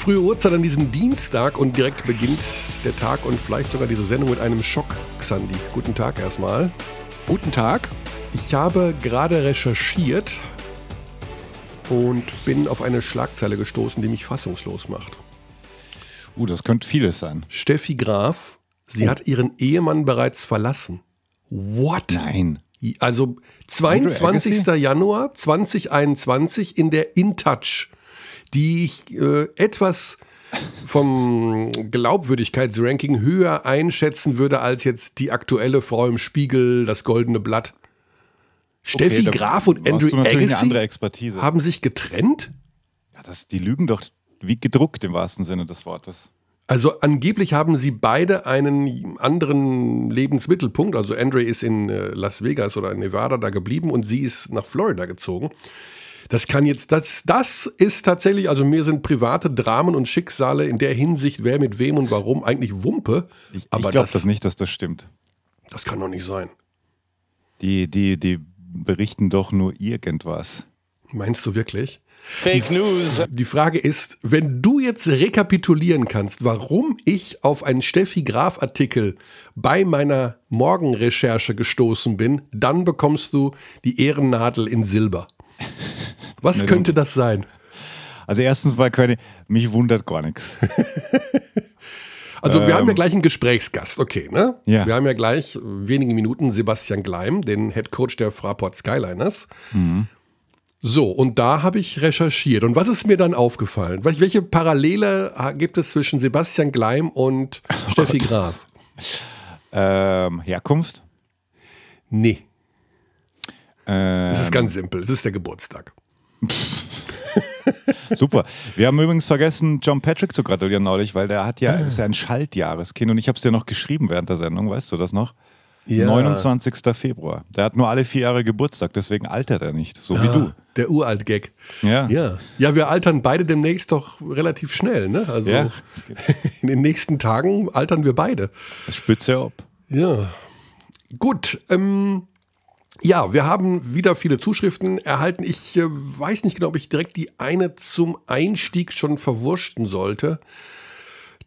Frühe Uhrzeit an diesem Dienstag und direkt beginnt der Tag und vielleicht sogar diese Sendung mit einem Schock, Xandi. Guten Tag erstmal. Guten Tag. Ich habe gerade recherchiert und bin auf eine Schlagzeile gestoßen, die mich fassungslos macht. Uh, das könnte vieles sein. Steffi Graf, sie oh. hat ihren Ehemann bereits verlassen. What? Nein. Also 22. Januar 2021 in der InTouch, die ich äh, etwas vom Glaubwürdigkeitsranking höher einschätzen würde als jetzt die aktuelle Frau im Spiegel, das Goldene Blatt. Steffi okay, Graf und Andrew Agassi haben sich getrennt? Ja, das, die lügen doch wie gedruckt im wahrsten Sinne des Wortes. Also angeblich haben sie beide einen anderen Lebensmittelpunkt. Also Andre ist in äh, Las Vegas oder in Nevada da geblieben und sie ist nach Florida gezogen. Das kann jetzt, das, das ist tatsächlich, also mir sind private Dramen und Schicksale in der Hinsicht, wer mit wem und warum, eigentlich Wumpe. Ich, ich glaube das, das nicht, dass das stimmt. Das kann doch nicht sein. Die, die, die berichten doch nur irgendwas. Meinst du wirklich? Fake News. Die Frage ist, wenn du jetzt rekapitulieren kannst, warum ich auf einen Steffi Graf Artikel bei meiner Morgenrecherche gestoßen bin, dann bekommst du die Ehrennadel in Silber. Was könnte das sein? Also erstens war keine, mich wundert gar nichts. Also wir ähm, haben ja ähm. gleich einen Gesprächsgast, okay, ne? Ja. Wir haben ja gleich wenige Minuten Sebastian Gleim, den Head Coach der Fraport Skyliners. Mhm. So, und da habe ich recherchiert. Und was ist mir dann aufgefallen? Welche Parallele gibt es zwischen Sebastian Gleim und oh Steffi Gott. Graf? Ähm, Herkunft? Nee. Ähm, es ist ganz simpel. Es ist der Geburtstag. Super. Wir haben übrigens vergessen, John Patrick zu gratulieren neulich, weil der hat ja, ist ja ein Schaltjahreskind und ich habe es dir noch geschrieben während der Sendung, weißt du das noch? Ja. 29. Februar. Der hat nur alle vier Jahre Geburtstag, deswegen altert er nicht, so ah, wie du. Der Uralt-Gag. Ja. ja. Ja, wir altern beide demnächst doch relativ schnell, ne? Also ja, in den nächsten Tagen altern wir beide. Das spitze ab. Ja. Gut, ähm, ja, wir haben wieder viele Zuschriften erhalten. Ich äh, weiß nicht genau, ob ich direkt die eine zum Einstieg schon verwurschten sollte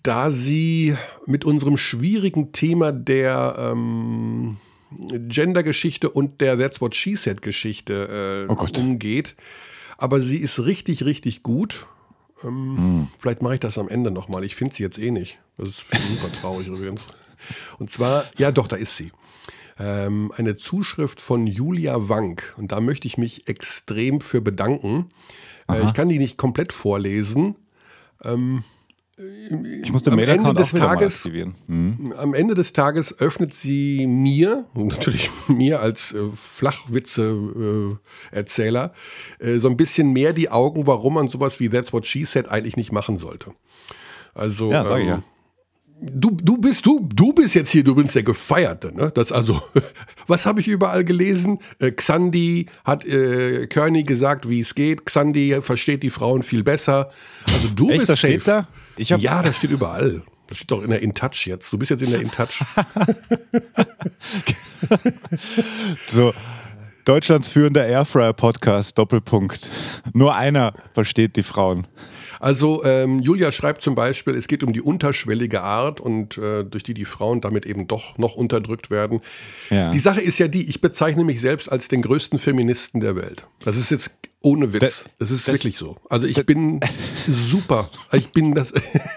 da sie mit unserem schwierigen Thema der ähm, Gender-Geschichte und der That's What She Said-Geschichte äh, oh umgeht. Aber sie ist richtig, richtig gut. Ähm, hm. Vielleicht mache ich das am Ende nochmal. Ich finde sie jetzt eh nicht. Das ist super traurig übrigens. Und zwar, ja doch, da ist sie. Ähm, eine Zuschrift von Julia Wank. Und da möchte ich mich extrem für bedanken. Äh, ich kann die nicht komplett vorlesen. Ähm, ich muss den Mail-Account des Tages, hm. Am Ende des Tages öffnet sie mir, natürlich mir als äh, Flachwitze-Erzähler, äh, äh, so ein bisschen mehr die Augen, warum man sowas wie That's What She Said eigentlich nicht machen sollte. Also, ja, sag ich ja. Du, du bist du, du bist jetzt hier, du bist der Gefeierte, ne? Das also, was habe ich überall gelesen? Äh, Xandi hat äh, Körny gesagt, wie es geht. Xandi versteht die Frauen viel besser. Also du Echt, bist das safe. Steht da? ja, das steht überall. Das steht doch in der InTouch jetzt. Du bist jetzt in der InTouch. so, Deutschlands führender Airfryer-Podcast, Doppelpunkt. Nur einer versteht die Frauen. Also ähm, Julia schreibt zum Beispiel, es geht um die unterschwellige Art und äh, durch die die Frauen damit eben doch noch unterdrückt werden. Ja. Die Sache ist ja die, ich bezeichne mich selbst als den größten Feministen der Welt. Das ist jetzt ohne Witz. Das, es ist das, wirklich so. Also ich bin super. Ich bin das.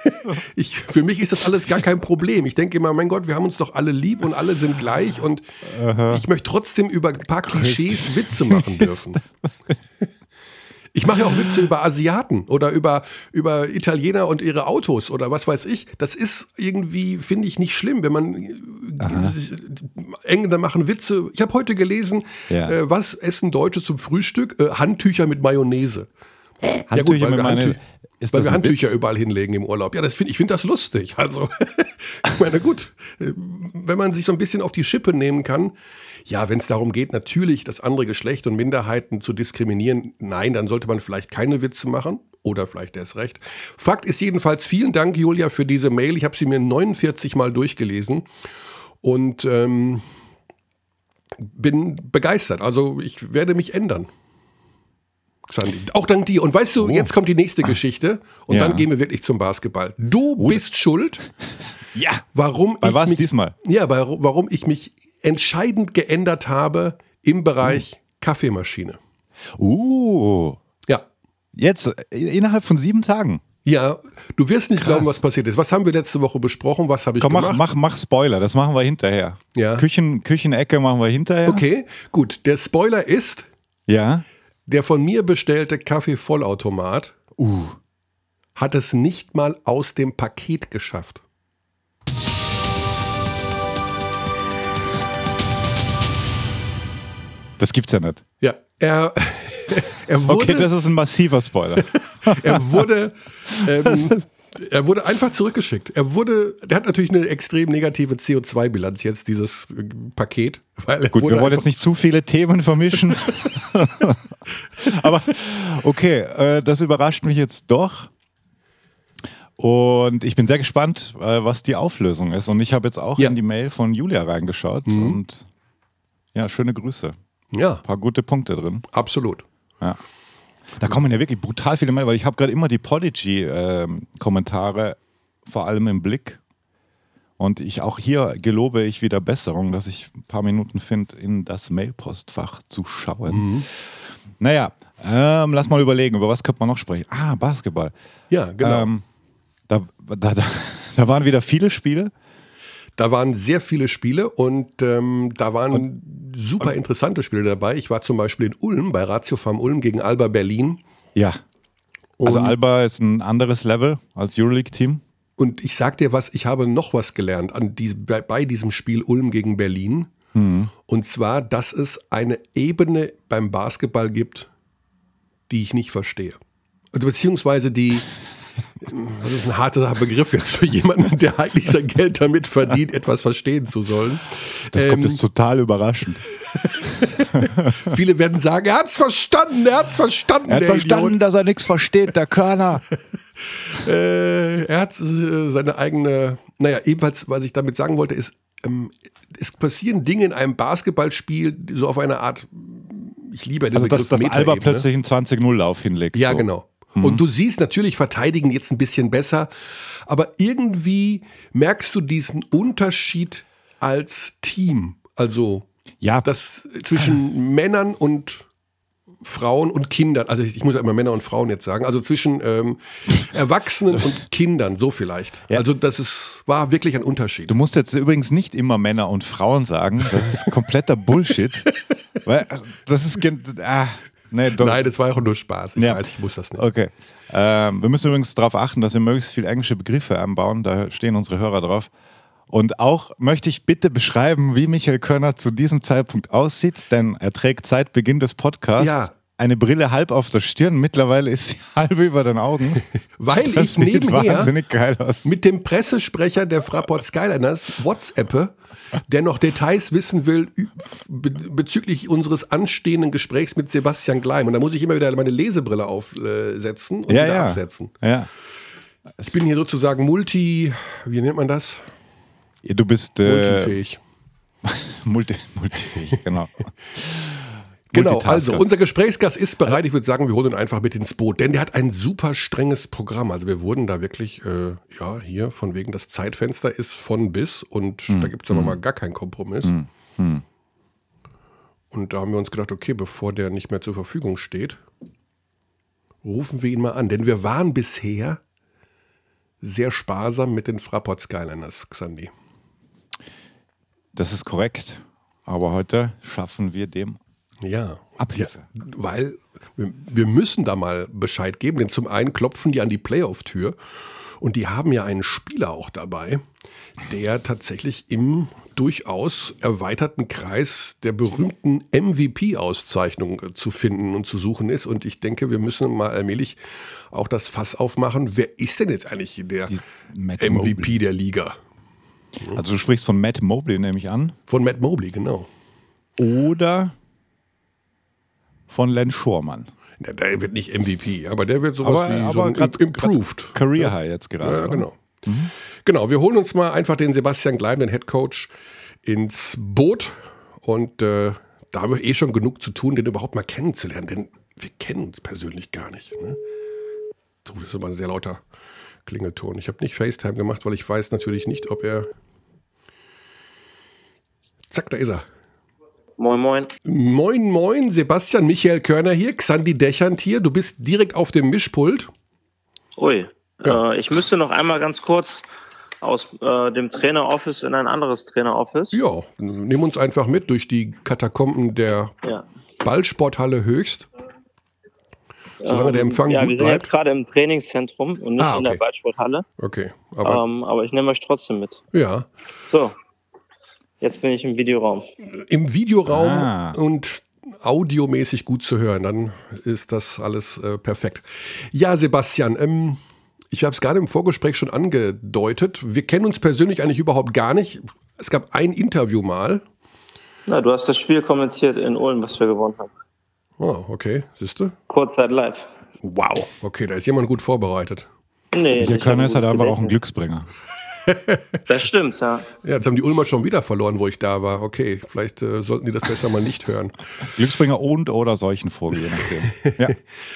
ich, für mich ist das alles gar kein Problem. Ich denke immer, mein Gott, wir haben uns doch alle lieb und alle sind gleich und Aha. ich möchte trotzdem über ein paar Klischees Witze machen dürfen. Ich mache ja auch Witze über Asiaten oder über, über Italiener und ihre Autos oder was weiß ich. Das ist irgendwie, finde ich, nicht schlimm, wenn man Aha. Engländer machen Witze. Ich habe heute gelesen, ja. äh, was essen Deutsche zum Frühstück? Äh, Handtücher mit Mayonnaise. Handtücher ja gut, weil wir, Handtü weil wir Handtücher Witz? überall hinlegen im Urlaub. Ja, das find, ich finde das lustig. Also, ich meine, gut, äh, wenn man sich so ein bisschen auf die Schippe nehmen kann, ja, wenn es darum geht, natürlich das andere Geschlecht und Minderheiten zu diskriminieren, nein, dann sollte man vielleicht keine Witze machen. Oder vielleicht erst recht. Fakt ist jedenfalls, vielen Dank, Julia, für diese Mail. Ich habe sie mir 49 Mal durchgelesen und ähm, bin begeistert. Also ich werde mich ändern. Xandi. Auch dank dir. Und weißt du, oh. jetzt kommt die nächste Geschichte und ja. dann gehen wir wirklich zum Basketball. Du oh. bist schuld. Ja. Warum bei ich was mich, diesmal? Ja, bei, warum ich mich entscheidend geändert habe im Bereich uh. Kaffeemaschine. Uh. Ja. Jetzt äh, innerhalb von sieben Tagen. Ja, du wirst nicht Krass. glauben, was passiert ist. Was haben wir letzte Woche besprochen? Was habe ich Komm, gemacht? Mach, mach, mach Spoiler, das machen wir hinterher. Ja. Küchen, Küchenecke machen wir hinterher. Okay, gut. Der Spoiler ist, ja. der von mir bestellte Kaffee-Vollautomat uh. hat es nicht mal aus dem Paket geschafft. Das gibt's ja nicht. Ja, er, er wurde. Okay, das ist ein massiver Spoiler. er wurde. Ähm, er wurde einfach zurückgeschickt. Er wurde, der hat natürlich eine extrem negative CO2-Bilanz jetzt, dieses äh, Paket. Gut, wir wollen jetzt nicht zu viele Themen vermischen. Aber okay, äh, das überrascht mich jetzt doch. Und ich bin sehr gespannt, äh, was die Auflösung ist. Und ich habe jetzt auch ja. in die Mail von Julia reingeschaut. Mhm. Und ja, schöne Grüße. Ja. Ein paar gute Punkte drin. Absolut. Ja. Da kommen ja wirklich brutal viele Mail, weil ich habe gerade immer die Prodigy-Kommentare äh, vor allem im Blick. Und ich auch hier gelobe ich wieder Besserung, dass ich ein paar Minuten finde, in das Mailpostfach zu schauen. Mhm. Naja, ähm, lass mal überlegen, über was könnte man noch sprechen? Ah, Basketball. Ja, genau. Ähm, da, da, da, da waren wieder viele Spiele. Da waren sehr viele Spiele und ähm, da waren und, super und, interessante Spiele dabei. Ich war zum Beispiel in Ulm bei Ratio Farm Ulm gegen Alba Berlin. Ja. Also Alba ist ein anderes Level als Euroleague-Team. Und ich sag dir was, ich habe noch was gelernt an die, bei, bei diesem Spiel Ulm gegen Berlin. Mhm. Und zwar, dass es eine Ebene beim Basketball gibt, die ich nicht verstehe. Beziehungsweise die, das ist ein harter Begriff jetzt für jemanden, der eigentlich sein Geld damit verdient, etwas verstehen zu sollen. Das ähm, kommt jetzt total überraschend. Viele werden sagen, er hat es verstanden, er hat es verstanden. Er hat verstanden, Idiot. dass er nichts versteht, der Körner. äh, er hat äh, seine eigene, naja, ebenfalls, was ich damit sagen wollte, ist, ähm, es passieren Dinge in einem Basketballspiel, so auf eine Art, ich liebe den Also, dass, dass Alba plötzlich einen 20-0-Lauf hinlegt. Ja, so. genau. Mhm. Und du siehst natürlich verteidigen jetzt ein bisschen besser, aber irgendwie merkst du diesen Unterschied als Team. Also ja. das zwischen Männern und Frauen und Kindern, also ich muss ja immer Männer und Frauen jetzt sagen, also zwischen ähm, Erwachsenen und Kindern, so vielleicht. Ja. Also das ist, war wirklich ein Unterschied. Du musst jetzt übrigens nicht immer Männer und Frauen sagen, das ist kompletter Bullshit. weil das ist, ah, Nee, Nein, das war auch nur Spaß. Ich ja. weiß, ich muss das nicht. Okay. Ähm, wir müssen übrigens darauf achten, dass wir möglichst viele englische Begriffe einbauen. Da stehen unsere Hörer drauf. Und auch möchte ich bitte beschreiben, wie Michael Körner zu diesem Zeitpunkt aussieht, denn er trägt seit Beginn des Podcasts ja. Eine Brille halb auf der Stirn. Mittlerweile ist sie halb über den Augen. Weil das ich nebenher mit dem Pressesprecher der Fraport Skyliners WhatsAppe der noch Details wissen will bezüglich unseres anstehenden Gesprächs mit Sebastian Gleim. Und da muss ich immer wieder meine Lesebrille aufsetzen und ja, wieder ja. absetzen. Ja. Ich bin hier sozusagen multi, wie nennt man das? Du bist äh, multifähig. multi, multifähig, genau. Genau, also unser Gesprächsgast ist bereit. Ich würde sagen, wir holen ihn einfach mit ins Boot, denn der hat ein super strenges Programm. Also wir wurden da wirklich, äh, ja, hier von wegen das Zeitfenster ist von bis und hm. da gibt es aber hm. mal gar keinen Kompromiss. Hm. hm. Und da haben wir uns gedacht, okay, bevor der nicht mehr zur Verfügung steht, rufen wir ihn mal an. Denn wir waren bisher sehr sparsam mit den Fraport Skyliners, Xandi. Das ist korrekt. Aber heute schaffen wir dem ja. Abhilfe. Ja, weil wir, wir müssen da mal Bescheid geben, denn zum einen klopfen die an die Playoff-Tür und die haben ja einen Spieler auch dabei, der tatsächlich im durchaus erweiterten Kreis der berühmten MVP-Auszeichnung äh, zu finden und zu suchen ist. Und ich denke, wir müssen mal allmählich auch das Fass aufmachen. Wer ist denn jetzt eigentlich der MVP Mobley. der Liga? Also du sprichst von Matt Mobley, nehme ich an. Von Matt Mobley, genau. Oder von Len Schormann. Ja, der wird nicht MVP, aber der wird sowas aber, wie aber so ein grad, Improved. Career High jetzt gerade. Ja, genau. Mhm. Genau, wir holen uns mal einfach den Sebastian Gleim, den Head Coach, ins Boot und äh, da haben wir eh schon genug zu tun, den überhaupt mal kennenzulernen. Denn wir kennen uns persönlich gar nicht. Ne? So, das ist immer ein sehr lauter Klingelton. Ich habe nicht FaceTime gemacht, weil ich weiß natürlich nicht, ob er. Zack, da ist er. Moin, moin. Moin, moin. Sebastian Michael Körner hier, Xandi Dechant hier. Du bist direkt auf dem Mischpult. Ui. Ja. Äh, ich müsste noch einmal ganz kurz aus äh, dem Traineroffice in ein anderes Traineroffice. Ja, nimm uns einfach mit durch die Katakomben der ja. Ballsporthalle Höchst. Solange der ähm, Empfang ja, gut wir sind bleibt. jetzt gerade im Trainingszentrum und nicht ah, okay. in der Ballsporthalle. Okay. Aber, ähm, aber ich nehme euch trotzdem mit. Ja. So. Jetzt bin ich im Videoraum. Im Videoraum ah. und audiomäßig gut zu hören, dann ist das alles äh, perfekt. Ja, Sebastian, ähm, ich habe es gerade im Vorgespräch schon angedeutet. Wir kennen uns persönlich eigentlich überhaupt gar nicht. Es gab ein Interview mal. Na, du hast das Spiel kommentiert in Ulm, was wir gewonnen haben. Oh, okay. Siehst du? Kurzzeit live. Wow. Okay, da ist jemand gut vorbereitet. Nee. Hier kann ist halt einfach auch ein Glücksbringer. Das stimmt, ja. Ja, jetzt haben die Ulmer schon wieder verloren, wo ich da war. Okay, vielleicht äh, sollten die das besser mal nicht hören. Glücksbringer und oder je nachdem. Ja.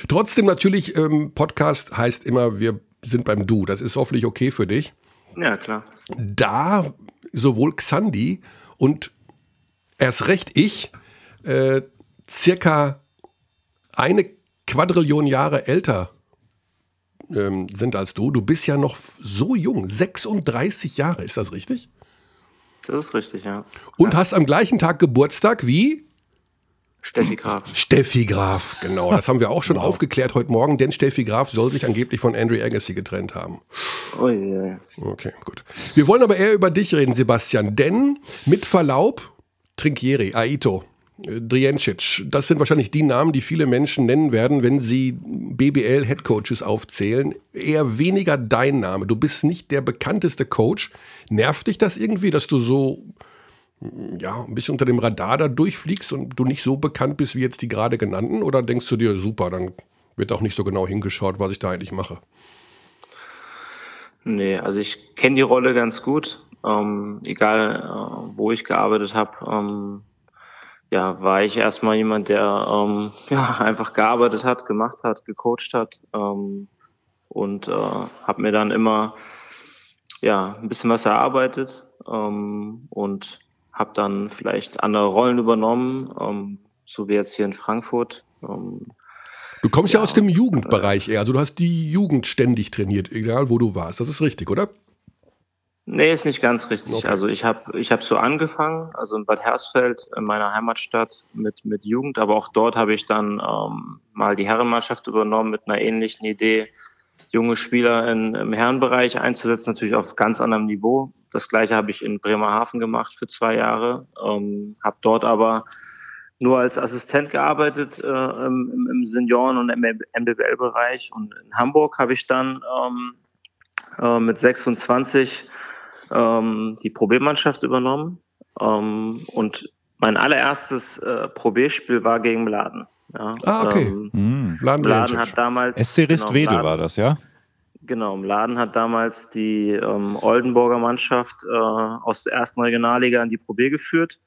Trotzdem natürlich, ähm, Podcast heißt immer, wir sind beim Du. Das ist hoffentlich okay für dich. Ja, klar. Da sowohl Xandi und erst recht ich äh, circa eine Quadrillion Jahre älter ähm, sind als du. Du bist ja noch so jung, 36 Jahre, ist das richtig? Das ist richtig, ja. Und ja. hast am gleichen Tag Geburtstag wie? Steffi Graf. Steffi Graf, genau. Das haben wir auch schon wow. aufgeklärt heute Morgen, denn Steffi Graf soll sich angeblich von Andrew Agassi getrennt haben. Oh je. Okay, gut. Wir wollen aber eher über dich reden, Sebastian, denn mit Verlaub, Trinkieri, Aito, Driencic, das sind wahrscheinlich die Namen, die viele Menschen nennen werden, wenn sie BBL-Headcoaches aufzählen. Eher weniger dein Name. Du bist nicht der bekannteste Coach. Nervt dich das irgendwie, dass du so ja, ein bisschen unter dem Radar da durchfliegst und du nicht so bekannt bist wie jetzt die gerade genannten? Oder denkst du dir, super, dann wird auch nicht so genau hingeschaut, was ich da eigentlich mache? Nee, also ich kenne die Rolle ganz gut. Ähm, egal, äh, wo ich gearbeitet habe. Ähm, ja, war ich erstmal jemand, der ähm, ja, einfach gearbeitet hat, gemacht hat, gecoacht hat ähm, und äh, habe mir dann immer ja, ein bisschen was erarbeitet ähm, und habe dann vielleicht andere Rollen übernommen, ähm, so wie jetzt hier in Frankfurt. Ähm, du kommst ja, ja aus dem Jugendbereich eher, also du hast die Jugend ständig trainiert, egal wo du warst. Das ist richtig, oder? Nee, ist nicht ganz richtig. Okay. Also ich habe ich hab so angefangen, also in Bad Hersfeld, in meiner Heimatstadt, mit, mit Jugend, aber auch dort habe ich dann ähm, mal die Herrenmannschaft übernommen mit einer ähnlichen Idee, junge Spieler in, im Herrenbereich einzusetzen, natürlich auf ganz anderem Niveau. Das gleiche habe ich in Bremerhaven gemacht für zwei Jahre, ähm, habe dort aber nur als Assistent gearbeitet äh, im, im Senioren- und MBBL-Bereich und in Hamburg habe ich dann ähm, äh, mit 26 ähm, die Probiermannschaft übernommen. Ähm, und mein allererstes äh, Probierspiel war gegen Mladen. Ja. Ah, okay. Ähm, mhm. Mladen, Mladen hat damals. SC Ristwedel genau, war das, ja? Genau, Mladen hat damals die ähm, Oldenburger Mannschaft äh, aus der ersten Regionalliga in die Probier geführt.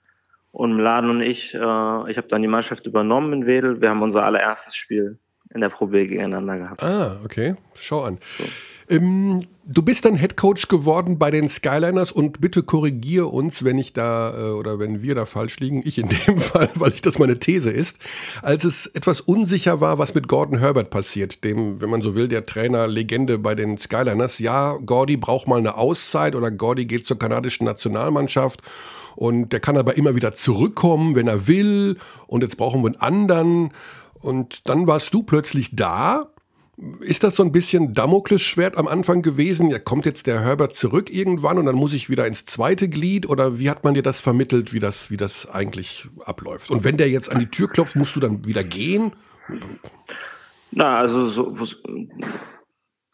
Und Mladen und ich, äh, ich habe dann die Mannschaft übernommen in Wedel. Wir haben unser allererstes Spiel in der Probier gegeneinander gehabt. Ah, okay. Schau an. So. Ähm, du bist dann Head Coach geworden bei den Skyliners und bitte korrigiere uns, wenn ich da äh, oder wenn wir da falsch liegen. Ich in dem Fall, weil ich das meine These ist. Als es etwas unsicher war, was mit Gordon Herbert passiert, dem, wenn man so will, der Trainer Legende bei den Skyliners. Ja, Gordy braucht mal eine Auszeit oder Gordy geht zur kanadischen Nationalmannschaft und der kann aber immer wieder zurückkommen, wenn er will. Und jetzt brauchen wir einen anderen. Und dann warst du plötzlich da ist das so ein bisschen Damoklesschwert am Anfang gewesen? Ja, kommt jetzt der Herbert zurück irgendwann und dann muss ich wieder ins zweite Glied? Oder wie hat man dir das vermittelt, wie das, wie das eigentlich abläuft? Und wenn der jetzt an die Tür klopft, musst du dann wieder gehen? Na, also so,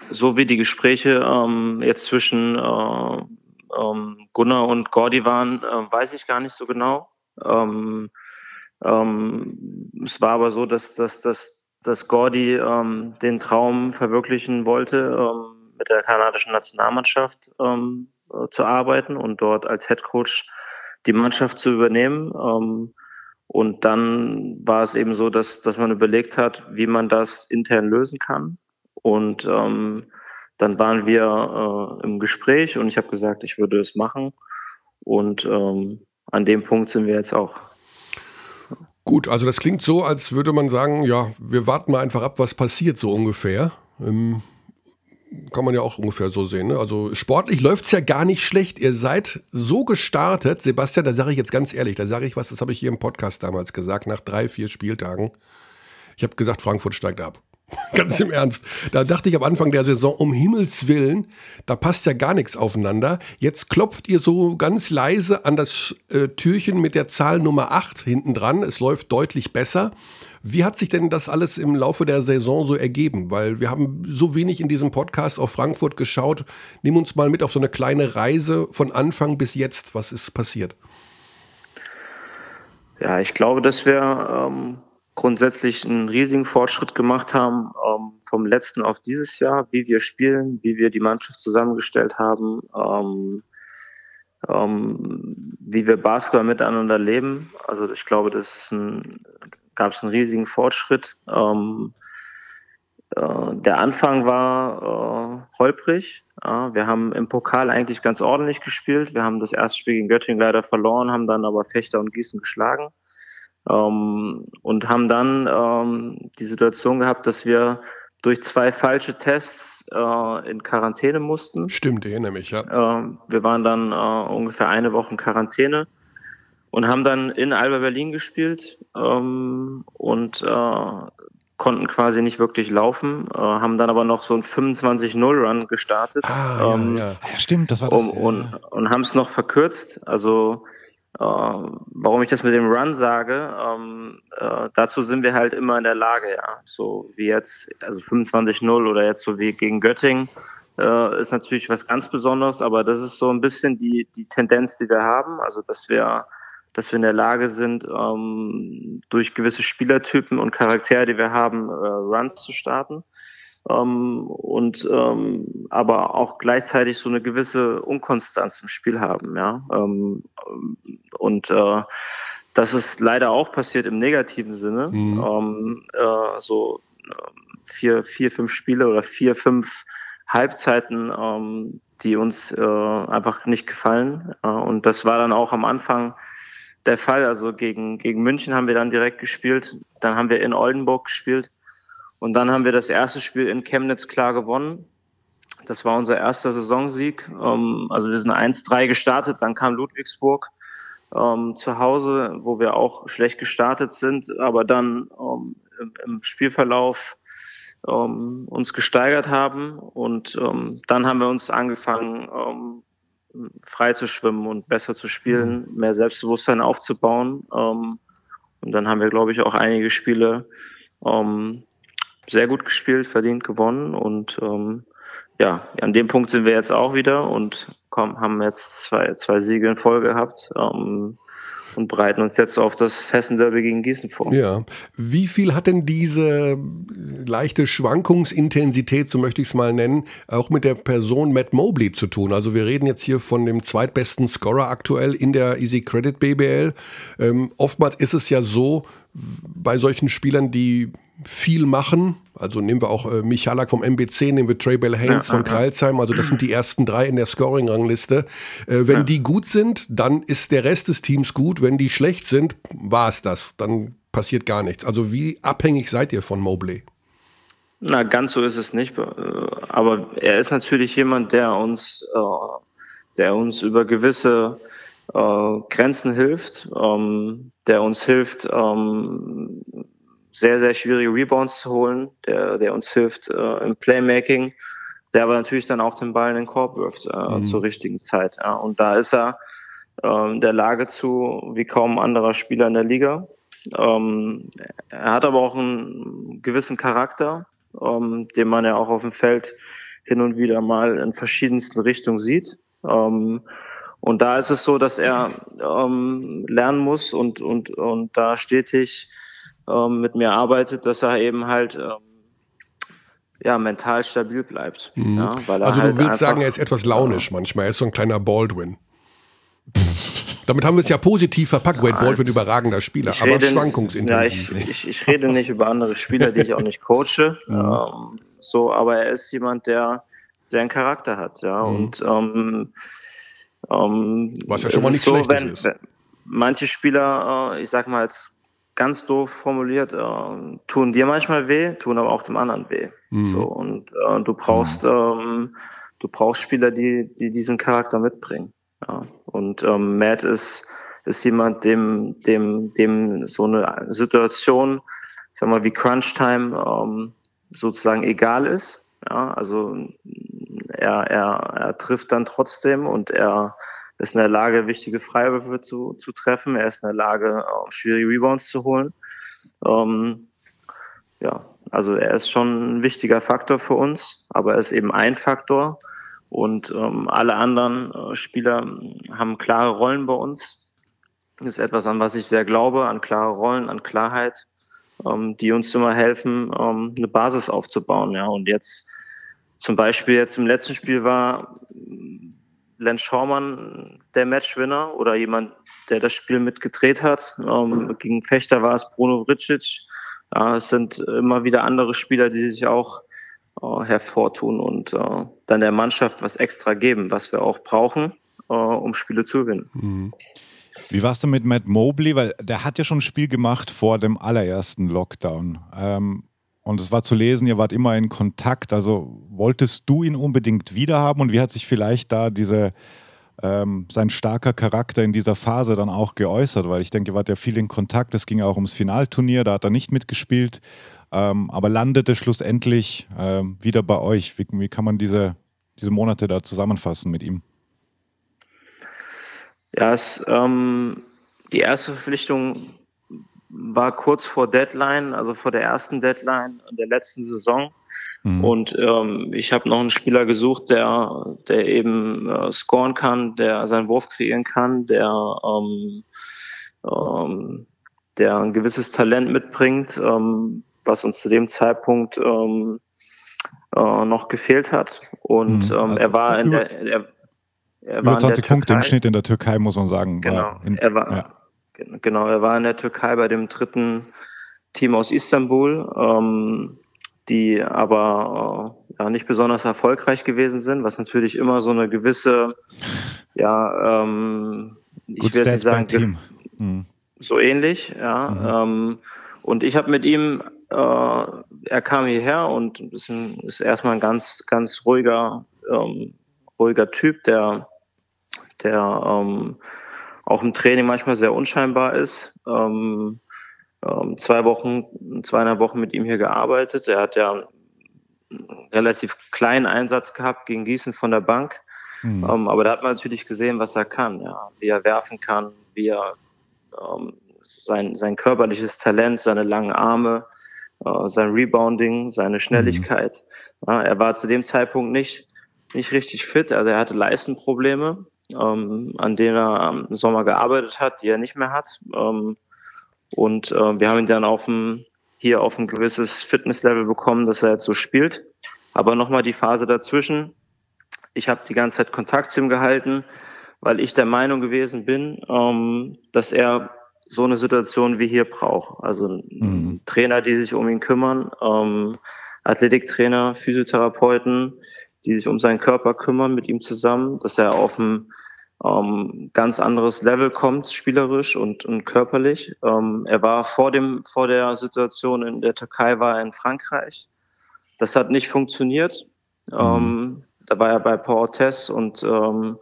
so wie die Gespräche ähm, jetzt zwischen äh, ähm, Gunnar und Gordy waren, äh, weiß ich gar nicht so genau. Ähm, ähm es war aber so, dass, dass, dass dass Gordy ähm, den Traum verwirklichen wollte, ähm, mit der kanadischen Nationalmannschaft ähm, äh, zu arbeiten und dort als Head Coach die Mannschaft zu übernehmen. Ähm, Und dann war es eben so, dass, dass man überlegt hat, wie man das intern lösen kann. Und ähm, dann waren wir äh, im Gespräch und ich habe gesagt, ich würde es machen. Und ähm, an dem Punkt sind wir jetzt auch. Gut, also das klingt so, als würde man sagen, ja, wir warten mal einfach ab, was passiert so ungefähr. Ähm, kann man ja auch ungefähr so sehen. Ne? Also sportlich läuft es ja gar nicht schlecht. Ihr seid so gestartet, Sebastian, da sage ich jetzt ganz ehrlich, da sage ich was, das habe ich hier im Podcast damals gesagt, nach drei, vier Spieltagen. Ich habe gesagt, Frankfurt steigt ab. Ganz im Ernst. Da dachte ich am Anfang der Saison, um Himmels Willen, da passt ja gar nichts aufeinander. Jetzt klopft ihr so ganz leise an das äh, Türchen mit der Zahl Nummer 8 hinten dran. Es läuft deutlich besser. Wie hat sich denn das alles im Laufe der Saison so ergeben? Weil wir haben so wenig in diesem Podcast auf Frankfurt geschaut. Nimm uns mal mit auf so eine kleine Reise von Anfang bis jetzt. Was ist passiert? Ja, ich glaube, dass wir ähm, grundsätzlich einen riesigen Fortschritt gemacht haben ähm, vom letzten auf dieses Jahr, wie wir spielen, wie wir die Mannschaft zusammengestellt haben, ähm, ähm, wie wir Basketball miteinander leben. Also ich glaube, das gab es einen riesigen Fortschritt. Ähm, äh, der Anfang war äh, holprig. Ja, wir haben im Pokal eigentlich ganz ordentlich gespielt. Wir haben das erste Spiel gegen Göttingen leider verloren, haben dann aber Fechter und Gießen geschlagen. Ähm, und haben dann ähm, die Situation gehabt, dass wir durch zwei falsche Tests äh, in Quarantäne mussten. Stimmt, erinnere mich, ja. Äh, wir waren dann äh, ungefähr eine Woche in Quarantäne und haben dann in Alba Berlin gespielt ähm, und äh, konnten quasi nicht wirklich laufen, äh, haben dann aber noch so einen 25-0-Run gestartet. Ah, ähm, ja, ja. ja, stimmt, das war das. Um, ja. Und, und haben es noch verkürzt. Also äh, warum ich das mit dem Run sage, ähm, äh, dazu sind wir halt immer in der Lage, ja. So wie jetzt, also 25-0 oder jetzt so wie gegen Göttingen, äh, ist natürlich was ganz Besonderes, aber das ist so ein bisschen die, die Tendenz, die wir haben, also dass wir, dass wir in der Lage sind, ähm, durch gewisse Spielertypen und Charaktere, die wir haben, äh, Runs zu starten ähm, und ähm, aber auch gleichzeitig so eine gewisse Unkonstanz im Spiel haben, ja. Ähm, und äh, das ist leider auch passiert im negativen Sinne. Mhm. Ähm, äh, so äh, vier, vier, fünf Spiele oder vier, fünf Halbzeiten, ähm, die uns äh, einfach nicht gefallen. Äh, und das war dann auch am Anfang der Fall. Also gegen, gegen München haben wir dann direkt gespielt. Dann haben wir in Oldenburg gespielt. Und dann haben wir das erste Spiel in Chemnitz klar gewonnen. Das war unser erster Saisonsieg. Ähm, also wir sind 1-3 gestartet, dann kam Ludwigsburg ähm, zu Hause, wo wir auch schlecht gestartet sind, aber dann ähm, im, Spielverlauf uns gesteigert haben und dann haben wir uns angefangen, frei zu schwimmen und besser zu spielen, mehr Selbstbewusstsein aufzubauen. und dann haben wir, glaube ich, auch einige Spiele sehr gut gespielt, verdient gewonnen und ähm, ja, an dem Punkt sind wir jetzt auch wieder und komm, haben jetzt zwei, zwei Siege in Folge gehabt ähm, und bereiten uns jetzt auf das Hessen-Derby gegen Gießen vor. Ja, wie viel hat denn diese leichte Schwankungsintensität, so möchte ich es mal nennen, auch mit der Person Matt Mobley zu tun? Also wir reden jetzt hier von dem zweitbesten Scorer aktuell in der Easy Credit BBL. Ähm, oftmals ist es ja so, bei solchen Spielern, die viel machen. Also nehmen wir auch äh, Michalak vom MBC, nehmen wir Trey Bell Haynes ja, von ja, Kreilsheim. Also das sind die ersten drei in der Scoring-Rangliste. Äh, wenn ja. die gut sind, dann ist der Rest des Teams gut. Wenn die schlecht sind, war es das. Dann passiert gar nichts. Also wie abhängig seid ihr von Mobley? Na, ganz so ist es nicht. Äh, aber er ist natürlich jemand, der uns, äh, der uns über gewisse äh, Grenzen hilft, ähm, der uns hilft, ähm, sehr, sehr schwierige Rebounds zu holen, der, der uns hilft äh, im Playmaking, der aber natürlich dann auch den Ball in den Korb wirft äh, mhm. zur richtigen Zeit. Ja. Und da ist er äh, der Lage zu wie kaum anderer Spieler in der Liga. Ähm, er hat aber auch einen gewissen Charakter, ähm, den man ja auch auf dem Feld hin und wieder mal in verschiedensten Richtungen sieht. Ähm, und da ist es so, dass er ähm, lernen muss und, und, und da stetig ähm, mit mir arbeitet, dass er eben halt ähm, ja, mental stabil bleibt. Mhm. Ja, also halt du willst sagen, er ist etwas launisch ja. manchmal, er ist so ein kleiner Baldwin. Damit haben wir es ja positiv verpackt. Wade Baldwin überragender Spieler, aber rede, schwankungsintensiv. Ja, ich, ich, ich, rede nicht über andere Spieler, die ich auch nicht coache. Mhm. Ähm, so, aber er ist jemand, der, der einen Charakter hat, ja. Mhm. Und ähm, ähm, was ja schon mal nicht so, schlecht ist. Wenn manche Spieler, äh, ich sag mal jetzt ganz doof formuliert, äh, tun dir manchmal weh, tun aber auch dem anderen weh. Mhm. So und äh, du brauchst mhm. ähm, du brauchst Spieler, die die diesen Charakter mitbringen. Ja. Und ähm, Matt ist ist jemand, dem dem dem so eine Situation, sag mal wie Crunch Time ähm, sozusagen egal ist. Ja, also er, er, er trifft dann trotzdem und er ist in der Lage, wichtige Freiwürfe zu, zu treffen. Er ist in der Lage, schwierige Rebounds zu holen. Ähm, ja, also er ist schon ein wichtiger Faktor für uns, aber er ist eben ein Faktor. Und ähm, alle anderen äh, Spieler haben klare Rollen bei uns. Das ist etwas, an was ich sehr glaube, an klare Rollen, an Klarheit, ähm, die uns immer helfen, ähm, eine Basis aufzubauen. Ja, und jetzt zum Beispiel jetzt im letzten Spiel war Len Schaumann der Matchwinner oder jemand, der das Spiel mitgedreht hat. Ähm, gegen Fechter war es Bruno Vricic. Ja, es sind immer wieder andere Spieler, die sich auch äh, hervortun und äh, dann der Mannschaft was extra geben, was wir auch brauchen, äh, um Spiele zu gewinnen. Mhm. Wie warst du mit Matt Mobley? Weil der hat ja schon ein Spiel gemacht vor dem allerersten Lockdown. Ähm, und es war zu lesen, ihr wart immer in Kontakt. Also wolltest du ihn unbedingt wiederhaben und wie hat sich vielleicht da diese, ähm, sein starker Charakter in dieser Phase dann auch geäußert? Weil ich denke, ihr wart ja viel in Kontakt. Es ging ja auch ums Finalturnier, da hat er nicht mitgespielt, ähm, aber landete schlussendlich ähm, wieder bei euch. Wie, wie kann man diese, diese Monate da zusammenfassen mit ihm? Ja, es, ähm, die erste Verpflichtung war kurz vor Deadline, also vor der ersten Deadline der letzten Saison. Mhm. Und ähm, ich habe noch einen Spieler gesucht, der, der eben äh, scoren kann, der seinen Wurf kreieren kann, der, ähm, ähm, der ein gewisses Talent mitbringt, ähm, was uns zu dem Zeitpunkt ähm, äh, noch gefehlt hat. Und mhm. ähm, er war in der er, er Über 20 Punkte im Schnitt in der Türkei, muss man sagen. Genau, in, er war, ja. Genau, er war in der Türkei bei dem dritten Team aus Istanbul, ähm, die aber äh, ja, nicht besonders erfolgreich gewesen sind, was natürlich immer so eine gewisse, ja, ähm, ich werde sagen, Team. Mhm. so ähnlich, ja. Mhm. Ähm, und ich habe mit ihm, äh, er kam hierher und ist, ein, ist erstmal ein ganz, ganz ruhiger, ähm, ruhiger Typ, der, der ähm, auch im Training manchmal sehr unscheinbar ist. Ähm, ähm, zwei Wochen, zweieinhalb Wochen mit ihm hier gearbeitet. Er hat ja einen relativ kleinen Einsatz gehabt gegen Gießen von der Bank. Mhm. Ähm, aber da hat man natürlich gesehen, was er kann, ja, wie er werfen kann, wie er ähm, sein, sein körperliches Talent, seine langen Arme, äh, sein Rebounding, seine Schnelligkeit. Mhm. Ja, er war zu dem Zeitpunkt nicht, nicht richtig fit, also er hatte Leistenprobleme ähm, an denen er im Sommer gearbeitet hat, die er nicht mehr hat. Ähm, und äh, wir haben ihn dann auf ein, hier auf ein gewisses Fitnesslevel bekommen, dass er jetzt so spielt. Aber nochmal die Phase dazwischen. Ich habe die ganze Zeit Kontakt zu ihm gehalten, weil ich der Meinung gewesen bin, ähm, dass er so eine Situation wie hier braucht. Also mhm. Trainer, die sich um ihn kümmern, ähm, Athletiktrainer, Physiotherapeuten, die sich um seinen Körper kümmern mit ihm zusammen, dass er auf ein ähm, ganz anderes Level kommt, spielerisch und, und körperlich. Ähm, er war vor dem, vor der Situation in der Türkei, war er in Frankreich. Das hat nicht funktioniert. Mhm. Ähm, da war er bei Paul Tess und ähm,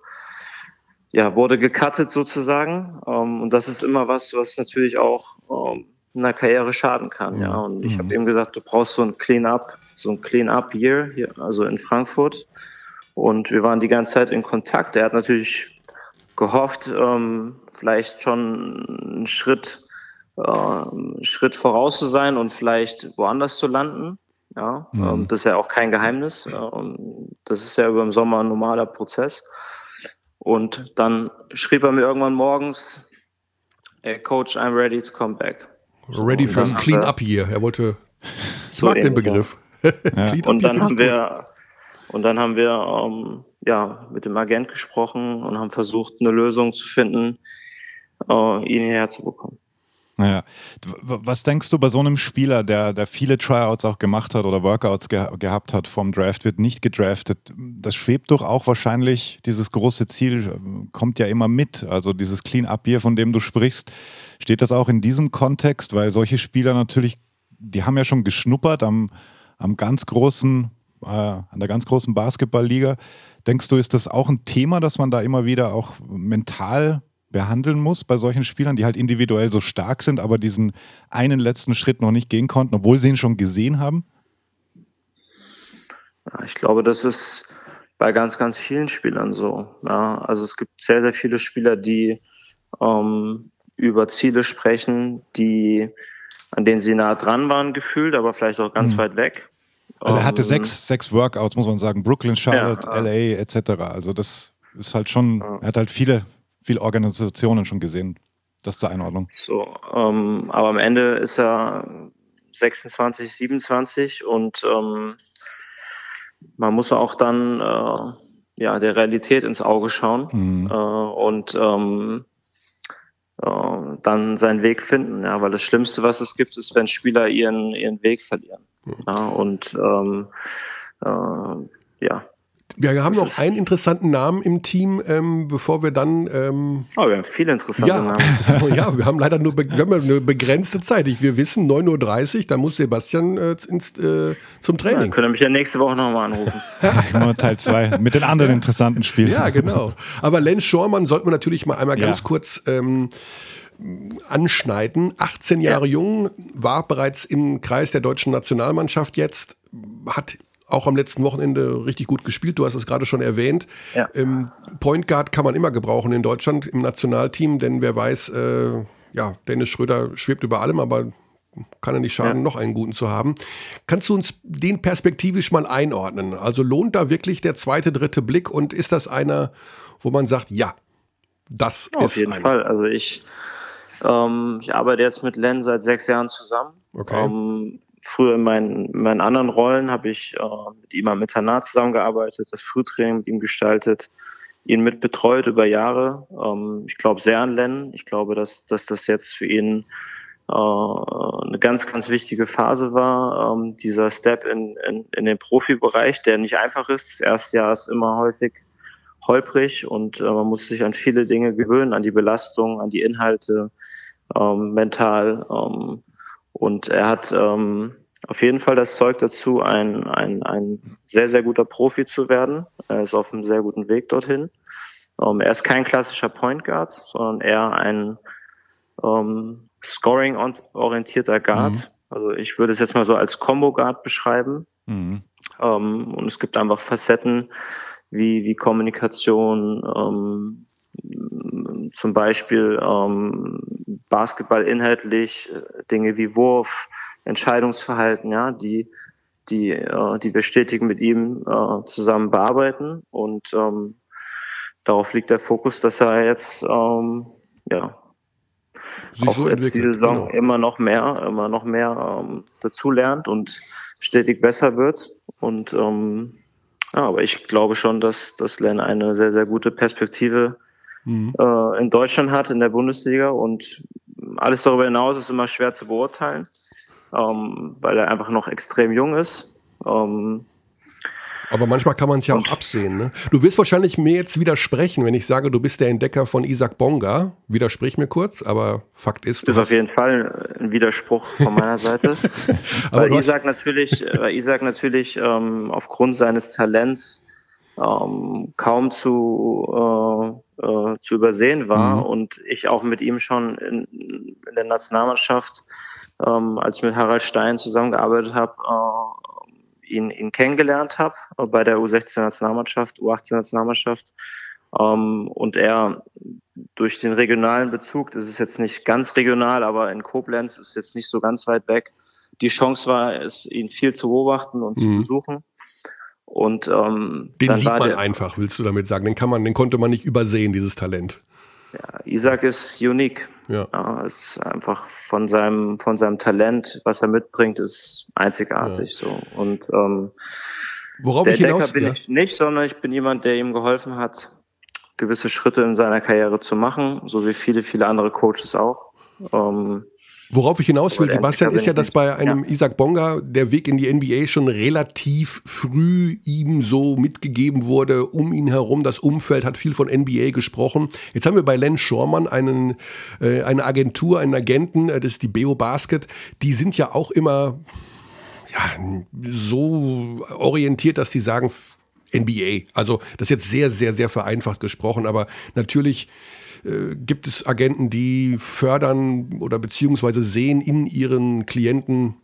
ja, wurde gecuttet sozusagen. Ähm, und das ist immer was, was natürlich auch ähm, einer Karriere schaden kann. Ja, und ich mhm. habe ihm gesagt, du brauchst so ein Clean-up, so ein Clean-up-Year hier, also in Frankfurt. Und wir waren die ganze Zeit in Kontakt. Er hat natürlich gehofft, ähm, vielleicht schon einen Schritt, äh, einen Schritt voraus zu sein und vielleicht woanders zu landen. Ja, mhm. ähm, das ist ja auch kein Geheimnis. Ähm, das ist ja über den Sommer ein normaler Prozess. Und dann schrieb er mir irgendwann morgens, hey Coach, I'm ready to come back. Ready fürs Clean Up hier. Er wollte, ich so mag den Begriff. Ja. und dann haben wir, und dann haben wir ähm, ja mit dem Agent gesprochen und haben versucht, eine Lösung zu finden, äh, ihn hierher zu bekommen. Naja, was denkst du bei so einem Spieler, der, der viele Tryouts auch gemacht hat oder Workouts ge gehabt hat vom Draft, wird nicht gedraftet? Das schwebt doch auch wahrscheinlich, dieses große Ziel kommt ja immer mit. Also dieses Clean-Up-Bier, von dem du sprichst, steht das auch in diesem Kontext? Weil solche Spieler natürlich, die haben ja schon geschnuppert am, am ganz großen, äh, an der ganz großen Basketballliga. Denkst du, ist das auch ein Thema, dass man da immer wieder auch mental behandeln muss bei solchen Spielern, die halt individuell so stark sind, aber diesen einen letzten Schritt noch nicht gehen konnten, obwohl sie ihn schon gesehen haben? Ich glaube, das ist bei ganz, ganz vielen Spielern so. Ja, also es gibt sehr, sehr viele Spieler, die ähm, über Ziele sprechen, die an denen sie nah dran waren gefühlt, aber vielleicht auch ganz mhm. weit weg. Also er hatte um, ähm, sechs, sechs Workouts, muss man sagen, Brooklyn, Charlotte, ja, LA etc. Also das ist halt schon, ja. er hat halt viele viele Organisationen schon gesehen. Das zur Einordnung. So, ähm, aber am Ende ist er 26, 27 und ähm, man muss auch dann äh, ja der Realität ins Auge schauen mhm. äh, und äh, dann seinen Weg finden. Ja, weil das Schlimmste, was es gibt, ist, wenn Spieler ihren ihren Weg verlieren. Ja, und ähm, äh, ja, wir haben noch einen interessanten Namen im Team, ähm, bevor wir dann. Ähm, oh, wir haben viele interessante ja, Namen. ja, wir haben leider nur wir haben eine begrenzte Zeit. Ich, wir wissen, 9.30 Uhr, da muss Sebastian äh, ins, äh, zum Training. Ja, könnt ihr mich ja nächste Woche nochmal anrufen. Teil 2 mit den anderen interessanten Spielen. Ja, genau. Aber Len Schormann sollten wir natürlich mal einmal ganz ja. kurz. Ähm, anschneiden. 18 Jahre ja. jung, war bereits im Kreis der deutschen Nationalmannschaft jetzt, hat auch am letzten Wochenende richtig gut gespielt. Du hast es gerade schon erwähnt. Ja. Ähm, Point Guard kann man immer gebrauchen in Deutschland im Nationalteam, denn wer weiß, äh, ja, Dennis Schröder schwebt über allem, aber kann er nicht schaden, ja. noch einen guten zu haben. Kannst du uns den perspektivisch mal einordnen? Also lohnt da wirklich der zweite, dritte Blick und ist das einer, wo man sagt, ja, das Auf ist Auf jeden einer. Fall. Also ich, ähm, ich arbeite jetzt mit Len seit sechs Jahren zusammen. Okay. Ähm, früher in meinen, in meinen anderen Rollen habe ich äh, mit ihm am Internat zusammengearbeitet, das Frühtraining mit ihm gestaltet, ihn mitbetreut über Jahre. Ähm, ich glaube sehr an Len. Ich glaube, dass, dass das jetzt für ihn äh, eine ganz, ganz wichtige Phase war. Ähm, dieser Step in, in, in den Profibereich, der nicht einfach ist. Das erste Jahr ist immer häufig holprig und äh, man muss sich an viele Dinge gewöhnen, an die Belastung, an die Inhalte, ähm, mental. Ähm, und er hat ähm, auf jeden Fall das Zeug dazu, ein, ein, ein sehr, sehr guter Profi zu werden. Er ist auf einem sehr guten Weg dorthin. Ähm, er ist kein klassischer Point Guard, sondern eher ein ähm, Scoring-orientierter Guard. Mhm. Also ich würde es jetzt mal so als Combo Guard beschreiben. Mhm. Ähm, und es gibt einfach Facetten wie, wie Kommunikation, ähm, zum Beispiel ähm, Basketball inhaltlich, äh, Dinge wie Wurf, Entscheidungsverhalten, ja, die, die, äh, die wir stetig mit ihm äh, zusammen bearbeiten. Und ähm, darauf liegt der Fokus, dass er jetzt ähm, ja Sich auch so jetzt diese Saison genau. immer noch mehr, immer noch mehr ähm, dazulernt und stetig besser wird. Und ähm, ja, aber ich glaube schon, dass, dass Len eine sehr, sehr gute Perspektive mhm. äh, in Deutschland hat, in der Bundesliga. Und alles darüber hinaus ist immer schwer zu beurteilen, ähm, weil er einfach noch extrem jung ist. Ähm, aber manchmal kann man es ja auch absehen. Ne? Du wirst wahrscheinlich mir jetzt widersprechen, wenn ich sage, du bist der Entdecker von Isaac Bonga. Widersprich mir kurz, aber Fakt ist. Das ist auf jeden Fall ein Widerspruch von meiner Seite. weil, Isaac natürlich, weil Isaac natürlich ähm, aufgrund seines Talents ähm, kaum zu, äh, äh, zu übersehen war mhm. und ich auch mit ihm schon in, in der Nationalmannschaft, ähm, als ich mit Harald Stein zusammengearbeitet habe, äh, ihn, ihn kennengelernt habe äh, bei der U16-Nationalmannschaft, U18-Nationalmannschaft. Ähm, und er durch den regionalen Bezug, das ist jetzt nicht ganz regional, aber in Koblenz ist jetzt nicht so ganz weit weg, die Chance war, es, ihn viel zu beobachten und mhm. zu besuchen. Und ähm, den sieht man der, einfach, willst du damit sagen? Den kann man, den konnte man nicht übersehen, dieses Talent. Ja, Isaac ist unique. Ja. ja. ist einfach von seinem, von seinem Talent, was er mitbringt, ist einzigartig. Ja. So. Und ähm, Worauf der ich hinaus, Decker bin ja. ich nicht, sondern ich bin jemand, der ihm geholfen hat, gewisse Schritte in seiner Karriere zu machen, so wie viele, viele andere Coaches auch. Ähm, Worauf ich hinaus will, Sebastian, ist ja, dass bei einem ja. Isaac Bonga der Weg in die NBA schon relativ früh ihm so mitgegeben wurde. Um ihn herum, das Umfeld hat viel von NBA gesprochen. Jetzt haben wir bei Len Schormann einen, äh, eine Agentur, einen Agenten, äh, das ist die Beo Basket. Die sind ja auch immer ja, so orientiert, dass die sagen, NBA. Also das ist jetzt sehr, sehr, sehr vereinfacht gesprochen, aber natürlich äh, gibt es Agenten, die fördern oder beziehungsweise sehen in ihren Klienten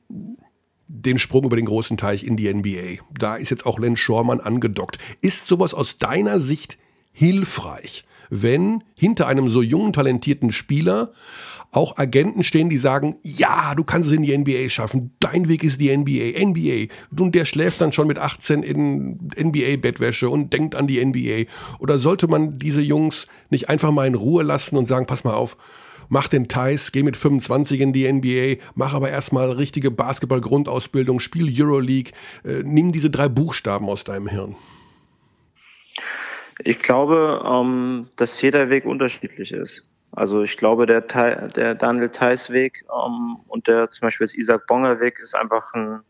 den Sprung über den großen Teich in die NBA. Da ist jetzt auch Len Schormann angedockt. Ist sowas aus deiner Sicht hilfreich, wenn hinter einem so jungen, talentierten Spieler auch Agenten stehen, die sagen, ja, du kannst es in die NBA schaffen, dein Weg ist die NBA, NBA. Und der schläft dann schon mit 18 in NBA-Bettwäsche und denkt an die NBA. Oder sollte man diese Jungs nicht einfach mal in Ruhe lassen und sagen, pass mal auf, mach den Thais, geh mit 25 in die NBA, mach aber erstmal richtige Basketball-Grundausbildung, spiel Euroleague, äh, nimm diese drei Buchstaben aus deinem Hirn. Ich glaube, ähm, dass jeder Weg unterschiedlich ist. Also ich glaube, der, der Daniel Theiss Weg ähm, und der zum Beispiel jetzt Isaac Bonger Weg ist einfach ein,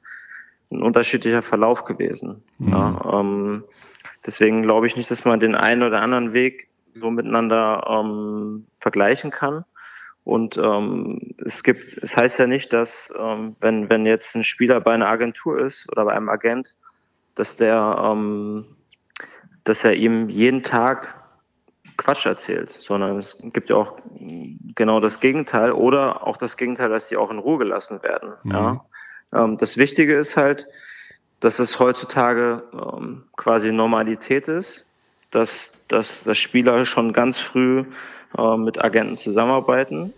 ein unterschiedlicher Verlauf gewesen. Mhm. Ja, ähm, deswegen glaube ich nicht, dass man den einen oder anderen Weg so miteinander ähm, vergleichen kann. Und ähm, es gibt, es heißt ja nicht, dass ähm, wenn wenn jetzt ein Spieler bei einer Agentur ist oder bei einem Agent, dass der ähm, dass er ihm jeden Tag Quatsch erzählt, sondern es gibt ja auch genau das Gegenteil oder auch das Gegenteil, dass sie auch in Ruhe gelassen werden. Mhm. Ja. Ähm, das Wichtige ist halt, dass es heutzutage ähm, quasi Normalität ist, dass, dass, dass Spieler schon ganz früh äh, mit Agenten zusammenarbeiten.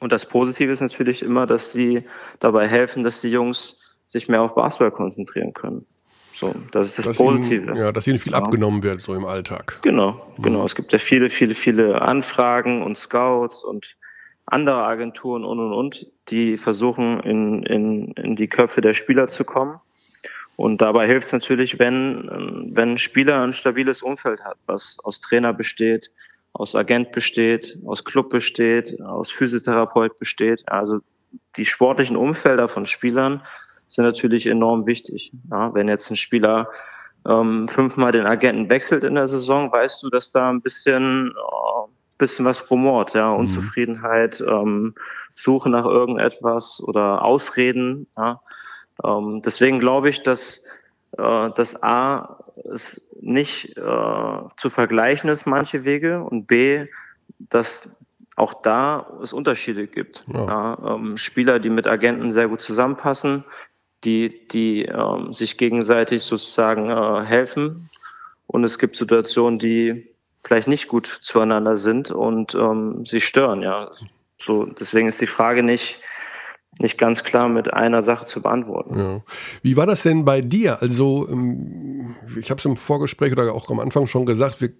Und das Positive ist natürlich immer, dass sie dabei helfen, dass die Jungs sich mehr auf Basketball konzentrieren können. So, das ist das dass Positive. Ihnen, ja, dass ihnen viel ja. abgenommen wird, so im Alltag. Genau, mhm. genau. Es gibt ja viele, viele, viele Anfragen und Scouts und andere Agenturen und und und, die versuchen, in, in, in die Köpfe der Spieler zu kommen. Und dabei hilft es natürlich, wenn, wenn ein Spieler ein stabiles Umfeld hat, was aus Trainer besteht, aus Agent besteht, aus Club besteht, aus Physiotherapeut besteht. Also die sportlichen Umfelder von Spielern sind natürlich enorm wichtig. Ja, wenn jetzt ein Spieler ähm, fünfmal den Agenten wechselt in der Saison, weißt du, dass da ein bisschen, äh, bisschen was rumort, ja, mhm. Unzufriedenheit, ähm, Suche nach irgendetwas oder Ausreden. Ja. Ähm, deswegen glaube ich, dass äh, das A es nicht äh, zu vergleichen ist, manche Wege, und B, dass auch da es Unterschiede gibt. Ja. Ja, ähm, Spieler, die mit Agenten sehr gut zusammenpassen, die, die ähm, sich gegenseitig sozusagen äh, helfen. Und es gibt Situationen, die vielleicht nicht gut zueinander sind und ähm, sie stören, ja. So, deswegen ist die Frage nicht, nicht ganz klar mit einer Sache zu beantworten. Ja. Wie war das denn bei dir? Also, ähm, ich habe es im Vorgespräch oder auch am Anfang schon gesagt, wir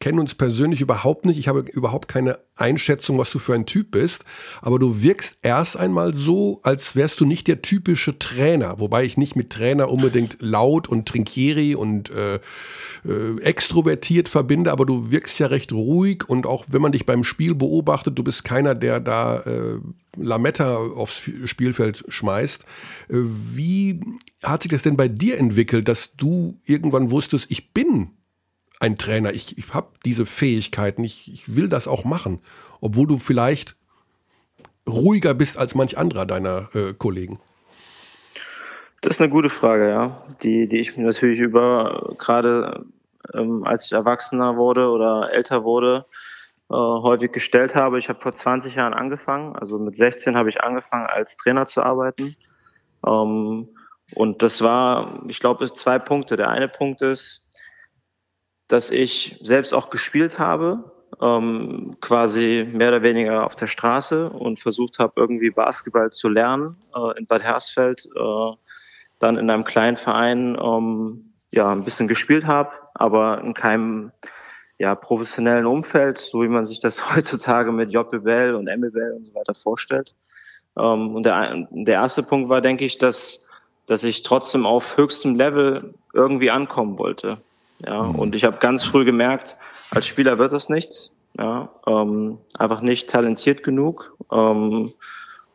kennen uns persönlich überhaupt nicht. Ich habe überhaupt keine Einschätzung, was du für ein Typ bist. Aber du wirkst erst einmal so, als wärst du nicht der typische Trainer. Wobei ich nicht mit Trainer unbedingt laut und trinkieri und äh, äh, extrovertiert verbinde. Aber du wirkst ja recht ruhig. Und auch wenn man dich beim Spiel beobachtet, du bist keiner, der da äh, Lametta aufs Spielfeld schmeißt. Äh, wie hat sich das denn bei dir entwickelt, dass du irgendwann wusstest, ich bin ein Trainer. Ich, ich habe diese Fähigkeiten, ich, ich will das auch machen, obwohl du vielleicht ruhiger bist als manch anderer deiner äh, Kollegen. Das ist eine gute Frage, ja, die, die ich mir natürlich über, gerade ähm, als ich erwachsener wurde oder älter wurde, äh, häufig gestellt habe. Ich habe vor 20 Jahren angefangen, also mit 16 habe ich angefangen, als Trainer zu arbeiten. Ähm, und das war, ich glaube, zwei Punkte. Der eine Punkt ist, dass ich selbst auch gespielt habe, ähm, quasi mehr oder weniger auf der Straße und versucht habe, irgendwie Basketball zu lernen äh, in Bad Hersfeld, äh, dann in einem kleinen Verein ähm, ja ein bisschen gespielt habe, aber in keinem ja, professionellen Umfeld, so wie man sich das heutzutage mit JBL und MBL und so weiter vorstellt. Ähm, und der, der erste Punkt war, denke ich, dass, dass ich trotzdem auf höchstem Level irgendwie ankommen wollte. Ja, mhm. und ich habe ganz früh gemerkt, als Spieler wird das nichts. Ja, ähm, einfach nicht talentiert genug ähm,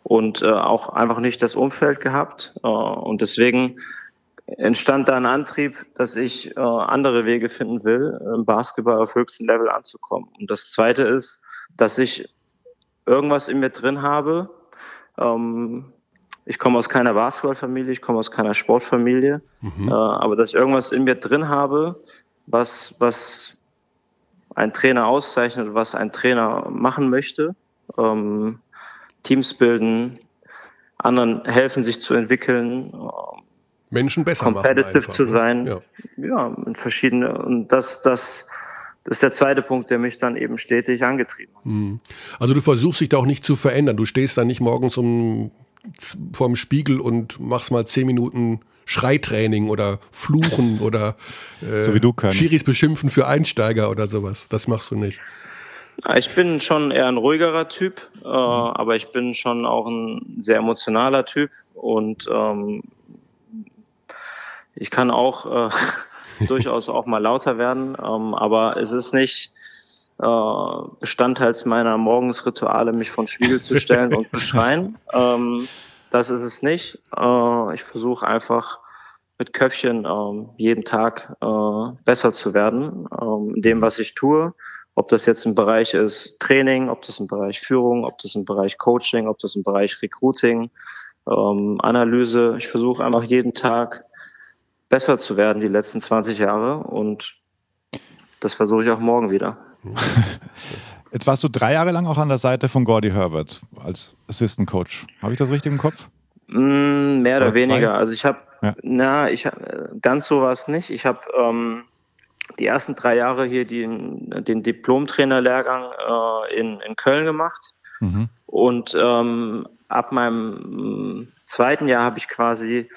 und äh, auch einfach nicht das Umfeld gehabt. Äh, und deswegen entstand da ein Antrieb, dass ich äh, andere Wege finden will, im Basketball auf höchstem Level anzukommen. Und das Zweite ist, dass ich irgendwas in mir drin habe. Ähm, ich komme aus keiner Basketballfamilie, ich komme aus keiner Sportfamilie, mhm. äh, aber dass ich irgendwas in mir drin habe, was, was ein Trainer auszeichnet, was ein Trainer machen möchte. Ähm, Teams bilden, anderen helfen, sich zu entwickeln. Äh, Menschen besser competitive einfach, zu ne? sein. Ja. ja, in verschiedene und das, das, das ist der zweite Punkt, der mich dann eben stetig angetrieben hat. Mhm. Also du versuchst dich da auch nicht zu verändern. Du stehst da nicht morgens um vorm Spiegel und machst mal zehn Minuten Schreitraining oder Fluchen oder äh, so wie du kannst. Schiris beschimpfen für Einsteiger oder sowas. Das machst du nicht. Ich bin schon eher ein ruhigerer Typ, äh, aber ich bin schon auch ein sehr emotionaler Typ und ähm, ich kann auch äh, durchaus auch mal lauter werden, ähm, aber es ist nicht äh, Bestandteils meiner Morgensrituale, mich vor den Spiegel zu stellen und zu schreien. Ähm, das ist es nicht. Äh, ich versuche einfach mit Köpfchen äh, jeden Tag äh, besser zu werden ähm, in dem, was ich tue. Ob das jetzt im Bereich ist Training, ob das im Bereich Führung, ob das im Bereich Coaching, ob das im Bereich Recruiting, ähm, Analyse. Ich versuche einfach jeden Tag besser zu werden die letzten 20 Jahre und das versuche ich auch morgen wieder. Jetzt warst du drei Jahre lang auch an der Seite von Gordy Herbert als Assistant Coach. Habe ich das richtig im Kopf? Mm, mehr oder, oder weniger. Also ich habe, ja. na, ich ganz so war es nicht. Ich habe ähm, die ersten drei Jahre hier den, den Diplom-Trainer-Lehrgang äh, in, in Köln gemacht. Mhm. Und ähm, ab meinem zweiten Jahr habe ich quasi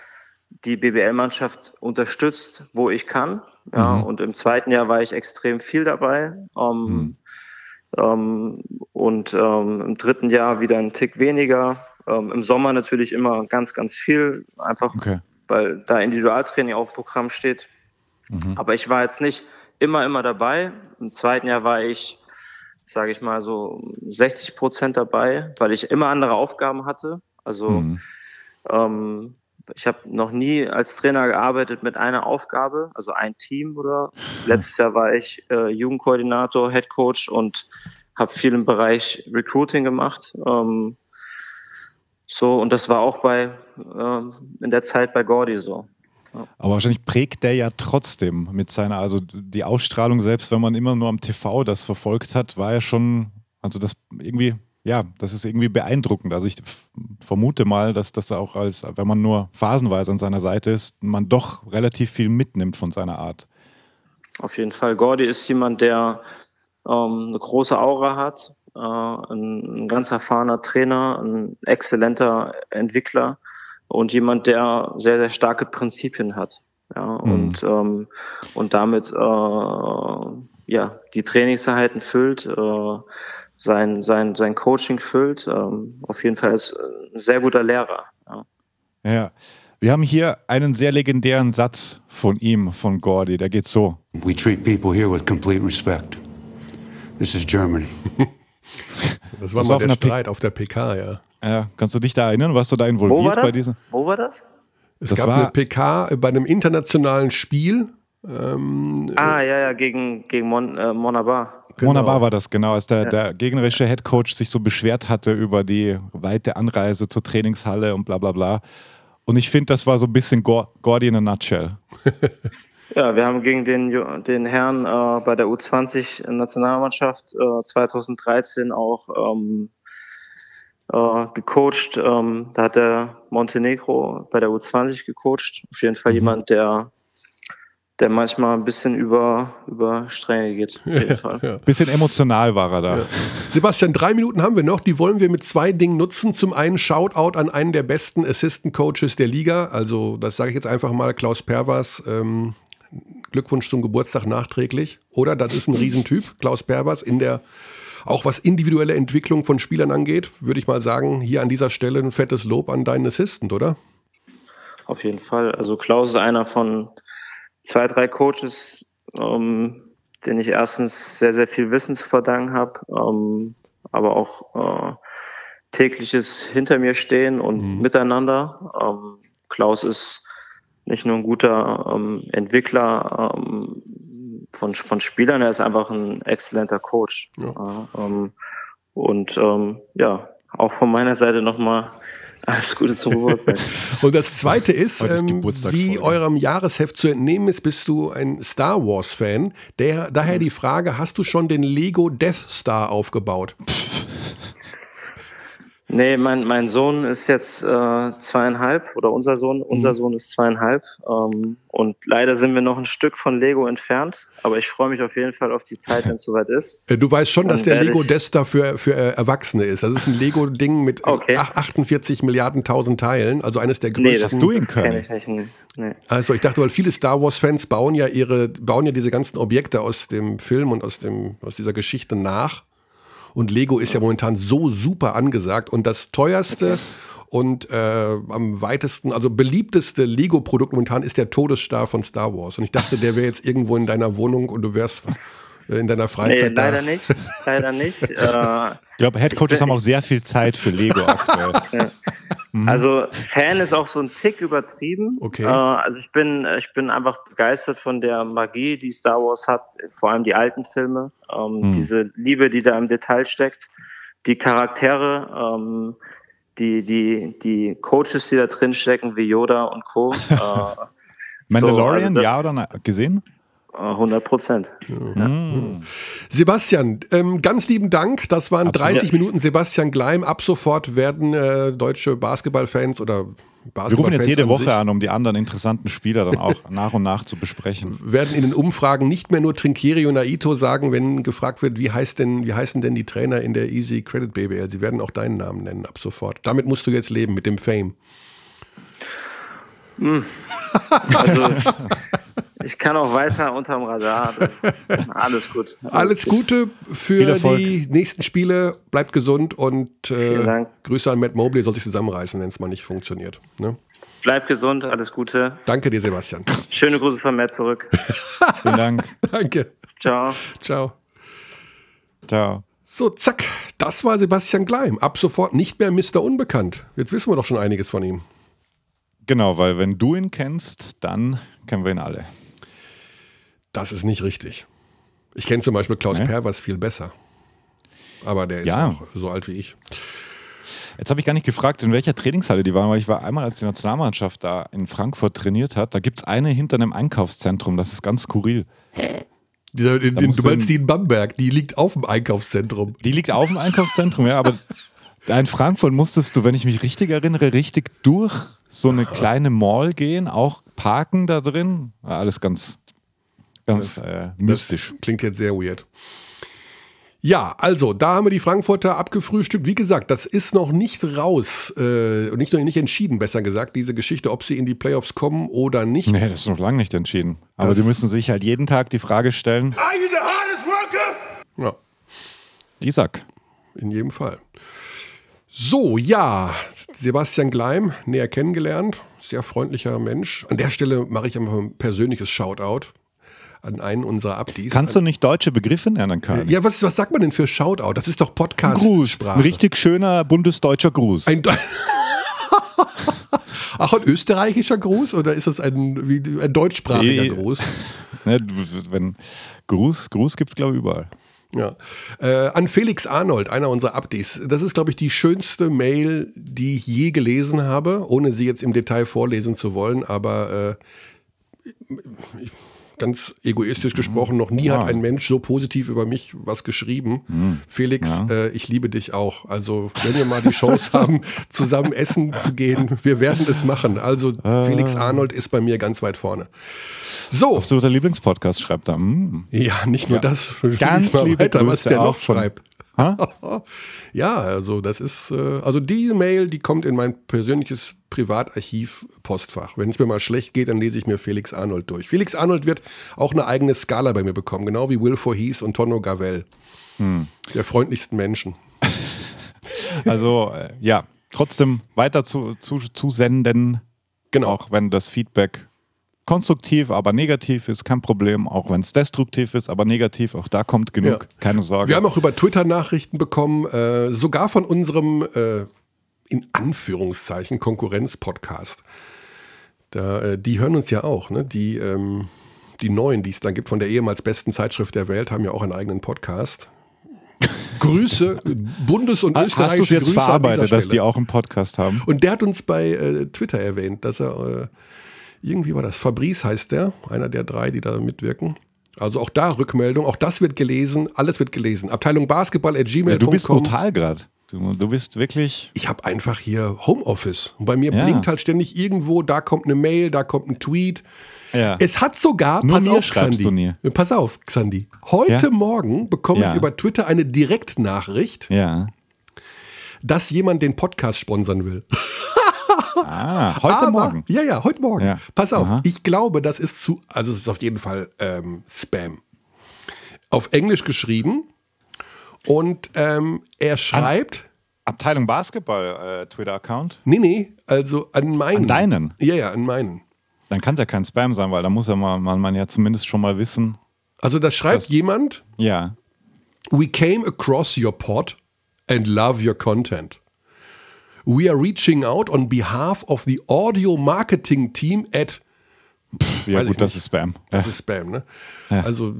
die BBL-Mannschaft unterstützt, wo ich kann. Ja, mhm. und im zweiten Jahr war ich extrem viel dabei. Ähm, mhm. ähm, und ähm, im dritten Jahr wieder ein Tick weniger. Ähm, Im Sommer natürlich immer ganz, ganz viel, einfach okay. weil da Individualtraining auf Programm steht. Mhm. Aber ich war jetzt nicht immer, immer dabei. Im zweiten Jahr war ich, sage ich mal, so 60 Prozent dabei, weil ich immer andere Aufgaben hatte. Also mhm. ähm, ich habe noch nie als Trainer gearbeitet mit einer Aufgabe, also ein Team oder. Letztes Jahr war ich äh, Jugendkoordinator, Head Coach und habe viel im Bereich Recruiting gemacht. Ähm, so, und das war auch bei ähm, in der Zeit bei Gordy so. Ja. Aber wahrscheinlich prägt der ja trotzdem mit seiner, also die Ausstrahlung, selbst wenn man immer nur am TV das verfolgt hat, war ja schon, also das irgendwie ja, das ist irgendwie beeindruckend. Also ich vermute mal, dass das auch als, wenn man nur phasenweise an seiner Seite ist, man doch relativ viel mitnimmt von seiner Art. Auf jeden Fall. Gordy ist jemand, der ähm, eine große Aura hat, äh, ein, ein ganz erfahrener Trainer, ein exzellenter Entwickler und jemand, der sehr, sehr starke Prinzipien hat. Ja, mhm. und, ähm, und damit äh, ja, die Trainingseinheiten füllt. Äh, sein, sein, sein Coaching füllt. Ähm, auf jeden Fall ist ein sehr guter Lehrer. Ja. ja. Wir haben hier einen sehr legendären Satz von ihm, von Gordy, der geht so. We treat people here with complete respect. This is Germany. das war das mal war der Streit P auf der PK, ja. Ja, kannst du dich da erinnern? Warst du da involviert Wo war das? bei diesem? Wo war das? Es das gab eine PK bei einem internationalen Spiel. Ähm, ah, ja, ja, gegen, gegen Mon, äh, Monabar. Genau. Wunderbar war das, genau, als der, ja. der gegnerische Headcoach sich so beschwert hatte über die weite Anreise zur Trainingshalle und bla bla bla. Und ich finde, das war so ein bisschen Gordy in a nutshell. ja, wir haben gegen den, den Herrn äh, bei der U20-Nationalmannschaft äh, 2013 auch ähm, äh, gecoacht. Ähm, da hat der Montenegro bei der U20 gecoacht. Auf jeden Fall mhm. jemand, der der manchmal ein bisschen über, über Stränge geht. Ja, ja. Bisschen emotional war er da. Ja. Sebastian, drei Minuten haben wir noch. Die wollen wir mit zwei Dingen nutzen. Zum einen Shoutout an einen der besten Assistant Coaches der Liga. Also, das sage ich jetzt einfach mal, Klaus Pervers. Ähm, Glückwunsch zum Geburtstag nachträglich. Oder das ist ein Riesentyp, Klaus Pervers, in der, auch was individuelle Entwicklung von Spielern angeht, würde ich mal sagen, hier an dieser Stelle ein fettes Lob an deinen Assistant, oder? Auf jeden Fall. Also Klaus ist einer von zwei, drei Coaches, ähm, den ich erstens sehr, sehr viel Wissen zu verdanken habe, ähm, aber auch äh, tägliches hinter mir stehen und mhm. miteinander. Ähm, Klaus ist nicht nur ein guter ähm, Entwickler ähm, von, von Spielern, er ist einfach ein exzellenter Coach. Ja. Äh, und ähm, ja, auch von meiner Seite nochmal alles Gute zum Geburtstag. Und das Zweite ist, ähm, wie eurem Jahresheft zu entnehmen ist, bist du ein Star Wars-Fan. Daher die Frage, hast du schon den Lego Death Star aufgebaut? Nee, mein, mein Sohn ist jetzt äh, zweieinhalb oder unser Sohn, unser mhm. Sohn ist zweieinhalb. Ähm, und leider sind wir noch ein Stück von Lego entfernt. Aber ich freue mich auf jeden Fall auf die Zeit, wenn es soweit ist. Äh, du weißt schon, dass der Lego Desta für, für äh, Erwachsene ist. Das ist ein Lego-Ding mit okay. 48 Milliarden tausend Teilen, also eines der größten. Nee, das, Doing das kenne ich nicht. Nee. Also ich dachte, weil viele Star Wars-Fans bauen ja ihre, bauen ja diese ganzen Objekte aus dem Film und aus, dem, aus dieser Geschichte nach. Und Lego ist ja momentan so super angesagt. Und das teuerste und äh, am weitesten, also beliebteste Lego-Produkt momentan ist der Todesstar von Star Wars. Und ich dachte, der wäre jetzt irgendwo in deiner Wohnung und du wärst in deiner Freizeit? Nee, leider da? nicht. Leider nicht. Äh, ich glaube, Headcoaches haben auch sehr viel Zeit für Lego aktuell. Mhm. Also Fan ist auch so ein Tick übertrieben. Okay. Äh, also ich bin, ich bin einfach begeistert von der Magie, die Star Wars hat, vor allem die alten Filme. Ähm, mhm. Diese Liebe, die da im Detail steckt, die Charaktere, ähm, die, die, die Coaches, die da drin stecken, wie Yoda und Co. Äh, Mandalorian, so, also ja oder nein? Gesehen? 100 Prozent. Ja. Mhm. Sebastian, ähm, ganz lieben Dank. Das waren Absolut. 30 Minuten Sebastian Gleim. Ab sofort werden äh, deutsche Basketballfans oder Basketball Wir rufen jetzt jede Woche an, um die anderen interessanten Spieler dann auch nach und nach zu besprechen. Werden in den Umfragen nicht mehr nur Trinkieri und Aito sagen, wenn gefragt wird, wie, heißt denn, wie heißen denn die Trainer in der Easy Credit BBL? Sie werden auch deinen Namen nennen ab sofort. Damit musst du jetzt leben, mit dem Fame. Hm. Also, ich kann auch weiter unterm Radar. alles gut. Alles, alles Gute für die nächsten Spiele. Bleibt gesund und äh, Grüße an Matt Mobley. Soll sich zusammenreißen, wenn es mal nicht funktioniert. Ne? Bleibt gesund, alles Gute. Danke dir, Sebastian. Schöne Grüße von Matt zurück. Vielen Dank. Danke. Ciao. Ciao. Ciao. So, zack, das war Sebastian Gleim. Ab sofort nicht mehr Mr. Unbekannt. Jetzt wissen wir doch schon einiges von ihm. Genau, weil wenn du ihn kennst, dann kennen wir ihn alle. Das ist nicht richtig. Ich kenne zum Beispiel Klaus nee? Pervers viel besser. Aber der ist ja. auch so alt wie ich. Jetzt habe ich gar nicht gefragt, in welcher Trainingshalle die waren, weil ich war einmal, als die Nationalmannschaft da in Frankfurt trainiert hat. Da gibt es eine hinter einem Einkaufszentrum, das ist ganz skurril. Die, in, in, du meinst die in Bamberg, die liegt auf dem Einkaufszentrum. Die liegt auf dem Einkaufszentrum, ja, aber in Frankfurt musstest du, wenn ich mich richtig erinnere, richtig durch so eine kleine Mall gehen, auch parken da drin. Alles ganz, ganz das, äh, mystisch. Das klingt jetzt sehr weird. Ja, also da haben wir die Frankfurter abgefrühstückt. Wie gesagt, das ist noch nicht raus äh, und nicht, nicht entschieden, besser gesagt, diese Geschichte, ob sie in die Playoffs kommen oder nicht. Nee, das ist noch lange nicht entschieden. Aber das sie müssen sich halt jeden Tag die Frage stellen. Are you the hardest worker? Ja. Isaac. In jedem Fall. So, ja, Sebastian Gleim, näher kennengelernt, sehr freundlicher Mensch. An der Stelle mache ich einfach ein persönliches Shoutout an einen unserer Abdis. Kannst du nicht deutsche Begriffe lernen können? Ja, was, was sagt man denn für Shoutout? Das ist doch podcast Gruß, ein richtig schöner bundesdeutscher Gruß. Ein Ach, ein österreichischer Gruß oder ist das ein, wie, ein deutschsprachiger nee. Gruß? Ne, wenn Gruß, Gruß gibt es, glaube ich, überall. Ja. Äh, an Felix Arnold, einer unserer Abdis. Das ist, glaube ich, die schönste Mail, die ich je gelesen habe, ohne sie jetzt im Detail vorlesen zu wollen, aber äh, ich, ganz egoistisch gesprochen, noch nie ja. hat ein Mensch so positiv über mich was geschrieben. Mhm. Felix, ja. äh, ich liebe dich auch. Also, wenn wir mal die Chance haben, zusammen essen zu gehen, wir werden es machen. Also, äh. Felix Arnold ist bei mir ganz weit vorne. So. Absoluter Lieblingspodcast schreibt er. Mhm. Ja, nicht nur ja. das. Ganz mal weiter, was der noch schreibt. ja, also das ist, äh, also die Mail, die kommt in mein persönliches Privatarchiv-Postfach. Wenn es mir mal schlecht geht, dann lese ich mir Felix Arnold durch. Felix Arnold wird auch eine eigene Skala bei mir bekommen, genau wie Will Voorhees und Tonno Gavel. Hm. Der freundlichsten Menschen. Also, äh, ja, trotzdem weiter zu, zu, zu senden. Genau. Auch wenn das Feedback konstruktiv, aber negativ ist, kein Problem. Auch wenn es destruktiv ist, aber negativ, auch da kommt genug, ja. keine Sorge. Wir haben auch über Twitter Nachrichten bekommen, äh, sogar von unserem äh, in Anführungszeichen Konkurrenz-Podcast. Da, äh, die hören uns ja auch, ne? Die, ähm, die neuen, die es dann gibt, von der ehemals besten Zeitschrift der Welt, haben ja auch einen eigenen Podcast. Grüße, Bundes- und Österreichische Hast du es jetzt Grüße verarbeitet, dass die auch einen Podcast haben? Und der hat uns bei äh, Twitter erwähnt, dass er, äh, irgendwie war das, Fabrice heißt der, einer der drei, die da mitwirken. Also auch da Rückmeldung, auch das wird gelesen, alles wird gelesen. Abteilung Basketball at gmail.com. Ja, du bist total gerade. Du, du, bist wirklich. Ich habe einfach hier Homeoffice. Und bei mir ja. blinkt halt ständig irgendwo, da kommt eine Mail, da kommt ein Tweet. Ja. Es hat sogar, Nur pass auf, Xandi. Pass auf, Xandi. Heute ja? Morgen bekomme ich über Twitter eine Direktnachricht, dass jemand den Podcast sponsern will. ah, heute Aber, Morgen. Ja, ja, heute Morgen. Pass auf, Aha. ich glaube, das ist zu, also es ist auf jeden Fall ähm, Spam. Auf Englisch geschrieben. Und ähm, er schreibt. An Abteilung Basketball, äh, Twitter-Account? Nee, nee, also an meinen. An deinen? Ja, ja, an meinen. Dann kann es ja kein Spam sein, weil da muss ja man, man, man ja zumindest schon mal wissen. Also da schreibt dass, jemand, ja. We came across your pod and love your content. We are reaching out on behalf of the audio marketing team at. Pff, ja, gut, das ist Spam. Das ja. ist Spam, ne? Ja. Also,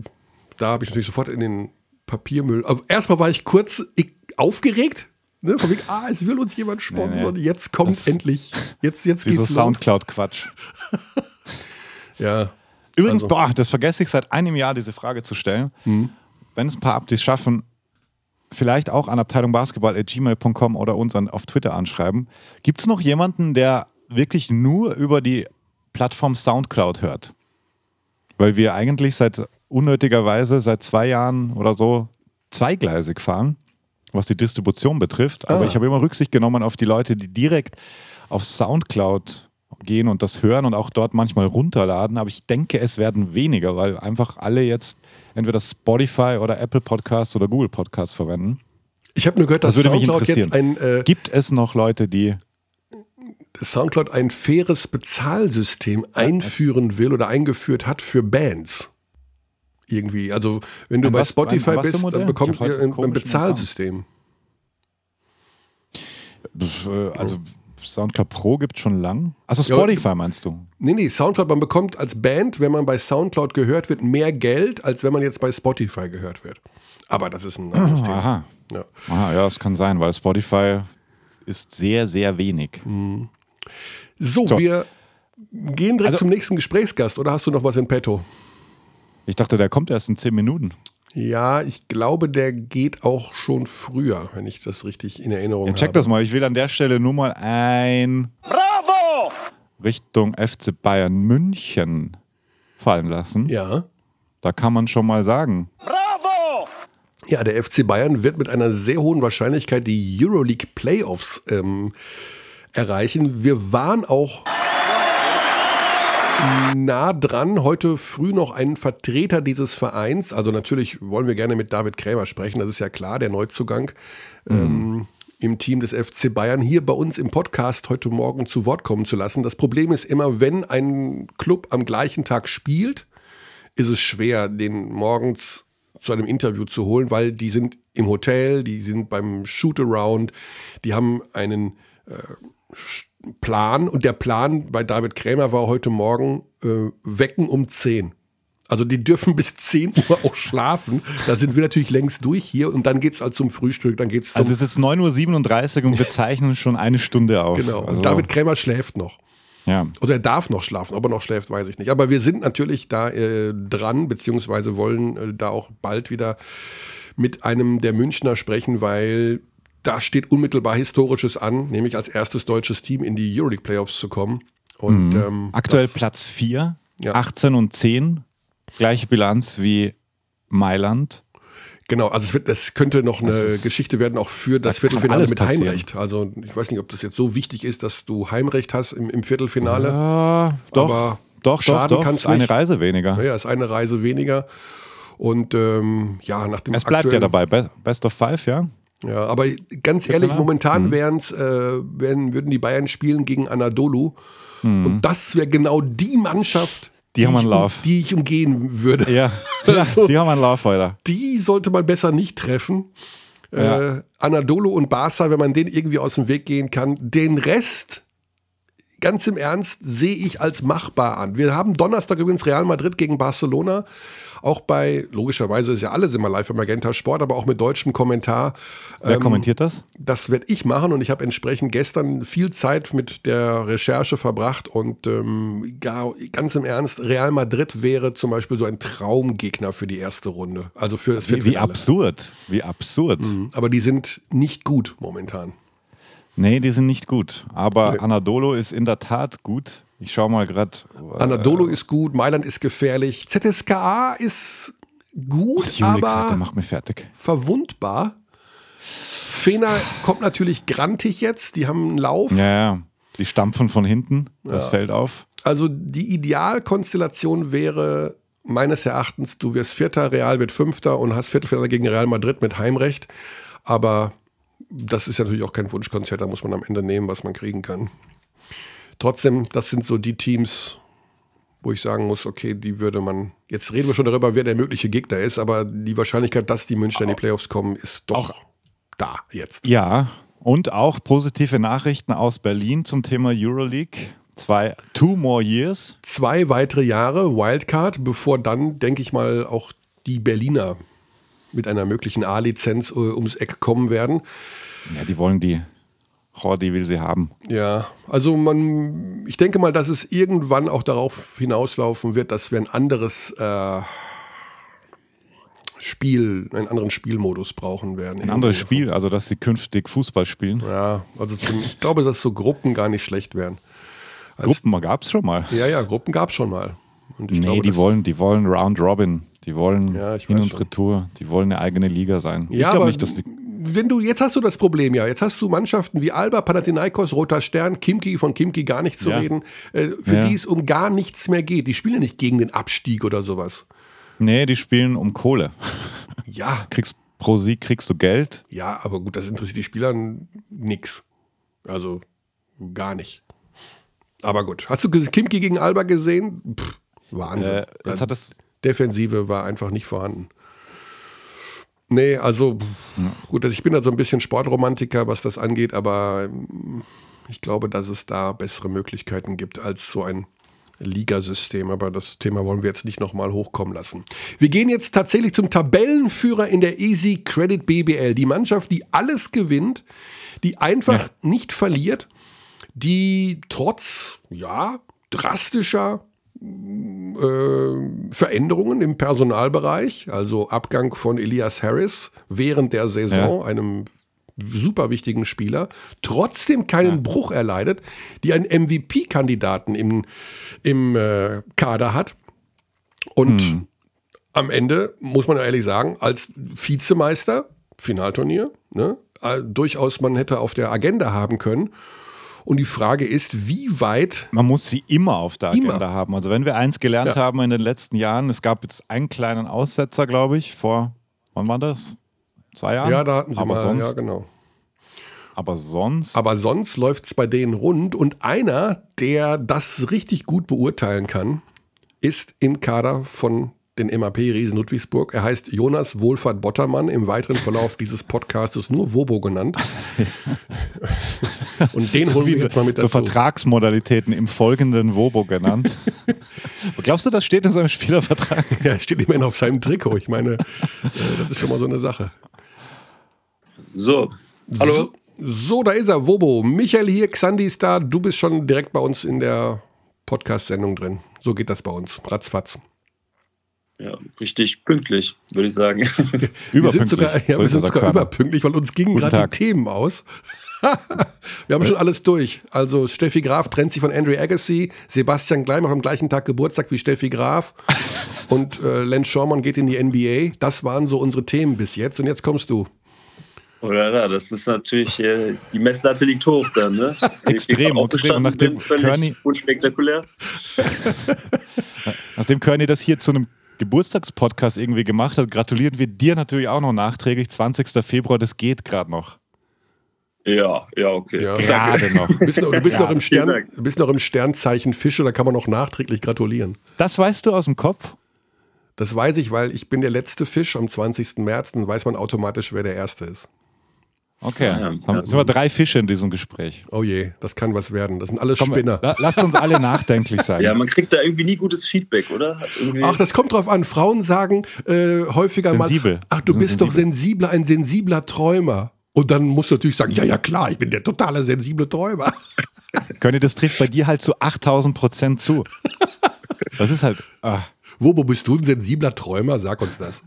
da habe ich natürlich sofort in den Papiermüll. Aber erstmal war ich kurz aufgeregt, Ne, von wegen, ah, es will uns jemand sponsern. Nee, nee. Jetzt kommt das endlich. Jetzt, jetzt geht's so Soundcloud-Quatsch. ja. Übrigens, also. boah, das vergesse ich seit einem Jahr, diese Frage zu stellen. Hm. Wenn es ein paar Updates schaffen, vielleicht auch an Abteilung Basketball@gmail.com oder uns an, auf Twitter anschreiben. Gibt es noch jemanden, der wirklich nur über die Plattform Soundcloud hört? Weil wir eigentlich seit unnötigerweise seit zwei Jahren oder so zweigleisig fahren was die Distribution betrifft. Aber ah. ich habe immer Rücksicht genommen auf die Leute, die direkt auf Soundcloud gehen und das hören und auch dort manchmal runterladen. Aber ich denke, es werden weniger, weil einfach alle jetzt entweder Spotify oder Apple Podcasts oder Google Podcasts verwenden. Ich habe nur gehört, dass das Soundcloud jetzt ein. Äh, Gibt es noch Leute, die. Soundcloud ein faires Bezahlsystem einführen will oder eingeführt hat für Bands? irgendwie. Also wenn du ein bei was, Spotify ein, bist, dann bekommst du ein, ein Bezahlsystem. Äh, also Soundcloud Pro gibt es schon lang. Also Spotify ja, meinst du? Nee, nee, Soundcloud, man bekommt als Band, wenn man bei Soundcloud gehört wird, mehr Geld, als wenn man jetzt bei Spotify gehört wird. Aber das ist ein anderes Thema. Aha. Ja. Aha, ja, das kann sein, weil Spotify ist sehr, sehr wenig. Mhm. So, so, wir gehen direkt also, zum nächsten Gesprächsgast oder hast du noch was in petto? Ich dachte, der kommt erst in zehn Minuten. Ja, ich glaube, der geht auch schon früher, wenn ich das richtig in Erinnerung ja, check habe. das mal. Ich will an der Stelle nur mal ein Bravo! Richtung FC Bayern München fallen lassen. Ja. Da kann man schon mal sagen. Bravo! Ja, der FC Bayern wird mit einer sehr hohen Wahrscheinlichkeit die Euroleague Playoffs ähm, erreichen. Wir waren auch nah dran. Heute früh noch ein Vertreter dieses Vereins. Also natürlich wollen wir gerne mit David Krämer sprechen. Das ist ja klar, der Neuzugang mhm. ähm, im Team des FC Bayern hier bei uns im Podcast heute Morgen zu Wort kommen zu lassen. Das Problem ist immer, wenn ein Club am gleichen Tag spielt, ist es schwer, den morgens zu einem Interview zu holen, weil die sind im Hotel, die sind beim Shootaround, die haben einen äh, Plan und der Plan bei David Krämer war heute Morgen äh, wecken um 10. Also die dürfen bis 10 Uhr auch schlafen. Da sind wir natürlich längst durch hier und dann geht es halt zum Frühstück. Dann geht's also es ist 9.37 Uhr und wir zeichnen schon eine Stunde auf. Genau. Also und David Krämer schläft noch. Ja. Oder er darf noch schlafen. Ob er noch schläft, weiß ich nicht. Aber wir sind natürlich da äh, dran, beziehungsweise wollen äh, da auch bald wieder mit einem der Münchner sprechen, weil da steht unmittelbar Historisches an, nämlich als erstes deutsches Team in die Euroleague Playoffs zu kommen. Und, mhm. ähm, Aktuell das, Platz 4, ja. 18 und 10, gleiche Bilanz wie Mailand. Genau, also es, wird, es könnte noch eine Geschichte werden, auch für das Viertelfinale mit passieren. Heimrecht. Also ich weiß nicht, ob das jetzt so wichtig ist, dass du Heimrecht hast im, im Viertelfinale. Ja, doch, aber doch, schaden doch, doch. Ist eine Reise weniger. Ja, ist eine Reise weniger. Und ähm, ja, nach dem Es bleibt ja dabei, Best of Five, ja? Ja, aber ganz ehrlich, momentan mhm. wären's, äh, wären, würden die Bayern spielen gegen Anadolu. Mhm. Und das wäre genau die Mannschaft, die, die haben einen Lauf. Die ich umgehen würde. Ja, also, die haben einen Lauf, Alter. Die sollte man besser nicht treffen. Ja. Äh, Anadolu und Barca, wenn man den irgendwie aus dem Weg gehen kann. Den Rest, ganz im Ernst, sehe ich als machbar an. Wir haben Donnerstag übrigens Real Madrid gegen Barcelona auch bei, logischerweise ist ja alles immer live im Magenta Sport, aber auch mit deutschem Kommentar. Wer ähm, kommentiert das? Das werde ich machen und ich habe entsprechend gestern viel Zeit mit der Recherche verbracht und ähm, gar, ganz im Ernst, Real Madrid wäre zum Beispiel so ein Traumgegner für die erste Runde. Also für das Wie, wie absurd, wie absurd. Mhm. Aber die sind nicht gut momentan. Nee, die sind nicht gut. Aber nee. Anadolo ist in der Tat gut. Ich schaue mal gerade. Äh, Anadolu ist gut, Mailand ist gefährlich. ZSKA ist gut, Ach, aber macht mich fertig. verwundbar. Fener kommt natürlich grantig jetzt, die haben einen Lauf. Ja, ja. Die stampfen von hinten, das ja. fällt auf. Also die Idealkonstellation wäre meines Erachtens, du wirst Vierter, Real wird Fünfter und hast Viertelfinale gegen Real Madrid mit Heimrecht. Aber das ist natürlich auch kein Wunschkonzert, da muss man am Ende nehmen, was man kriegen kann. Trotzdem, das sind so die Teams, wo ich sagen muss, okay, die würde man. Jetzt reden wir schon darüber, wer der mögliche Gegner ist, aber die Wahrscheinlichkeit, dass die Münchner in die Playoffs kommen, ist doch auch, da jetzt. Ja, und auch positive Nachrichten aus Berlin zum Thema Euroleague. Zwei, two more years. Zwei weitere Jahre Wildcard, bevor dann, denke ich mal, auch die Berliner mit einer möglichen A-Lizenz äh, ums Eck kommen werden. Ja, die wollen die Jordi will sie haben. Ja, also man, ich denke mal, dass es irgendwann auch darauf hinauslaufen wird, dass wir ein anderes äh, Spiel, einen anderen Spielmodus brauchen werden. Ein anderes Spiel, also dass sie künftig Fußball spielen. Ja, also zum, ich glaube, dass so Gruppen gar nicht schlecht wären. Als, Gruppen gab es schon mal. Ja, ja, Gruppen gab es schon mal. Und nee, glaube, die wollen, die wollen Round Robin. Die wollen ja, Hin- und Retour. Die wollen eine eigene Liga sein. Ja, ich glaube nicht, dass die wenn du, jetzt hast du das Problem ja, jetzt hast du Mannschaften wie Alba, Panathinaikos, Roter Stern, Kimki, von Kimki gar nicht zu ja. reden, äh, für ja. die es um gar nichts mehr geht. Die spielen ja nicht gegen den Abstieg oder sowas. Nee, die spielen um Kohle. Ja. Kriegst pro Sieg kriegst du Geld. Ja, aber gut, das interessiert die Spieler nix. Also gar nicht. Aber gut. Hast du Kimki gegen Alba gesehen? Pff, Wahnsinn. Äh, jetzt hat das Defensive war einfach nicht vorhanden. Nee, also ja. gut, also ich bin da so ein bisschen Sportromantiker, was das angeht, aber ich glaube, dass es da bessere Möglichkeiten gibt als so ein Ligasystem. Aber das Thema wollen wir jetzt nicht nochmal hochkommen lassen. Wir gehen jetzt tatsächlich zum Tabellenführer in der Easy Credit BBL. Die Mannschaft, die alles gewinnt, die einfach ja. nicht verliert, die trotz, ja, drastischer äh, Veränderungen im Personalbereich, also Abgang von Elias Harris während der Saison, ja. einem super wichtigen Spieler, trotzdem keinen ja. Bruch erleidet, die einen MVP-Kandidaten im, im äh, Kader hat. Und hm. am Ende, muss man ehrlich sagen, als Vizemeister, Finalturnier, ne, äh, durchaus man hätte auf der Agenda haben können. Und die Frage ist, wie weit. Man muss sie immer auf der Agenda immer. haben. Also, wenn wir eins gelernt ja. haben in den letzten Jahren, es gab jetzt einen kleinen Aussetzer, glaube ich, vor, wann war das? Zwei Jahren? Ja, da hatten sie Aber mal, sonst, ja, genau. Aber sonst. Aber sonst läuft es bei denen rund. Und einer, der das richtig gut beurteilen kann, ist im Kader von den MAP Riesen Ludwigsburg. Er heißt Jonas Wohlfahrt Bottermann, im weiteren Verlauf dieses Podcastes nur Wobo genannt. Und den holen wir jetzt mal mit dazu. So Vertragsmodalitäten im folgenden Wobo genannt. Glaubst du, das steht in seinem Spielervertrag? Ja, steht immerhin auf seinem Trikot. Ich meine, äh, das ist schon mal so eine Sache. So, hallo. So, so, da ist er, Wobo. Michael hier, Xandi ist da. Du bist schon direkt bei uns in der Podcast-Sendung drin. So geht das bei uns. Ratzfatz. Ja, richtig pünktlich, würde ich sagen. wir sind sogar, ja, wir sind sogar überpünktlich, weil uns gingen gerade die Themen aus. wir haben schon alles durch. Also Steffi Graf trennt sich von Andre Agassi, Sebastian Gleim macht am gleichen Tag Geburtstag wie Steffi Graf und äh, Len Schormann geht in die NBA. Das waren so unsere Themen bis jetzt und jetzt kommst du. Oder das ist natürlich, äh, die Messlatte liegt hoch dann, ne? extrem, extrem. Nachdem Körny, unspektakulär. nachdem Körny das hier zu einem Geburtstagspodcast irgendwie gemacht hat, gratulieren wir dir natürlich auch noch nachträglich. 20. Februar, das geht gerade noch. Ja, ja, okay. Ja. Gerade noch. Du bist, noch, du bist ja, noch im Stern, bist noch im Sternzeichen Fische, da kann man noch nachträglich gratulieren. Das weißt du aus dem Kopf? Das weiß ich, weil ich bin der letzte Fisch am 20. März, dann weiß man automatisch, wer der Erste ist. Okay, ja, ja. sind wir drei Fische in diesem Gespräch. Oh je, das kann was werden. Das sind alles Komm, Spinner. La lasst uns alle nachdenklich sein. Ja, man kriegt da irgendwie nie gutes Feedback, oder? Irgendwie ach, das kommt drauf an. Frauen sagen äh, häufiger Sensibel. mal, ach, du bist sensibel. doch sensibler, ein sensibler Träumer. Und dann musst du natürlich sagen, ja, ja, klar, ich bin der totale sensible Träumer. Könny, das trifft bei dir halt zu 8000 Prozent zu. Das ist halt. Ah. Wo, wo bist du ein sensibler Träumer? Sag uns das.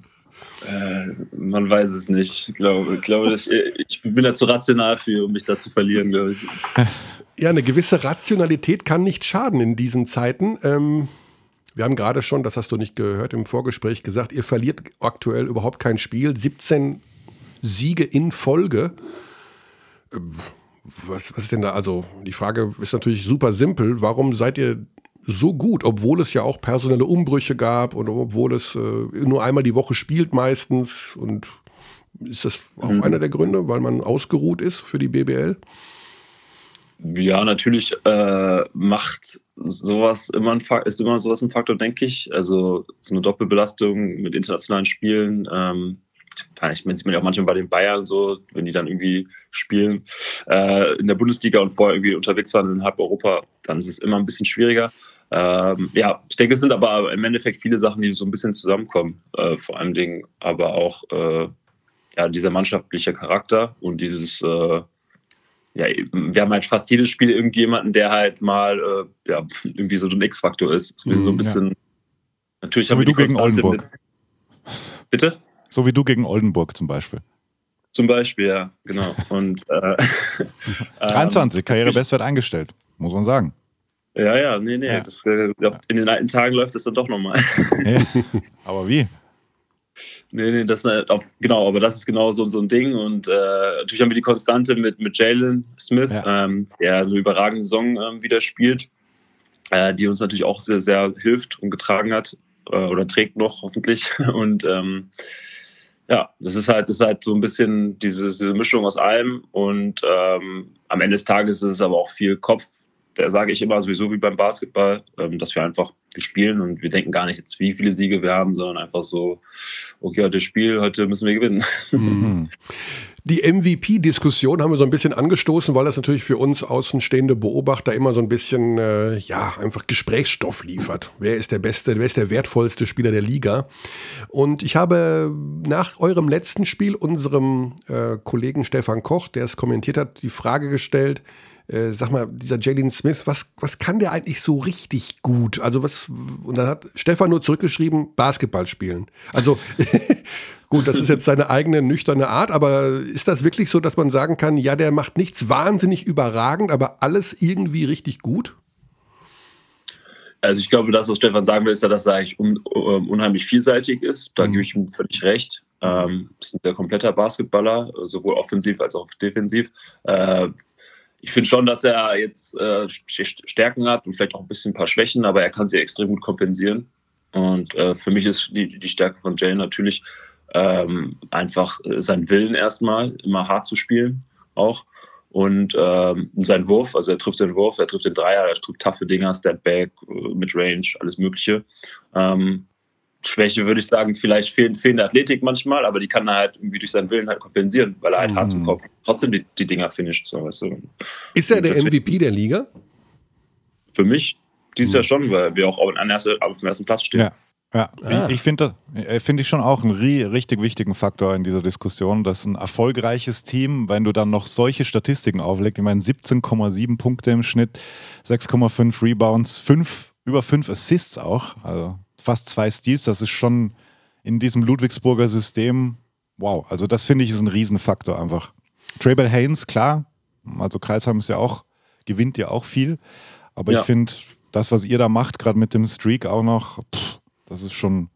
Äh, man weiß es nicht. Ich glaube, ich, glaube ich, ich bin da zu rational für, um mich da zu verlieren, glaube ich. Ja, eine gewisse Rationalität kann nicht schaden in diesen Zeiten. Ähm, wir haben gerade schon, das hast du nicht gehört, im Vorgespräch gesagt, ihr verliert aktuell überhaupt kein Spiel. 17 Siege in Folge. Ähm, was, was ist denn da? Also, die Frage ist natürlich super simpel. Warum seid ihr so gut, obwohl es ja auch personelle Umbrüche gab und obwohl es äh, nur einmal die Woche spielt meistens. Und ist das auch mhm. einer der Gründe, weil man ausgeruht ist für die BBL? Ja, natürlich äh, macht sowas immer ein ist immer sowas ein Faktor, denke ich. Also so eine Doppelbelastung mit internationalen Spielen. Ähm, ich meine, sieht man ja auch manchmal bei den Bayern so, wenn die dann irgendwie spielen äh, in der Bundesliga und vorher irgendwie unterwegs waren in halb Europa, dann ist es immer ein bisschen schwieriger. Ähm, ja, ich denke, es sind aber im Endeffekt viele Sachen, die so ein bisschen zusammenkommen. Äh, vor allem Dingen aber auch äh, ja, dieser mannschaftliche Charakter und dieses, äh, ja, wir haben halt fast jedes Spiel irgendjemanden, der halt mal äh, ja, irgendwie so ein X-Faktor ist. So, so ein mhm, bisschen. Ja. Natürlich so haben wir wie du gegen Oldenburg. Mit, bitte? So wie du gegen Oldenburg zum Beispiel. Zum Beispiel, ja, genau. Und, äh, 23, ähm, Karrierebestwert eingestellt, muss man sagen. Ja, ja, nee, nee. Ja. Das, äh, in den alten Tagen läuft das dann doch nochmal. Ja, aber wie? Nee, nee, das ist auf, genau, aber das ist genau so, so ein Ding. Und äh, natürlich haben wir die Konstante mit, mit Jalen Smith, ja. ähm, der eine überragende Saison ähm, wieder spielt, äh, die uns natürlich auch sehr, sehr hilft und getragen hat äh, oder trägt noch hoffentlich. Und ähm, ja, das ist halt, das ist halt so ein bisschen diese, diese Mischung aus allem. Und ähm, am Ende des Tages ist es aber auch viel Kopf da sage ich immer sowieso wie beim Basketball, ähm, dass wir einfach spielen und wir denken gar nicht jetzt, wie viele Siege wir haben, sondern einfach so, okay, heute Spiel, heute müssen wir gewinnen. Mhm. Die MVP-Diskussion haben wir so ein bisschen angestoßen, weil das natürlich für uns außenstehende Beobachter immer so ein bisschen, äh, ja, einfach Gesprächsstoff liefert. Wer ist der beste, wer ist der wertvollste Spieler der Liga? Und ich habe nach eurem letzten Spiel unserem äh, Kollegen Stefan Koch, der es kommentiert hat, die Frage gestellt, äh, sag mal, dieser Jalen Smith, was, was kann der eigentlich so richtig gut? Also was, und dann hat Stefan nur zurückgeschrieben, Basketball spielen. Also gut, das ist jetzt seine eigene nüchterne Art, aber ist das wirklich so, dass man sagen kann, ja, der macht nichts wahnsinnig überragend, aber alles irgendwie richtig gut? Also ich glaube, das, was Stefan sagen will, ist ja, dass er eigentlich un, um, unheimlich vielseitig ist. Da mhm. gebe ich ihm völlig recht. Ähm, ist ein kompletter Basketballer, sowohl offensiv als auch defensiv. Äh, ich finde schon, dass er jetzt äh, Stärken hat und vielleicht auch ein bisschen ein paar Schwächen, aber er kann sie extrem gut kompensieren. Und äh, für mich ist die, die Stärke von Jalen natürlich ähm, einfach sein Willen erstmal, immer hart zu spielen auch. Und ähm, sein Wurf, also er trifft den Wurf, er trifft den Dreier, er trifft taffe Dinger, Step Back, äh, Midrange, alles Mögliche. Ähm, Schwäche würde ich sagen, vielleicht fehl, fehlende Athletik manchmal, aber die kann er halt irgendwie durch seinen Willen halt kompensieren, weil er halt mhm. hart zum Kopf trotzdem die, die Dinger finisht. So, weißt du. Ist er der MVP der Liga? Für mich dieses mhm. Jahr schon, weil wir auch auf, erste, auf dem ersten Platz stehen. Ja. Ja, ah. ich, ich finde äh, find ich schon auch einen richtig wichtigen Faktor in dieser Diskussion, dass ein erfolgreiches Team, wenn du dann noch solche Statistiken auflegst, ich meine 17,7 Punkte im Schnitt, 6,5 Rebounds, 5, über 5 Assists auch, also fast zwei Steals. Das ist schon in diesem Ludwigsburger System, wow. Also das finde ich ist ein Riesenfaktor einfach. Trabel Haynes, klar, also Kreisheim ist ja auch, gewinnt ja auch viel. Aber ja. ich finde, das, was ihr da macht, gerade mit dem Streak auch noch, pff, das ist schon.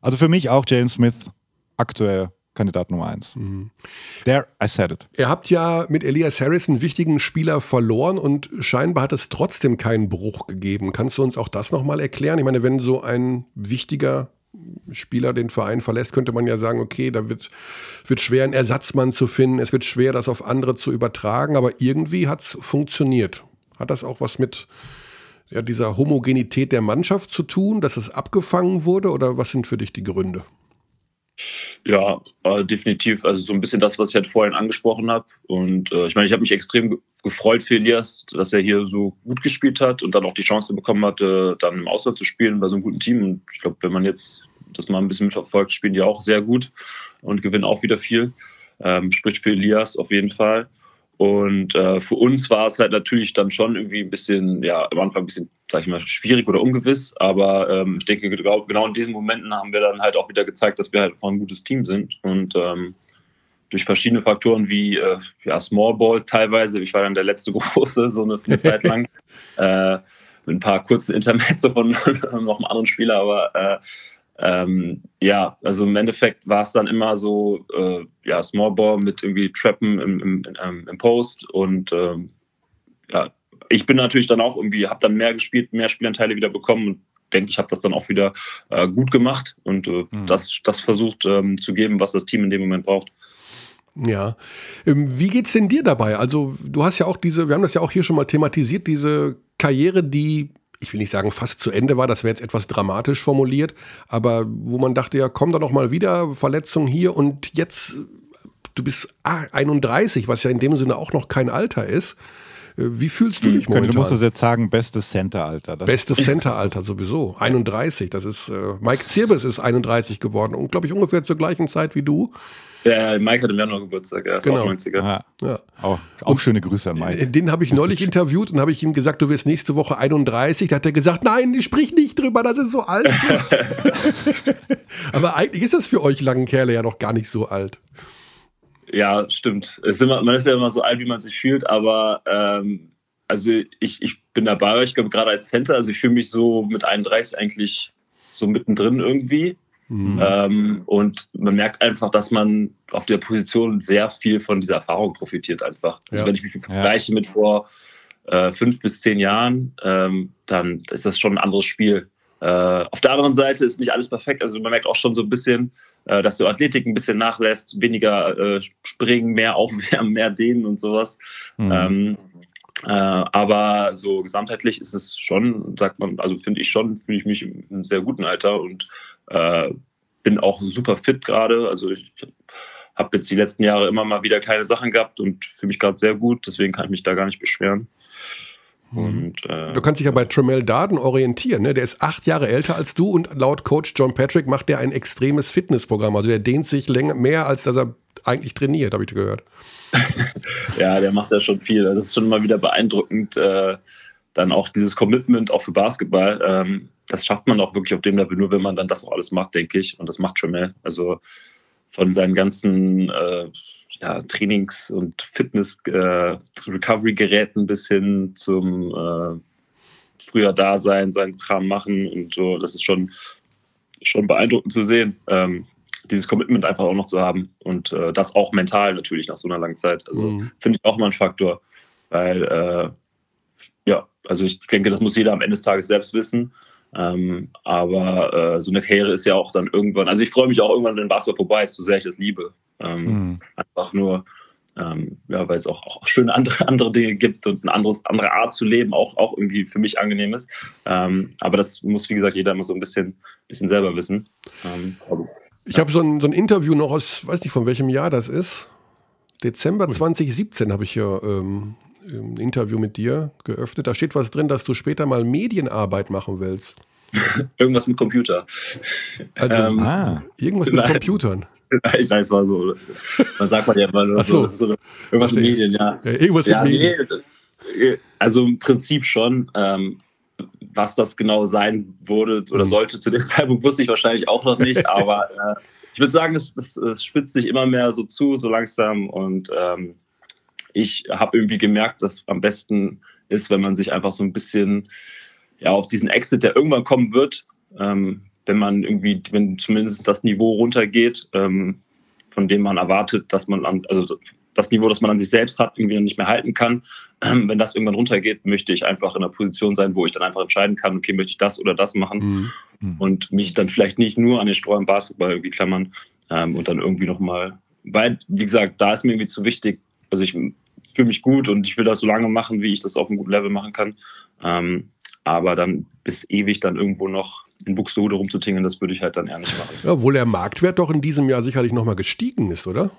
Also für mich auch Jalen Smith aktuell Kandidat Nummer eins. Mhm. There, I said it. Ihr habt ja mit Elias Harris einen wichtigen Spieler verloren und scheinbar hat es trotzdem keinen Bruch gegeben. Kannst du uns auch das nochmal erklären? Ich meine, wenn so ein wichtiger Spieler den Verein verlässt, könnte man ja sagen, okay, da wird, wird schwer, einen Ersatzmann zu finden, es wird schwer, das auf andere zu übertragen, aber irgendwie hat es funktioniert. Hat das auch was mit ja, dieser Homogenität der Mannschaft zu tun, dass es abgefangen wurde oder was sind für dich die Gründe? Ja, äh, definitiv. Also so ein bisschen das, was ich halt vorhin angesprochen habe. Und äh, ich meine, ich habe mich extrem gefreut für Elias, dass er hier so gut gespielt hat und dann auch die Chance bekommen hatte, dann im Ausland zu spielen bei so einem guten Team. Und ich glaube, wenn man jetzt das mal ein bisschen mitverfolgt, spielen die auch sehr gut und gewinnen auch wieder viel. Ähm, spricht für Elias auf jeden Fall. Und äh, für uns war es halt natürlich dann schon irgendwie ein bisschen, ja, am Anfang ein bisschen, sag ich mal, schwierig oder ungewiss. Aber ähm, ich denke, genau in diesen Momenten haben wir dann halt auch wieder gezeigt, dass wir halt ein gutes Team sind. Und ähm, durch verschiedene Faktoren wie äh, ja, Small Ball teilweise, ich war dann der letzte Große, so eine, eine Zeit lang, äh, mit ein paar kurzen Intermezzo von noch einem anderen Spieler, aber äh, ähm, ja, also im Endeffekt war es dann immer so, äh, ja, Small Ball mit irgendwie Trappen im, im, im, im Post und ähm, ja, ich bin natürlich dann auch irgendwie, habe dann mehr gespielt, mehr Spielanteile wieder bekommen und denke, ich habe das dann auch wieder äh, gut gemacht und äh, mhm. das, das versucht ähm, zu geben, was das Team in dem Moment braucht. Ja. Ähm, wie geht's denn dir dabei? Also, du hast ja auch diese, wir haben das ja auch hier schon mal thematisiert, diese Karriere, die ich will nicht sagen fast zu Ende war, das wäre jetzt etwas dramatisch formuliert, aber wo man dachte, ja, komm da noch mal wieder, Verletzung hier und jetzt, du bist 31, was ja in dem Sinne auch noch kein Alter ist. Äh, wie fühlst du hm, dich momentan? Du musst es jetzt sagen, bestes Center-Alter. Bestes Center-Alter sowieso. 31. Das ist, äh, Mike Zirbis ist 31 geworden und glaube ich ungefähr zur gleichen Zeit wie du. Der Mike hat im Januar Geburtstag, er ist genau. auch 90er. Ja. Ja. Auch, auch schöne Grüße an Mike. Den habe ich neulich interviewt und habe ich ihm gesagt, du wirst nächste Woche 31. Da hat er gesagt, nein, ich sprich nicht drüber, das ist so alt. Aber eigentlich ist das für euch langen Kerle ja noch gar nicht so alt. Ja, stimmt. Ist immer, man ist ja immer so alt, wie man sich fühlt, aber ähm, also ich, ich bin dabei, ich glaube gerade als Center, also ich fühle mich so mit 31 eigentlich so mittendrin irgendwie. Mhm. Ähm, und man merkt einfach, dass man auf der Position sehr viel von dieser Erfahrung profitiert einfach. Also ja. wenn ich mich vergleiche ja. mit vor äh, fünf bis zehn Jahren, ähm, dann ist das schon ein anderes Spiel. Äh, auf der anderen Seite ist nicht alles perfekt. Also man merkt auch schon so ein bisschen, äh, dass die Athletik ein bisschen nachlässt, weniger äh, springen, mehr aufwärmen, mehr dehnen und sowas. Mhm. Ähm, äh, aber so gesamtheitlich ist es schon, sagt man, also finde ich schon, fühle ich mich im sehr guten Alter und äh, bin auch super fit gerade. Also ich habe jetzt die letzten Jahre immer mal wieder keine Sachen gehabt und fühle mich gerade sehr gut. Deswegen kann ich mich da gar nicht beschweren. Mhm. Und, äh, du kannst dich ja bei Tremel Darden orientieren. Ne? Der ist acht Jahre älter als du und laut Coach John Patrick macht der ein extremes Fitnessprogramm. Also der dehnt sich länger, mehr, als dass er eigentlich trainiert, habe ich gehört. ja, der macht ja schon viel. Das ist schon mal wieder beeindruckend. Äh, dann auch dieses Commitment auch für Basketball. Ähm, das schafft man auch wirklich auf dem Level, nur wenn man dann das auch alles macht, denke ich. Und das macht Tremel. Also von seinen ganzen äh, ja, Trainings- und Fitness-Recovery-Geräten äh, bis hin zum äh, früher da sein, seinen Kram machen und so. Das ist schon, schon beeindruckend zu sehen. Ähm, dieses Commitment einfach auch noch zu haben und äh, das auch mental natürlich nach so einer langen Zeit. Also mhm. finde ich auch mal ein Faktor, weil äh, ja, also ich denke, das muss jeder am Ende des Tages selbst wissen. Ähm, aber äh, so eine Karriere ist ja auch dann irgendwann, also ich freue mich auch irgendwann, wenn Basketball vorbei ist, so sehr ich das liebe. Ähm, mhm. Einfach nur, ähm, ja, weil es auch, auch, schöne andere, andere Dinge gibt und eine anderes, andere Art zu leben auch, auch irgendwie für mich angenehm ist. Ähm, aber das muss, wie gesagt, jeder immer so ein bisschen, bisschen selber wissen. Ähm, ich habe so ein, so ein Interview noch aus, weiß nicht von welchem Jahr das ist. Dezember cool. 2017 habe ich hier ähm, Interview mit dir geöffnet. Da steht was drin, dass du später mal Medienarbeit machen willst. Irgendwas mit Computer. Also ähm, ah. irgendwas mit nein. Computern. Ich weiß, war so. Man sagt man ja immer so, so, irgendwas mit Medien, ja. ja irgendwas ja, mit Medien. Nee, also im Prinzip schon. Ähm, was das genau sein würde oder mhm. sollte zu dem Zeitpunkt, wusste ich wahrscheinlich auch noch nicht. aber äh, ich würde sagen, es, es, es, spitzt sich immer mehr so zu, so langsam. Und ähm, ich habe irgendwie gemerkt, dass am besten ist, wenn man sich einfach so ein bisschen ja, auf diesen Exit, der irgendwann kommen wird, ähm, wenn man irgendwie, wenn zumindest das Niveau runtergeht, ähm, von dem man erwartet, dass man, also das Niveau, das man an sich selbst hat, irgendwie nicht mehr halten kann. Ähm, wenn das irgendwann runtergeht, möchte ich einfach in einer Position sein, wo ich dann einfach entscheiden kann, okay, möchte ich das oder das machen mhm. mhm. und mich dann vielleicht nicht nur an den Steuern Basketball irgendwie klammern ähm, und dann irgendwie nochmal, weil, wie gesagt, da ist mir irgendwie zu wichtig, also ich fühle mich gut und ich will das so lange machen, wie ich das auf einem guten Level machen kann. Ähm, aber dann bis ewig dann irgendwo noch in Buxtehude rumzutingeln, das würde ich halt dann eher nicht machen. Obwohl der Marktwert doch in diesem Jahr sicherlich nochmal gestiegen ist, oder?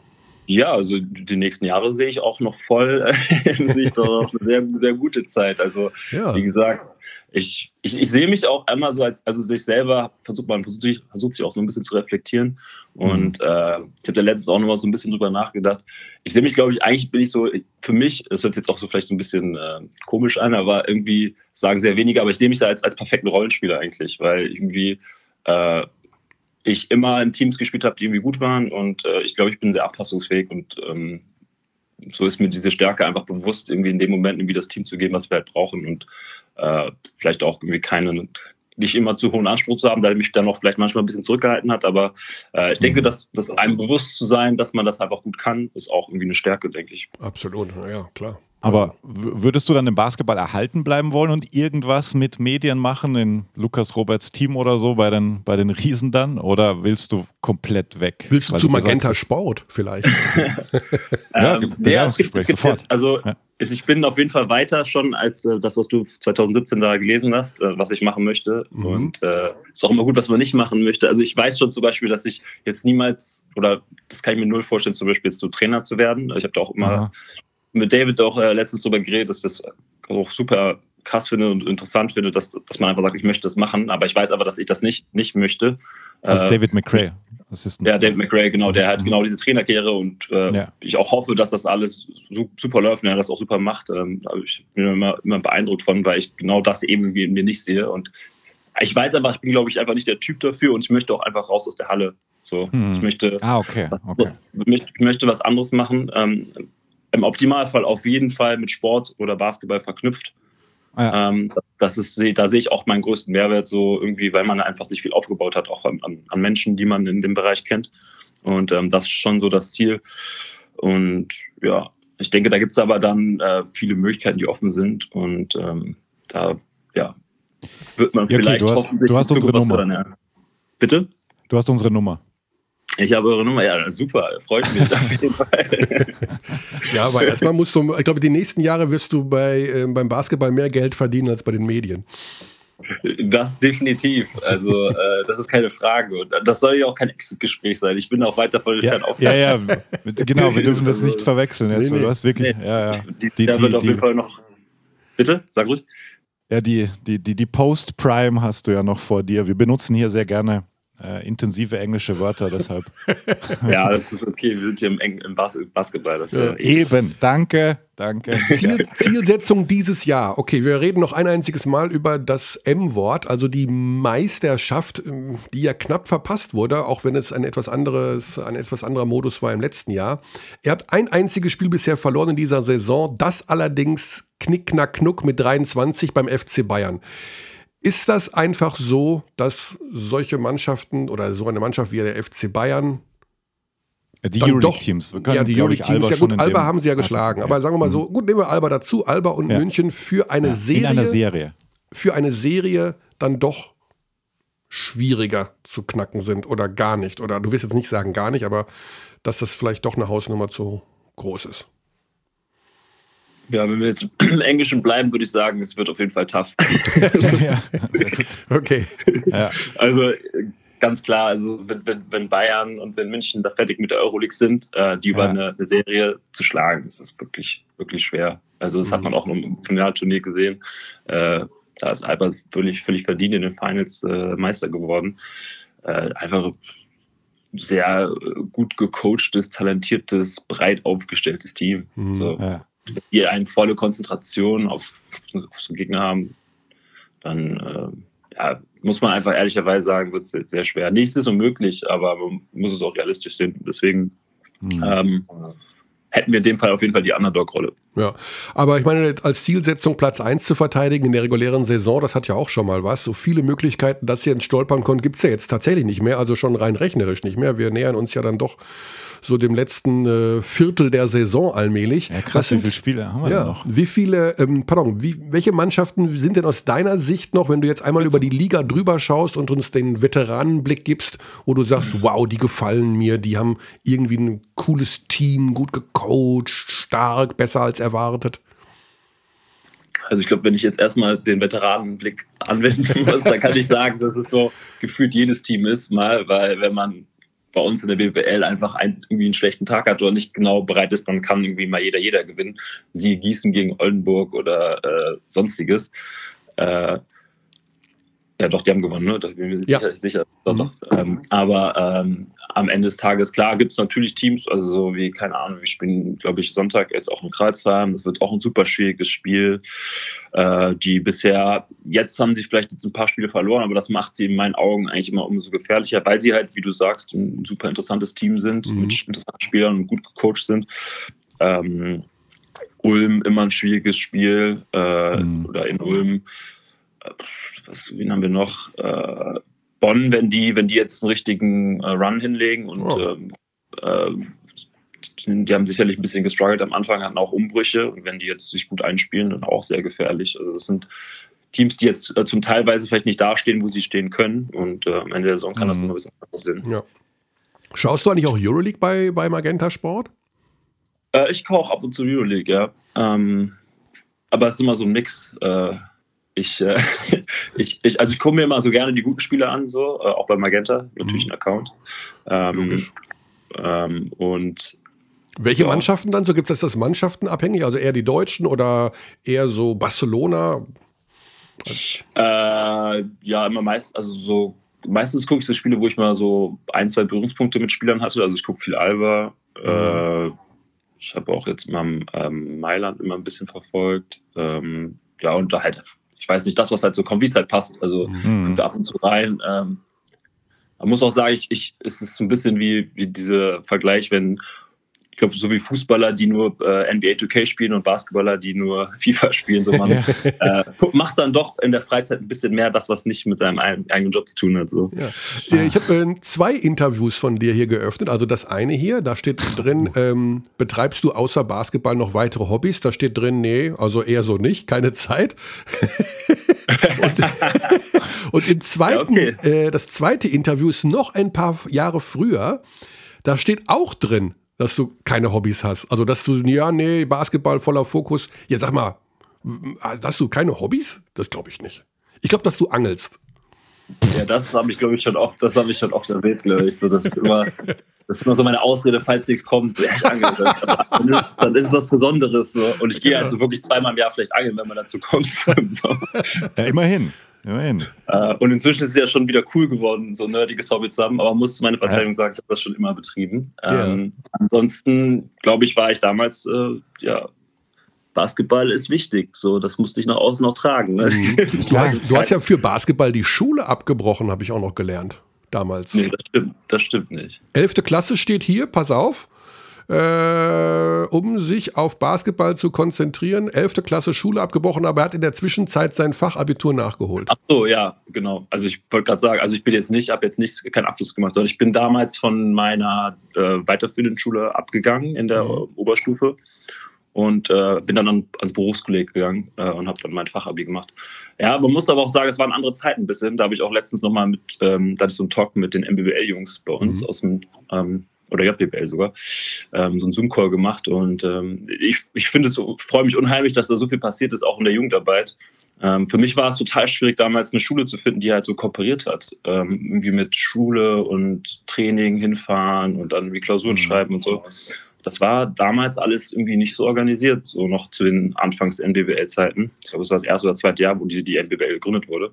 Ja, also die nächsten Jahre sehe ich auch noch voll, sehe ich doch eine sehr, sehr gute Zeit. Also ja. wie gesagt, ich, ich, ich sehe mich auch einmal so als, also sich selber versucht man versucht sich, versucht sich auch so ein bisschen zu reflektieren. Und mhm. äh, ich habe da letztens auch noch mal so ein bisschen drüber nachgedacht. Ich sehe mich, glaube ich, eigentlich bin ich so, für mich, das hört sich jetzt auch so vielleicht so ein bisschen äh, komisch an, aber irgendwie sagen sehr wenige, aber ich sehe mich da als, als perfekten Rollenspieler eigentlich, weil irgendwie äh, ich immer in Teams gespielt habe, die irgendwie gut waren und äh, ich glaube, ich bin sehr anpassungsfähig und ähm, so ist mir diese Stärke einfach bewusst, irgendwie in dem Moment irgendwie das Team zu geben, was wir halt brauchen und äh, vielleicht auch irgendwie keinen, nicht immer zu hohen Anspruch zu haben, da mich dann noch vielleicht manchmal ein bisschen zurückgehalten hat, aber äh, ich denke, mhm. dass, dass einem bewusst zu sein, dass man das einfach gut kann, ist auch irgendwie eine Stärke, denke ich. Absolut, ja, klar. Aber würdest du dann im Basketball erhalten bleiben wollen und irgendwas mit Medien machen, in Lukas Roberts Team oder so, bei den, bei den Riesen dann? Oder willst du komplett weg? Willst du zu Magenta Sport vielleicht? ja, ähm, ja, es gibt, es gibt sofort. Jetzt, also ja. ich bin auf jeden Fall weiter schon als äh, das, was du 2017 da gelesen hast, äh, was ich machen möchte. Mhm. Und äh, ist auch immer gut, was man nicht machen möchte. Also ich weiß schon zum Beispiel, dass ich jetzt niemals, oder das kann ich mir null vorstellen, zum Beispiel jetzt so Trainer zu werden. Ich habe da auch immer Aha mit David auch äh, letztens darüber geredet, dass ich das auch super krass finde und interessant finde, dass, dass man einfach sagt, ich möchte das machen, aber ich weiß aber, dass ich das nicht, nicht möchte. Also äh, David McRae. Assistant. Ja, David McRae, genau, der hat mhm. genau diese Trainerkarriere und äh, ja. ich auch hoffe, dass das alles super läuft und er das auch super macht. Ähm, ich bin immer, immer beeindruckt von, weil ich genau das eben in mir nicht sehe und ich weiß einfach, ich bin, glaube ich, einfach nicht der Typ dafür und ich möchte auch einfach raus aus der Halle. So, hm. ich möchte, ah, okay. Was, okay. ich möchte was anderes machen. Ähm, im Optimalfall auf jeden Fall mit Sport oder Basketball verknüpft. Ah, ja. Ähm, das ist, da sehe ich auch meinen größten Mehrwert, so irgendwie, weil man einfach sich viel aufgebaut hat, auch an, an Menschen, die man in dem Bereich kennt. Und ähm, das ist schon so das Ziel. Und ja, ich denke, da gibt es aber dann äh, viele Möglichkeiten, die offen sind. Und ähm, da ja, wird man ja, okay, vielleicht du hast, hoffentlich du hast unsere Nummer. Dann, ja. Bitte? Du hast unsere Nummer. Ich habe eure Nummer, ja, super, freut mich auf jeden Fall. ja, aber erstmal musst du, ich glaube, die nächsten Jahre wirst du bei, äh, beim Basketball mehr Geld verdienen als bei den Medien. Das definitiv. Also, äh, das ist keine Frage. Und das soll ja auch kein Exit-Gespräch sein. Ich bin auch weit davon entfernt, ja, ja, ja, genau, wir dürfen das nicht verwechseln. Jetzt. Nee, nee. Du hast wirklich, nee. ja, ja. Die, die, da wird die, auf jeden Fall noch. Bitte, sag ruhig. Ja, die, die, die, die Post-Prime hast du ja noch vor dir. Wir benutzen hier sehr gerne äh, intensive englische Wörter, deshalb. ja, das ist okay. Wir sind hier im, Eng im Bas Basketball. Das ja. Eben, danke, danke. Ziel, Zielsetzung dieses Jahr. Okay, wir reden noch ein einziges Mal über das M-Wort, also die Meisterschaft, ähm, die ja knapp verpasst wurde, auch wenn es ein etwas anderes, ein etwas anderer Modus war im letzten Jahr. Ihr habt ein einziges Spiel bisher verloren in dieser Saison, das allerdings knick, knack, knuck mit 23 beim FC Bayern. Ist das einfach so, dass solche Mannschaften oder so eine Mannschaft wie der FC Bayern die Euroleague-Teams. Ja, die Euroleague-Teams. Ja gut, Alba haben sie ja geschlagen. Aber sagen wir mal so, mhm. gut, nehmen wir Alba dazu. Alba und ja. München für eine ja, Serie. In einer Serie. Für eine Serie dann doch schwieriger zu knacken sind oder gar nicht. Oder du wirst jetzt nicht sagen gar nicht, aber dass das vielleicht doch eine Hausnummer zu groß ist. Ja, wenn wir jetzt im Englischen bleiben, würde ich sagen, es wird auf jeden Fall tough. ja, okay. Ja. Also ganz klar, also wenn, wenn, wenn, Bayern und wenn München da fertig mit der Euroleague sind, äh, die über ja. eine, eine, Serie zu schlagen, das ist wirklich, wirklich schwer. Also das mhm. hat man auch im Finalturnier gesehen. Äh, da ist Alba völlig, völlig verdient in den Finals äh, Meister geworden. Äh, einfach sehr gut gecoachtes, talentiertes, breit aufgestelltes Team. Mhm. So. Ja die eine volle Konzentration auf, auf so Gegner haben, dann äh, ja, muss man einfach ehrlicherweise sagen, wird es sehr schwer. Nichts ist unmöglich, aber man muss es auch realistisch sehen. Deswegen mhm. ähm, hätten wir in dem Fall auf jeden Fall die Underdog-Rolle. Ja, aber ich meine, als Zielsetzung Platz 1 zu verteidigen in der regulären Saison, das hat ja auch schon mal was. So viele Möglichkeiten, dass ihr ins Stolpern kommt, gibt es ja jetzt tatsächlich nicht mehr, also schon rein rechnerisch nicht mehr. Wir nähern uns ja dann doch so dem letzten äh, Viertel der Saison allmählich. Ja, krass, sind, wie viele Spiele haben wir ja, noch? Wie viele, ähm, pardon, wie, welche Mannschaften sind denn aus deiner Sicht noch, wenn du jetzt einmal über die Liga drüber schaust und uns den Veteranenblick gibst, wo du sagst, wow, die gefallen mir, die haben irgendwie ein cooles Team, gut gecoacht, stark, besser als erwartet? Also ich glaube, wenn ich jetzt erstmal den Veteranenblick anwenden muss, dann kann ich sagen, dass es so gefühlt jedes Team ist, mal, weil wenn man bei uns in der BWL einfach ein, irgendwie einen schlechten Tag hat oder nicht genau bereit ist, dann kann irgendwie mal jeder, jeder gewinnen. Siehe Gießen gegen Oldenburg oder äh, sonstiges. Äh, ja, doch, die haben gewonnen, ne? Da bin ich mir ja. sicher. sicher. Doch, mhm. doch. Ähm, aber ähm, am Ende des Tages, klar, gibt es natürlich Teams, also so wie, keine Ahnung, wir spielen, glaube ich, Sonntag jetzt auch in Kreuzheim. Das wird auch ein super schwieriges Spiel. Äh, die bisher, jetzt haben sie vielleicht jetzt ein paar Spiele verloren, aber das macht sie in meinen Augen eigentlich immer umso gefährlicher, weil sie halt, wie du sagst, ein super interessantes Team sind, mhm. mit interessanten Spielern und gut gecoacht sind. Ähm, Ulm immer ein schwieriges Spiel äh, mhm. oder in Ulm was, wen haben wir noch? Äh, Bonn, wenn die, wenn die jetzt einen richtigen äh, Run hinlegen und oh. ähm, äh, die haben sicherlich ein bisschen gestruggelt am Anfang, hatten auch Umbrüche und wenn die jetzt sich gut einspielen, dann auch sehr gefährlich. Also das sind Teams, die jetzt äh, zum Teilweise vielleicht nicht dastehen, wo sie stehen können und äh, am Ende der Saison kann mhm. das immer ein bisschen anders aussehen. Ja. Schaust du eigentlich auch Euroleague bei, bei Magenta Sport? Äh, ich kaufe ab und zu Euroleague, ja. Ähm, aber es ist immer so ein Mix. Äh, ich, äh, ich, ich, also ich gucke mir immer so gerne die guten Spiele an, so, äh, auch bei Magenta, natürlich mhm. ein Account. Ähm, ähm, und welche ja. Mannschaften dann? So gibt es das Mannschaften abhängig? Also eher die Deutschen oder eher so Barcelona? Äh, ja, immer meist, also so meistens gucke ich so Spiele, wo ich mal so ein, zwei Berührungspunkte mit Spielern hatte. Also ich gucke viel Alba. Mhm. Äh, ich habe auch jetzt mal ähm, Mailand immer ein bisschen verfolgt. Ähm, ja, und da halt ich weiß nicht, das, was halt so kommt, wie es halt passt. Also mhm. ab und zu rein. Ähm, man muss auch sagen, ich, ich, es ist ein bisschen wie, wie dieser Vergleich, wenn glaube, so wie Fußballer, die nur äh, NBA 2K spielen und Basketballer, die nur FIFA spielen. So man äh, macht dann doch in der Freizeit ein bisschen mehr das, was nicht mit seinem eigenen Job zu tun hat. So. Ja. Ich habe äh, zwei Interviews von dir hier geöffnet. Also das eine hier, da steht drin, ähm, betreibst du außer Basketball noch weitere Hobbys? Da steht drin, nee, also eher so nicht, keine Zeit. und, und, im zweiten, okay. äh, das zweite Interview ist noch ein paar Jahre früher. Da steht auch drin, dass du keine Hobbys hast. Also, dass du, ja, nee, Basketball voller Fokus. Ja, sag mal, hast du keine Hobbys? Das glaube ich nicht. Ich glaube, dass du angelst. Ja, das habe ich, glaube ich, schon oft, das habe ich schon oft erwähnt, glaube ich. So, das ist immer, das ist immer so meine Ausrede, falls nichts kommt. So, ja, ich angel. Dann ist, dann ist es was Besonderes. So. Und ich gehe halt so wirklich zweimal im Jahr vielleicht angeln, wenn man dazu kommt. So. Ja, immerhin. Immerhin. Äh, und inzwischen ist es ja schon wieder cool geworden, so ein nerdiges Hobby zu haben, aber muss meine Verteidigung ja. sagen, ich habe das schon immer betrieben. Ähm, ja. Ansonsten, glaube ich, war ich damals, äh, ja, Basketball ist wichtig, so das musste ich nach außen noch tragen. Ne? Mhm. Du, hast, du hast ja für Basketball die Schule abgebrochen, habe ich auch noch gelernt damals. Nee, das stimmt, das stimmt nicht. Elfte Klasse steht hier, pass auf äh, um sich auf Basketball zu konzentrieren. Elfte Klasse Schule abgebrochen, aber er hat in der Zwischenzeit sein Fachabitur nachgeholt. Ach so, ja, genau. Also ich wollte gerade sagen, also ich bin jetzt nicht, habe jetzt nicht keinen Abschluss gemacht, sondern ich bin damals von meiner äh, weiterführenden Schule abgegangen in der mhm. Oberstufe und äh, bin dann an, ans Berufskolleg gegangen äh, und habe dann mein Fachabi gemacht. Ja, man muss aber auch sagen, es waren andere Zeiten ein bisschen. Da habe ich auch letztens nochmal mit, ähm, da hatte ich so einen Talk mit den MBBL-Jungs bei uns mhm. aus dem ähm, oder JBL sogar, ähm, so einen Zoom-Call gemacht. Und ähm, ich, ich finde es, freue mich unheimlich, dass da so viel passiert ist, auch in der Jugendarbeit. Ähm, für mich war es total schwierig, damals eine Schule zu finden, die halt so kooperiert hat. Ähm, irgendwie mit Schule und Training hinfahren und dann wie Klausuren mhm. schreiben und so. Das war damals alles irgendwie nicht so organisiert, so noch zu den Anfangs-NBWL-Zeiten. Ich glaube, es war das erste oder zweite Jahr, wo die, die NBWL gegründet wurde.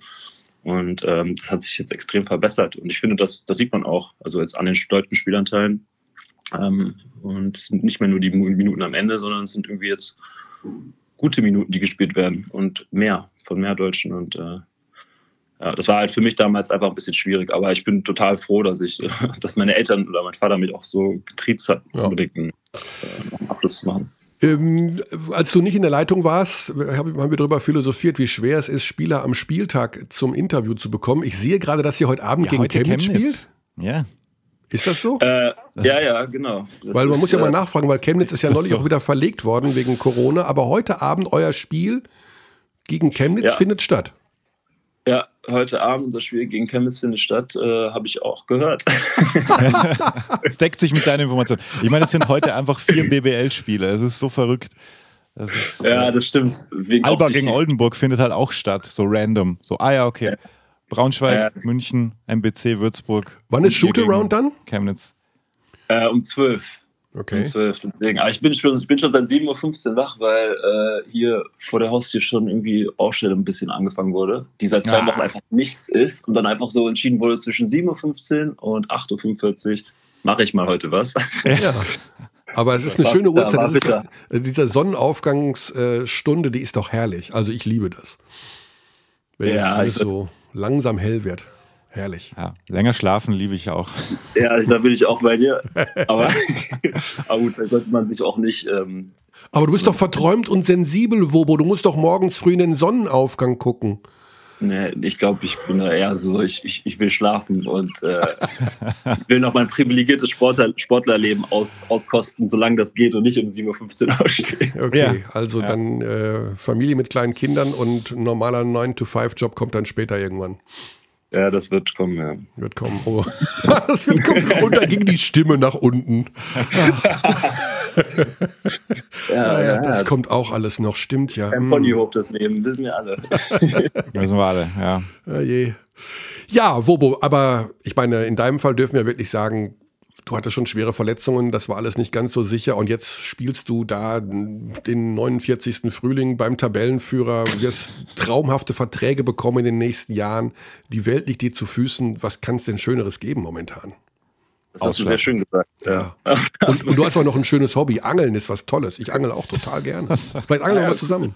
Und ähm, das hat sich jetzt extrem verbessert. Und ich finde, das, das sieht man auch. Also jetzt an den deutschen Spielanteilen. Ähm, und nicht mehr nur die Minuten am Ende, sondern es sind irgendwie jetzt gute Minuten, die gespielt werden und mehr von mehr Deutschen. Und äh, ja, das war halt für mich damals einfach ein bisschen schwierig. Aber ich bin total froh, dass ich, dass meine Eltern oder mein Vater mich auch so getriezt hat, ja. unbedingt einen, äh, einen Abschluss zu machen. Ähm, als du nicht in der Leitung warst, haben wir darüber philosophiert, wie schwer es ist, Spieler am Spieltag zum Interview zu bekommen. Ich sehe gerade, dass ihr heute Abend ja, gegen heute Chemnitz, Chemnitz spielt. Ja. Ist das so? Äh, ja, ja, genau. Das weil man ist, muss ja mal nachfragen, weil Chemnitz ist ja neulich so? auch wieder verlegt worden wegen Corona. Aber heute Abend euer Spiel gegen Chemnitz ja. findet statt. Ja, heute Abend das Spiel gegen Chemnitz findet statt, äh, habe ich auch gehört. Es deckt sich mit deiner Information. Ich meine, es sind heute einfach vier BBL-Spiele. Es ist so verrückt. Das ist, ja, äh, das stimmt. Wegen Alba gegen Oldenburg findet halt auch statt, so random. So, ah ja, okay. Ja. Braunschweig, ja. München, MBC, Würzburg. Wann ist Shootaround dann? Chemnitz. Äh, um 12. Okay. Um 12, deswegen. Aber ich bin schon, ich bin schon seit 7.15 Uhr wach, weil äh, hier vor der Haustür schon irgendwie Ausstellung ein bisschen angefangen wurde, die seit zwei ja. Wochen einfach nichts ist und dann einfach so entschieden wurde zwischen 7.15 Uhr und 8.45 Uhr mache ich mal heute was. Ja. Aber es ist eine schöne Uhrzeit. Das ist, äh, dieser Sonnenaufgangsstunde, die ist doch herrlich. Also ich liebe das. Wenn ja, es alles so langsam hell wird. Herrlich. Ja, länger schlafen liebe ich auch. Ja, da bin ich auch bei dir. Aber, aber gut, da sollte man sich auch nicht. Ähm, aber du bist doch verträumt und sensibel, Wobo. Du musst doch morgens früh in den Sonnenaufgang gucken. Nee, ich glaube, ich bin da eher so, ich, ich, ich will schlafen und äh, will noch mein privilegiertes Sportler, Sportlerleben aus, auskosten, solange das geht und nicht um 7.15 Uhr aufstehen. Okay, ja. also ja. dann äh, Familie mit kleinen Kindern und normaler 9-to-5-Job kommt dann später irgendwann. Ja, das wird kommen, ja. Wird kommen. Oh. das wird kommen. Und da ging die Stimme nach unten. ja, ja, das kommt auch alles noch, stimmt ja. Ein Ponyhof das Leben, wissen wir alle. wissen wir alle, ja. Ja, je. ja, Wobo, aber ich meine, in deinem Fall dürfen wir wirklich sagen, du hattest schon schwere Verletzungen, das war alles nicht ganz so sicher und jetzt spielst du da den 49. Frühling beim Tabellenführer, wirst traumhafte Verträge bekommen in den nächsten Jahren. Die Welt liegt dir zu Füßen. Was kann es denn Schöneres geben momentan? Das hast du sehr schön gesagt. Ja. ja. Und, und, du hast auch noch ein schönes Hobby. Angeln ist was Tolles. Ich angel auch total gerne. Vielleicht angeln wir mal zusammen.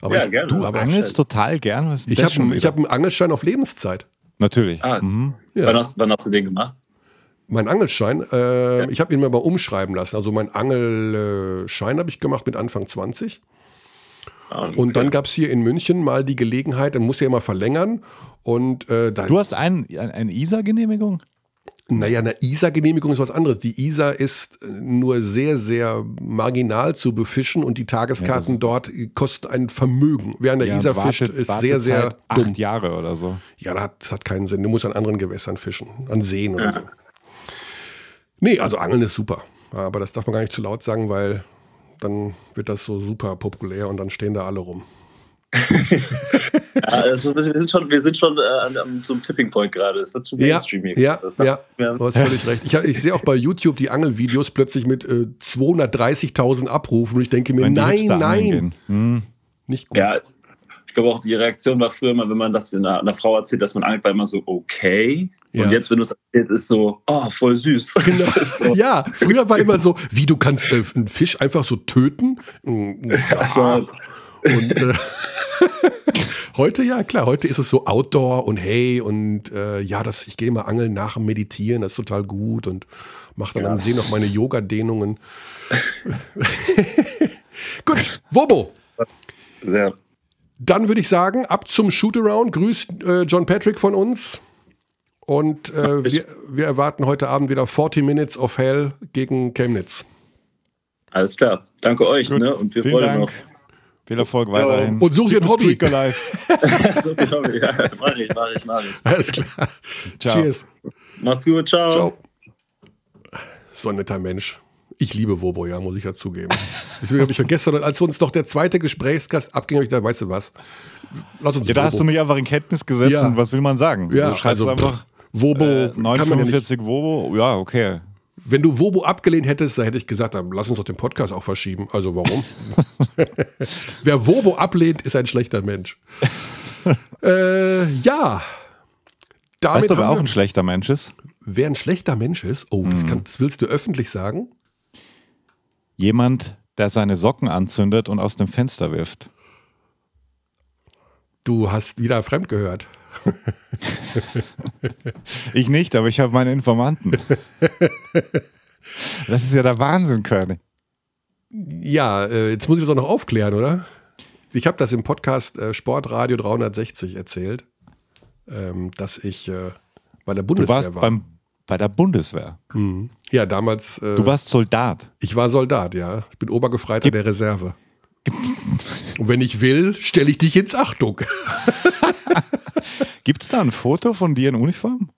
Aber ja, ich, gerne. Du aber angelst total gern. Was ich habe hab einen Angelschein auf Lebenszeit. Natürlich. Ah, mhm. ja. wann, hast, wann hast du den gemacht? Mein Angelschein, äh, ja. ich habe ihn mir mal umschreiben lassen. Also mein Angelschein habe ich gemacht mit Anfang 20. Ah, okay. Und dann gab es hier in München mal die Gelegenheit, dann muss ja immer verlängern. Und, äh, du hast ein, eine ISA-Genehmigung? Naja, eine ISA-Genehmigung ist was anderes. Die ISA ist nur sehr, sehr marginal zu befischen und die Tageskarten ja, dort kosten ein Vermögen. Wer an der ja, ISA fischt, ist sehr, sehr dumm. Acht Jahre oder so. Ja, das hat, das hat keinen Sinn. Du musst an anderen Gewässern fischen, an Seen oder so. Nee, also Angeln ist super. Aber das darf man gar nicht zu laut sagen, weil dann wird das so super populär und dann stehen da alle rum. ja, ist, wir sind schon, wir sind schon äh, am, zum Tipping Point gerade. Es wird zu Mainstream. Ja, ja, ja, ja, du hast völlig recht. Ich, ich sehe auch bei YouTube die Angelvideos plötzlich mit äh, 230.000 Abrufen und ich denke mir, nein, nein. Hm. Nicht gut. Ja, ich glaube auch, die Reaktion war früher immer, wenn man das einer, einer Frau erzählt, dass man angelt, war immer so, okay. Ja. Und jetzt, wenn du es erzählst, ist so, oh, voll süß. Genau. so. Ja, früher war immer so, wie du kannst äh, einen Fisch einfach so töten. Also, und äh, heute, ja klar, heute ist es so Outdoor und hey und äh, ja, das, ich gehe mal angeln nach dem Meditieren, das ist total gut und mache dann ja. am See noch meine Yoga-Dehnungen. gut, Wobo. Ja. Dann würde ich sagen, ab zum Shootaround. Grüßt äh, John Patrick von uns. Und äh, wir, wir, erwarten heute Abend wieder 40 Minutes of Hell gegen Chemnitz. Alles klar. Danke euch. Ne? Und wir Vielen freuen noch. Viel Erfolg weiterhin. Und such dir ein Hobby. such dir Hobby. Ja, mach ich, mach ich, mach ich. Alles klar. Ciao. Cheers. Macht's gut. Ciao. Ciao. So ein netter Mensch. Ich liebe Wobo, ja, muss ich ja zugeben. Deswegen habe ich ja gestern, als uns doch der zweite Gesprächsgast abging, habe ich gedacht, weißt du was? Lass uns Ja, da hast du mich einfach in Kenntnis gesetzt ja. und was will man sagen? Ja, du schreibst also, einfach Wobo. Äh, 945 ja Wobo, ja, okay. Wenn du Wobo abgelehnt hättest, dann hätte ich gesagt, dann lass uns doch den Podcast auch verschieben. Also warum? Wer Wobo ablehnt, ist ein schlechter Mensch. äh, ja. Damit weißt du, wer auch ein schlechter Mensch ist? Wer ein schlechter Mensch ist? Oh, das, hm. kann, das willst du öffentlich sagen? Jemand, der seine Socken anzündet und aus dem Fenster wirft. Du hast wieder fremd gehört. ich nicht, aber ich habe meine Informanten. Das ist ja der Wahnsinn, Körny. Ja, äh, jetzt muss ich das auch noch aufklären, oder? Ich habe das im Podcast äh, Sportradio 360 erzählt, ähm, dass ich äh, bei der Bundeswehr du warst war. Beim, bei der Bundeswehr? Mhm. Ja, damals. Du warst Soldat? Ich war Soldat, ja. Ich bin Obergefreiter Gib der Reserve. Und wenn ich will, stelle ich dich ins Achtung. Gibt es da ein Foto von dir in Uniform?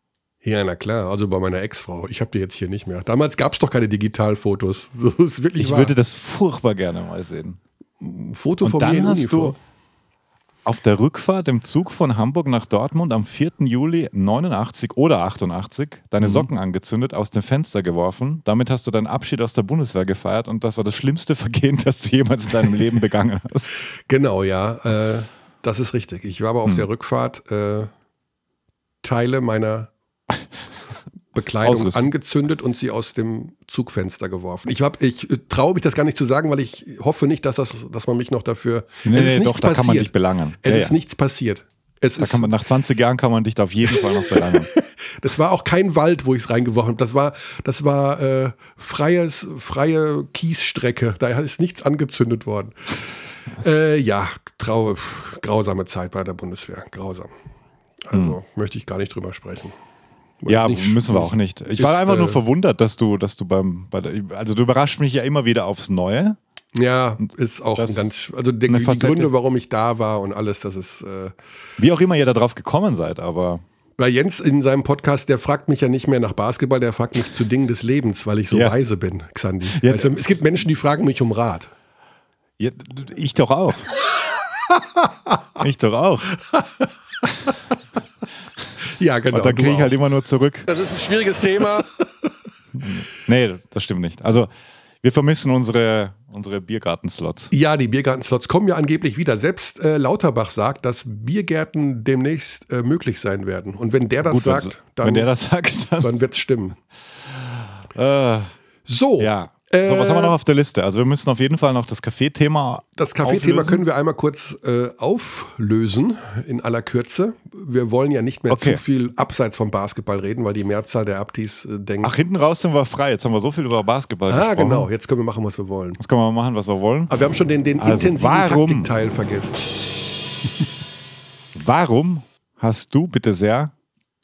Ja, na klar, also bei meiner Ex-Frau. Ich habe die jetzt hier nicht mehr. Damals gab es doch keine Digitalfotos. Das ist wirklich ich wahr. würde das furchtbar gerne mal sehen. Ein Foto Und von dann mir in hast Uniform. du auf der Rückfahrt im Zug von Hamburg nach Dortmund am 4. Juli 89 oder 88 deine Mhm. Socken angezündet, aus dem Fenster geworfen. Damit hast du deinen Abschied aus der Bundeswehr gefeiert und das war das schlimmste Vergehen, das du jemals in deinem Leben begangen hast. Genau, ja. Äh, das ist richtig. Ich war aber auf Hm. der Rückfahrt äh, Teile meiner Bekleidung angezündet und sie aus dem Zugfenster geworfen. Ich, hab- ich äh, traue mich das gar nicht zu sagen, weil ich hoffe nicht, dass, das, dass man mich noch dafür. Nee, es nee, ist doch, nichts da passiert. kann man dich belangen. Es Ja, ist ja. nichts passiert. Es Da kann man, nach 20 Jahren kann man dich da auf jeden Fall noch belangen. das war auch kein Wald, wo ich es reingeworfen habe. Das war, das war äh, freies, freie Kiesstrecke. Da ist nichts angezündet worden. Äh, ja, trau, grausame Zeit bei der Bundeswehr. Grausam. Also möchte ich gar nicht drüber sprechen. Ja, Nicht- müssen wir auch nicht. Ich war ist, einfach nur äh, verwundert, dass du, dass du beim, bei der, also du überraschst mich ja immer wieder aufs Neue. Ja, ist auch ein ganz, also die, die. Gründe, warum ich da war und alles, das ist, äh, Wie auch immer ihr da drauf gekommen seid, aber bei Jens in seinem Podcast, der fragt mich ja nicht mehr nach Basketball, der fragt mich zu Dingen des Lebens, weil ich so Ja. weise bin, Xandi. Ja, du, es gibt Menschen, die fragen mich um Rat. ja, ich doch auch. ich doch auch. Ja, genau. Und dann kriege ich halt immer nur zurück. das ist ein schwieriges Thema. Nee, das stimmt nicht. Also, wir vermissen unsere, unsere Biergarten-Slots. Ja, die Biergarten-Slots kommen ja angeblich wieder. Selbst äh, Lauterbach sagt, dass Biergärten demnächst äh, möglich sein werden. Und wenn der das Gut, sagt, also, dann, wenn der das sagt, dann. dann wird es stimmen. Äh, So, ja. Äh, so, was haben wir noch auf der Liste? Also, wir müssen auf jeden Fall noch das Kaffeethema. Das Kaffeethema können wir einmal kurz äh, auflösen in aller Kürze. Wir wollen ja nicht mehr Okay. zu viel abseits vom Basketball reden, weil die Mehrzahl der Abtis äh, denkt, Ach, hinten raus sind wir frei. Jetzt haben wir so viel über Basketball ah gesprochen. genau, jetzt können wir machen, was wir wollen. Jetzt können wir machen, was wir wollen. Aber wir haben schon den, den Also, intensiven warum- Taktikteil vergessen. Warum hast du bitte sehr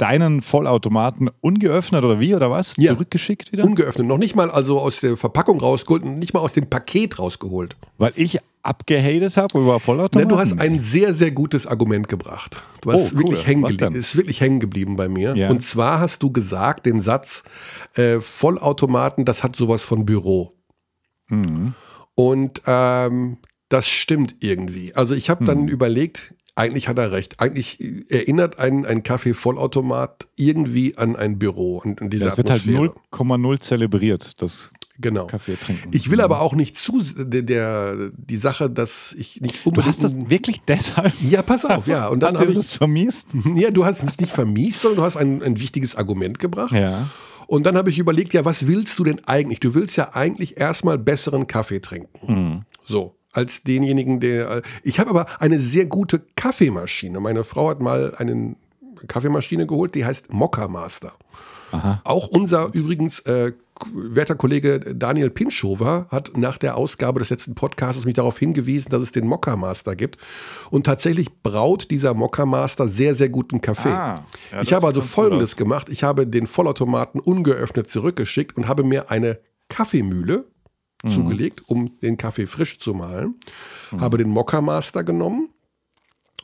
deinen Vollautomaten ungeöffnet oder wie oder was? Ja. Zurückgeschickt wieder? Ungeöffnet, noch nicht mal also aus der Verpackung rausgeholt, nicht mal aus dem Paket rausgeholt. Weil ich abgehatet habe über Vollautomaten? du hast ein sehr, sehr gutes Argument gebracht. Du hast Oh, cool. wirklich hängen Was geblieben, denn? ist wirklich hängen geblieben bei mir. Ja. Und zwar hast du gesagt, den Satz, äh, Vollautomaten, das hat sowas von Büro. Mhm. Und ähm, das stimmt irgendwie. Also ich habe Hm. dann überlegt, eigentlich hat er recht. Eigentlich erinnert ein, ein Kaffee-Vollautomat irgendwie an ein Büro und, und diese Das wird halt Atmosphäre. 0,0 zelebriert, das Genau. Kaffee trinken. Ich will aber auch nicht zu der, der die Sache, dass ich nicht Du unbedingt. hast das wirklich deshalb. ja, pass auf, ja. Und dann habe ich das vermiest? Ja, du hast es nicht vermiest, sondern du hast ein, ein wichtiges Argument gebracht. Ja. Und dann habe ich überlegt, ja, was willst du denn eigentlich? Du willst ja eigentlich erstmal besseren Kaffee trinken. So, als denjenigen, der. äh, Ich habe aber eine sehr gute Kaffeemaschine. Meine Frau hat mal eine Kaffeemaschine geholt, die heißt Mokka Master. Auch unser übrigens äh, werter Kollege Daniel Pinschover hat nach der Ausgabe des letzten Podcasts mich darauf hingewiesen, dass es den Mokka Master gibt. Und tatsächlich braut dieser Mokka Master sehr, sehr guten Kaffee. Ah, ja, ich habe also Folgendes gemacht. Ich habe den Vollautomaten ungeöffnet zurückgeschickt und habe mir eine Kaffeemühle Mhm. zugelegt, um den Kaffee frisch zu mahlen. Habe den Mokka Master genommen,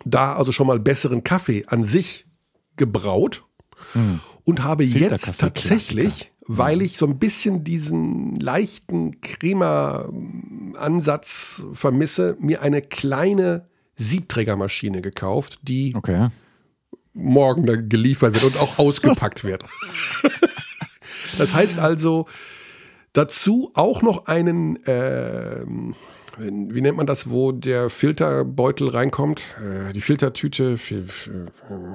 da also schon mal besseren Kaffee an sich gebraut und habe jetzt Filterkaffee, tatsächlich, weil ich so ein bisschen diesen leichten Crema-Ansatz vermisse, mir eine kleine Siebträgermaschine gekauft, die Okay. morgen geliefert wird und auch ausgepackt wird. Das heißt also, dazu auch noch einen, ähm, wie nennt man das, wo der Filterbeutel reinkommt? Äh, die Filtertüte, fi- fi-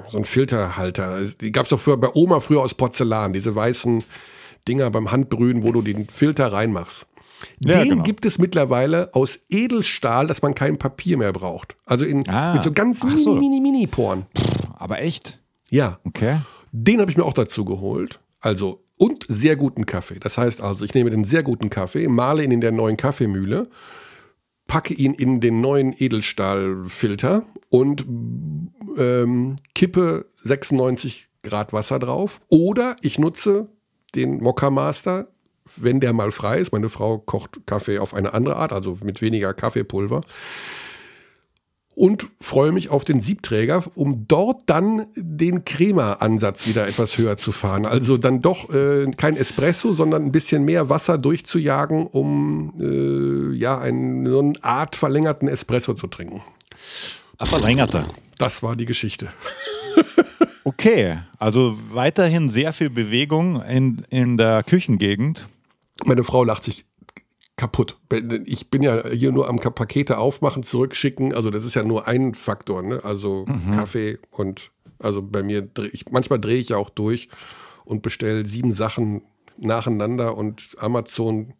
so ein Filterhalter. Die gab es doch früher bei Oma früher aus Porzellan, diese weißen Dinger beim Handbrühen, wo du den Filter reinmachst. Ja, Den genau. gibt es mittlerweile aus Edelstahl, dass man kein Papier mehr braucht. Also in, Ah. mit so ganz mini, so. mini, mini Poren. Aber echt? Ja, Okay. den habe ich mir auch dazu geholt. Also und sehr guten Kaffee. Das heißt also, ich nehme den sehr guten Kaffee, male ihn in der neuen Kaffeemühle, packe ihn in den neuen Edelstahlfilter und ähm, kippe 96 Grad Wasser drauf. Oder ich nutze den Mokka Master, wenn der mal frei ist. Meine Frau kocht Kaffee auf eine andere Art, also mit weniger Kaffeepulver und freue mich auf den Siebträger, um dort dann den Crema-Ansatz wieder etwas höher zu fahren. Also dann doch äh, kein Espresso, sondern ein bisschen mehr Wasser durchzujagen, um äh, ja einen, so eine Art verlängerten Espresso zu trinken. Ach, verlängerter. Das war die Geschichte. okay, also weiterhin sehr viel Bewegung in, in der Küchengegend. Meine Frau lacht sich kaputt. Ich bin ja hier nur am Pakete aufmachen, zurückschicken. Also das ist ja nur ein Faktor. Ne? Also mhm. Kaffee und also bei mir, ich, manchmal drehe ich ja auch durch und bestelle sieben Sachen nacheinander und Amazon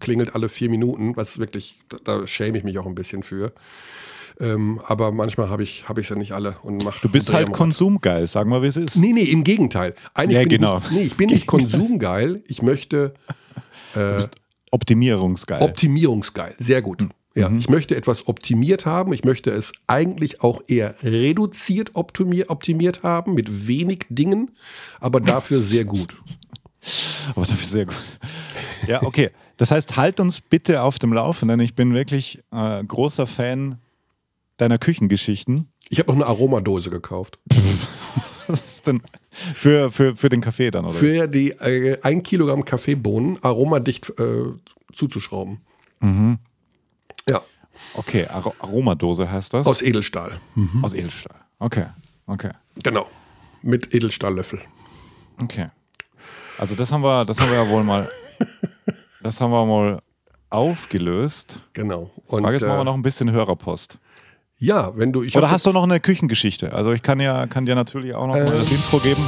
klingelt alle vier Minuten, was wirklich, da, da schäme ich mich auch ein bisschen für. Ähm, aber manchmal habe ich es hab ja nicht alle und mache. Du bist halt konsumgeil, sagen wir, wie es ist. Nee, nee, im Gegenteil. Eigentlich ja, genau. Ich nee, ich bin nicht konsumgeil. Ich möchte. Äh, Optimierungsgeil. Optimierungsgeil, sehr gut. Mhm. Ja, ich möchte etwas optimiert haben. Ich möchte es eigentlich auch eher reduziert optimiert, optimiert haben, mit wenig Dingen, aber dafür sehr gut. Aber dafür sehr gut. Ja, okay. Das heißt, halt uns bitte auf dem Laufenden. Ich bin wirklich äh, großer Fan deiner Küchengeschichten. Ich habe noch eine Aromadose gekauft. Was ist denn für, für, für den Kaffee dann, oder? Für die äh, 1 Kilogramm Kaffeebohnen aromadicht äh, zuzuschrauben. Mhm. Ja. Okay, Ar Aromadose heißt das? Aus Edelstahl. Mhm. Aus Edelstahl. Okay, okay. Genau. Mit Edelstahllöffel. Okay. Also das haben wir, das haben wir ja wohl mal, das haben wir mal aufgelöst. Genau. Und Frage jetzt äh, machen wir noch ein bisschen Hörerpost. Ja, wenn du. Oder hast du noch eine Küchengeschichte? Also ich kann ja, kann dir natürlich auch noch äh, mal das Intro geben.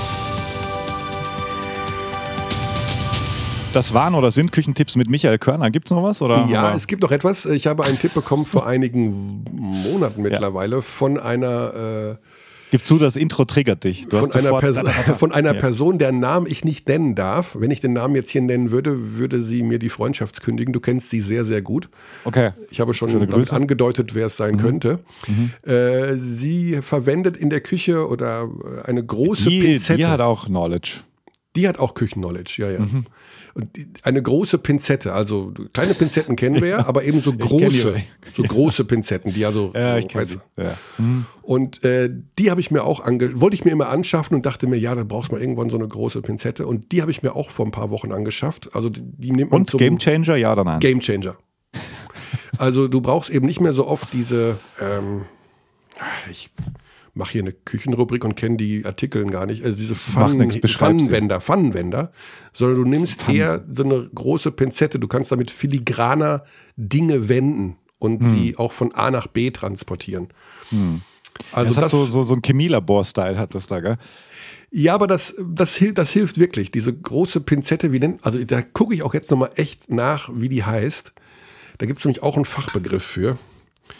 Das waren oder sind Küchentipps mit Michael Körner. Gibt es noch was? Oder? Ja, es gibt noch etwas. Ich habe einen Tipp bekommen vor einigen Monaten mittlerweile ja. von einer äh, Gib zu, das Intro triggert dich. Von, einer von einer, ja. Person, deren Namen ich nicht nennen darf. Wenn ich den Namen jetzt hier nennen würde, würde sie mir die Freundschaft kündigen. Du kennst sie sehr, sehr gut. Okay. Ich habe schon damit angedeutet, wer es sein mhm. könnte. Mhm. Äh, sie verwendet in der Küche oder eine große die, Pinzette. Die hat auch Knowledge. Die hat auch Küchen-Knowledge, ja, ja. Mhm. Eine große Pinzette, also kleine Pinzetten kennen wir ja, aber eben so große, so große Pinzetten, die also. Ja, ich kenne ja. Mhm. Und äh, die habe ich mir auch ange wollte ich mir immer anschaffen und dachte mir, ja, da brauchst du mal irgendwann so eine große Pinzette. Und die habe ich mir auch vor ein paar Wochen angeschafft. Also die, die nimmt man Und zum Game Changer, ja oder nein? Game Changer. also du brauchst eben nicht mehr so oft diese. Ähm, ich mache hier eine Küchenrubrik und kenne die Artikel gar nicht. Also diese Pfannen, Pfannenwender, Pfannenwender, sondern du nimmst Pfannen. eher so eine große Pinzette. Du kannst damit filigraner Dinge wenden und hm. sie auch von A nach B transportieren. Hm. Also das, das hat so, so, so ein Chemielabor-Style hat das da, gell? Ja, aber das, das, hilft, das hilft wirklich. Diese große Pinzette, wie nennt, also da gucke ich auch jetzt nochmal echt nach, wie die heißt. Da gibt es nämlich auch einen Fachbegriff für.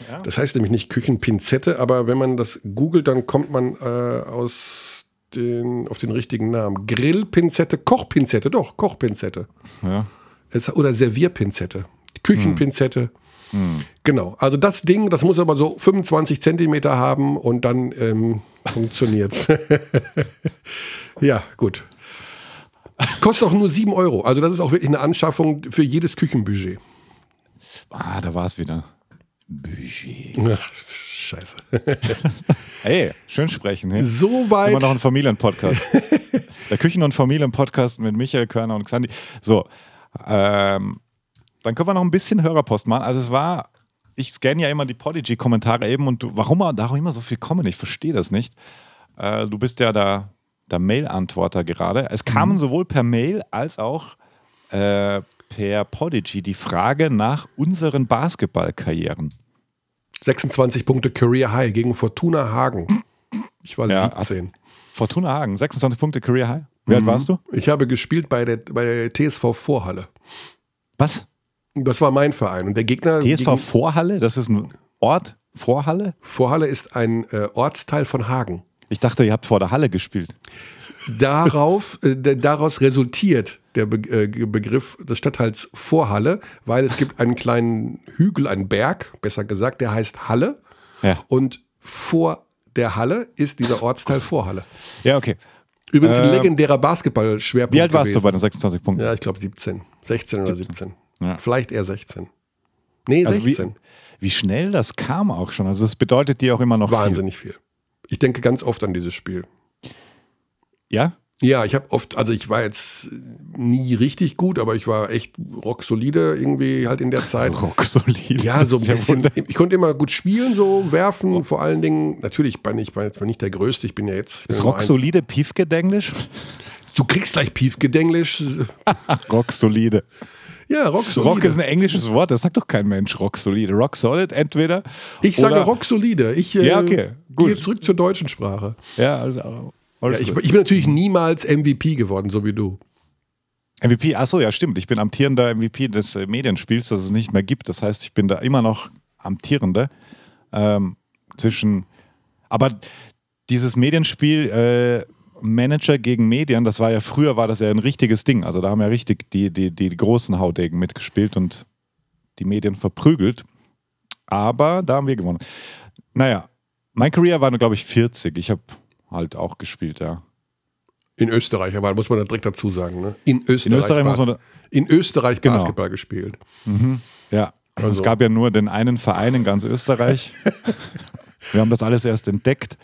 Ja. Das heißt nämlich nicht Küchenpinzette, aber wenn man das googelt, dann kommt man äh, aus den, auf den richtigen Namen. Grillpinzette, Kochpinzette, doch, Kochpinzette. Ja. Es, oder Servierpinzette. Küchenpinzette. Hm. Genau. Also das Ding, das muss aber so 25 Zentimeter haben und dann ähm, funktioniert es. ja, gut. Kostet auch nur 7 Euro. Also das ist auch wirklich eine Anschaffung für jedes Küchenbudget. Ah, da war es wieder. Budget. Ach, scheiße. hey, schön sprechen. Hey. Soweit. Immer noch ein Familienpodcast. Der Küchen- und Familienpodcast mit Michael Körner und Xandi. So, ähm, dann können wir noch ein bisschen Hörerpost machen. Also es war, ich scanne ja immer die Podigy-Kommentare eben und du, warum da auch immer so viel kommen, ich verstehe das nicht. Äh, du bist ja der, der Mail-Antworter gerade. Es kamen mhm. sowohl per Mail als auch äh, per Podigy die Frage nach unseren Basketballkarrieren. 26 Punkte Career High gegen Fortuna Hagen. Ich war ja, 17. Fortuna Hagen, 26 Punkte Career High. Wie mhm. alt warst du? Ich habe gespielt bei der, bei der TSV Vorhalle. Was? Das war mein Verein. Und der Gegner. TSV Vorhalle? Das ist ein Ort? Vorhalle? Vorhalle ist ein äh, Ortsteil von Hagen. Ich dachte, ihr habt vor der Halle gespielt. Darauf, äh, daraus resultiert der Be äh, Begriff des Stadtteils Vorhalle, weil es gibt einen kleinen Hügel, einen Berg, besser gesagt, der heißt Halle. Ja. Und vor der Halle ist dieser Ortsteil Vorhalle. Ja, okay. Übrigens ein äh, legendärer Basketball-Schwerpunkt. Wie alt warst gewesen. du bei den 26 Punkten? Ja, ich glaube 17. 16 oder 17. Ja. Vielleicht eher 16. Nee, also 16. Wie, wie, schnell das kam auch schon. Also es bedeutet dir auch immer noch Wahnsinnig viel. viel. Ich denke ganz oft an dieses Spiel. Ja? Ja, ich habe oft, also ich war jetzt nie richtig gut, aber ich war echt rocksolide irgendwie halt in der Zeit. Rocksolide. Ja, so ein bisschen. Ich konnte immer gut spielen, so werfen, oh. vor allen Dingen. Natürlich, ich bin, ich bin jetzt nicht der Größte, ich bin ja jetzt. Ist rocksolide Piefgedenglisch? Du kriegst gleich Piefgedenglisch. rocksolide. Ja, rock solide. Rock ist ein englisches Wort, das sagt doch kein Mensch. Rock solide. Rock solid entweder. Ich sage rock solide. Ich äh, ja, okay, gehe zurück zur deutschen Sprache. Ja, also ja, ich, ich, bin natürlich niemals MVP geworden, so wie du. MVP, achso, ja, stimmt. Ich bin amtierender MVP des äh, Medienspiels, das es nicht mehr gibt. Das heißt, ich bin da immer noch amtierender. Ähm, zwischen. Aber dieses Medienspiel, äh, Manager gegen Medien, das war ja früher war das ja ein richtiges Ding. Also da haben ja richtig die, die, die großen Haudegen mitgespielt und die Medien verprügelt. Aber da haben wir gewonnen. Naja, mein Career war, glaube ich, 40. Ich habe halt auch gespielt, ja. In Österreich, aber muss man da direkt dazu sagen, ne? In Österreich, in Österreich, muss man in Österreich genau. Basketball gespielt. Mhm. Ja, also. es gab ja nur den einen Verein in ganz Österreich. Wir haben das alles erst entdeckt.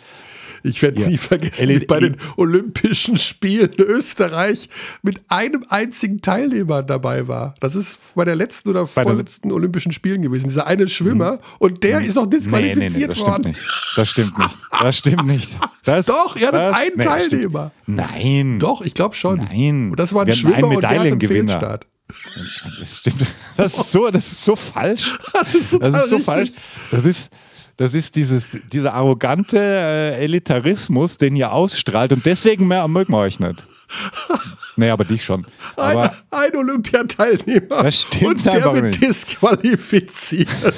Ich werde ja. nie vergessen, wie bei den Olympischen Spielen Österreich mit einem einzigen Teilnehmer dabei war. Das ist bei der letzten oder vorletzten Olympischen Spielen gewesen. Dieser eine Schwimmer mhm. und der ist noch disqualifiziert nee, nee, nee, das worden. Stimmt das stimmt nicht. Das stimmt nicht. Das, Doch, er hat einen Teilnehmer. Nein. Doch, ich glaube schon. Nein. Und das war ein Schwimmer und der hat einen Fehlstart. Das stimmt. Das ist so, das ist so falsch. Das ist, das ist so richtig. falsch. Das ist, das ist dieses, dieser arrogante äh, Elitarismus, den ihr ausstrahlt und deswegen mehr mögen wir euch nicht. Nee, aber dich schon. Aber ein, ein Olympiateilnehmer das stimmt und der wird nicht. disqualifiziert.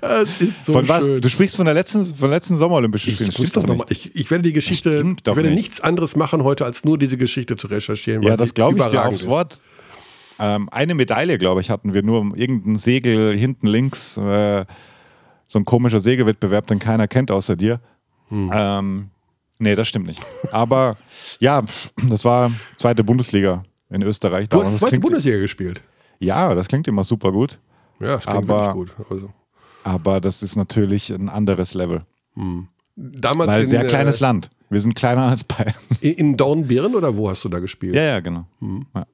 Das ist so von was? schön. Du sprichst von der letzten, von der letzten Sommerolympischen Spiele. Ich, das noch ich, ich werde die Geschichte, ich werde nicht. nichts anderes machen heute, als nur diese Geschichte zu recherchieren. Ja, das glaube ich dir aufs ist. Wort. Ähm, eine Medaille, glaube ich, hatten wir nur irgendein Segel hinten links. Äh, so ein komischer Segelwettbewerb, den keiner kennt außer dir. Hm. Ähm, nee, das stimmt nicht. Aber ja, das war zweite Bundesliga in Österreich. Du hast zweite Bundesliga gespielt? Ja, das klingt immer super gut. Ja, das klingt aber, gut. Also. Aber das ist natürlich ein anderes Level. Hm. Damals Weil in, sehr kleines äh, Land. Wir sind kleiner als Bayern. In, in Dornbirn oder wo hast du da gespielt? Ja, ja, genau. Hm. Ja.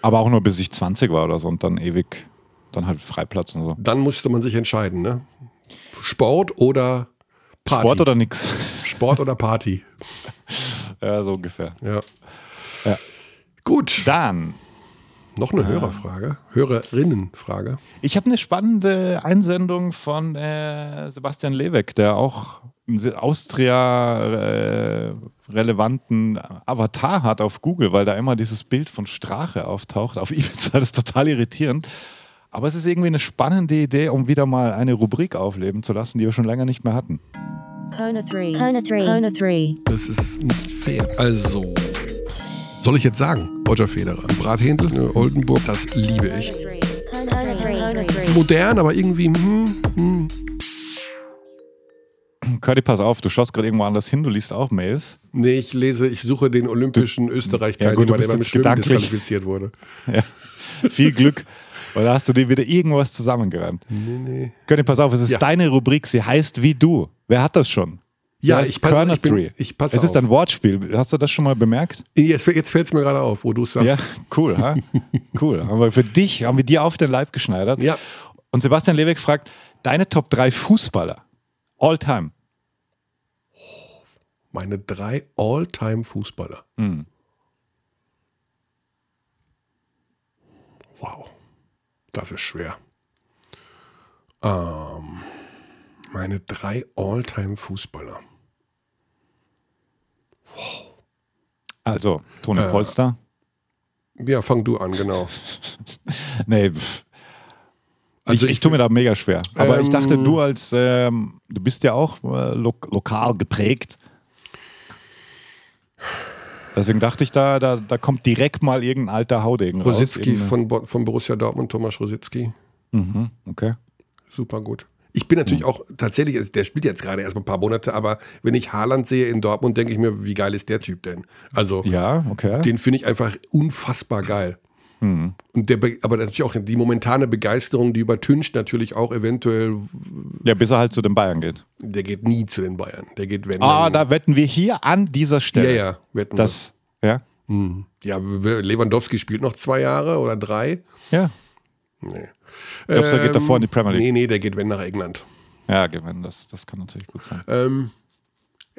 Aber auch nur bis ich 20 war oder so und dann ewig dann halt Freiplatz und so. Dann musste man sich entscheiden, ne? Sport oder Party? Sport oder nix? Sport oder Party? ja, so ungefähr. Ja. ja. Gut. Dann. Noch eine Hörerfrage, Hörerinnenfrage. Ich habe eine spannende Einsendung von äh, Sebastian Leweck, der auch einen Austria-relevanten äh, Avatar hat auf Google, weil da immer dieses Bild von Strache auftaucht. Auf Ibiza, das ist total irritierend. Aber es ist irgendwie eine spannende Idee, um wieder mal eine Rubrik aufleben zu lassen, die wir schon länger nicht mehr hatten. Kona 3. Kona 3. Kona 3. Das ist nicht fair. Also, soll ich jetzt sagen, Roger Federer. Brathändel, ne, Oldenburg, das liebe ich. Modern, aber irgendwie, hm, hm. Curdy, pass auf, du schaust gerade irgendwo anders hin, du liest auch Mails. Nee, ich lese, ich suche den olympischen Österreich-Teilnehmer, ja, der beim Schwimmen disqualifiziert wurde. Ja. Viel Glück. Oder hast du dir wieder irgendwas zusammengereimt? Nee, nee. Könnt pass auf, es ist ja. deine Rubrik, sie heißt wie du. Wer hat das schon? Sie ja, ich passe, ich, bin, ich passe Es ist ein Wortspiel. Hast du das schon mal bemerkt? Jetzt, jetzt fällt es mir gerade auf, wo du es sagst. Ja, cool. ha? cool. Haben wir für dich, haben wir dir auf den Leib geschneidert. Ja. Und Sebastian Lebeck fragt, deine Top 3 Fußballer. All time. Meine drei All-Time-Fußballer. Mhm. Wow. Das ist schwer. Ähm, meine drei All-Time-Fußballer. Wow. Also, Toni äh, Polster. Ja, fang du an, genau. nee. Also ich, ich tue mir da mega schwer. Aber ähm, ich dachte, du als, ähm, du bist ja auch äh, lo lokal geprägt. Deswegen dachte ich, da, da, da kommt direkt mal irgendein alter Haudegen Rositzky raus. Von, von Borussia Dortmund, Thomas Rositzky. Mhm, okay. Super gut. Ich bin natürlich mhm. auch tatsächlich, der spielt jetzt gerade erst mal ein paar Monate, aber wenn ich Haaland sehe in Dortmund, denke ich mir, wie geil ist der Typ denn? Also, ja, okay. den finde ich einfach unfassbar geil. Mhm. Und der, aber natürlich auch die momentane Begeisterung, die übertüncht natürlich auch eventuell. Ja, bis er halt zu den Bayern geht. Der geht nie zu den Bayern. Der geht, wenn. Ah, da wetten wir hier an dieser Stelle. Ja, ja, wetten das. Ja. Mhm. Ja, Lewandowski spielt noch zwei Jahre oder drei. Ja. Nee. Glaubst du, er geht davor in die Premier League? Nee, nee, der geht wenn nach England. Ja, gewinnen, das, das kann natürlich gut sein. Ähm,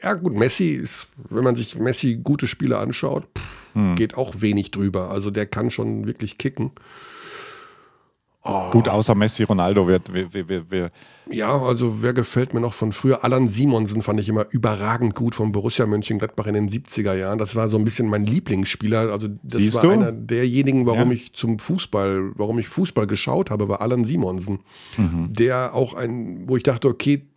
ja, gut, Messi ist, wenn man sich Messi gute Spiele anschaut, pff, hm. geht auch wenig drüber. Also der kann schon wirklich kicken. Oh. Gut, außer Messi, Ronaldo wird. Wir, wir, wir, ja, also wer gefällt mir noch von früher? Alan Simonsen fand ich immer überragend gut von Borussia Mönchengladbach in den 70er Jahren. Das war so ein bisschen mein Lieblingsspieler. Also das Siehst war du? einer derjenigen, warum ja. ich zum Fußball, warum ich Fußball geschaut habe, war Alan Simonsen. Mhm. Der auch ein, wo ich dachte, okay,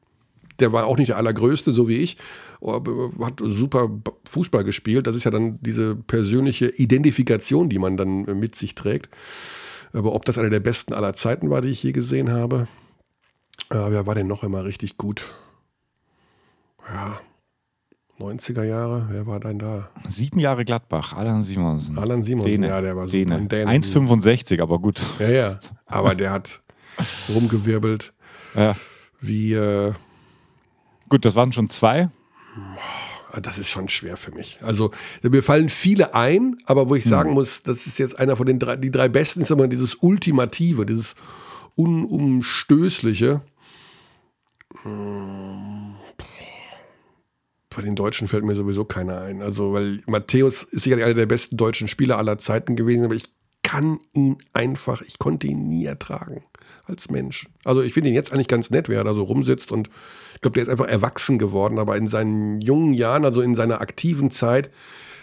der war auch nicht der allergrößte, so wie ich, hat super Fußball gespielt. Das ist ja dann diese persönliche Identifikation, die man dann mit sich trägt. Aber ob das einer der besten aller Zeiten war, die ich je gesehen habe, äh, wer war denn noch immer richtig gut? Ja, 90er Jahre, wer war denn da? Sieben Jahre Gladbach, Alan Simonsen. Alan Simonsen, Däne. ja, der war super. 1,65, aber gut. Ja, ja, aber der hat rumgewirbelt. Ja. Wie. Äh, gut, das waren schon zwei. Das ist schon schwer für mich. Also mir fallen viele ein, aber wo ich sagen hm. muss, das ist jetzt einer von den drei, die drei besten, ist immer dieses Ultimative, dieses Unumstößliche. Hm. Bei den Deutschen fällt mir sowieso keiner ein. Also, weil Matthäus ist sicherlich einer der besten deutschen Spieler aller Zeiten gewesen, aber ich kann ihn einfach, ich konnte ihn nie ertragen als Mensch. Also ich finde ihn jetzt eigentlich ganz nett, wer da so rumsitzt und ich glaube, der ist einfach erwachsen geworden, aber in seinen jungen Jahren, also in seiner aktiven Zeit,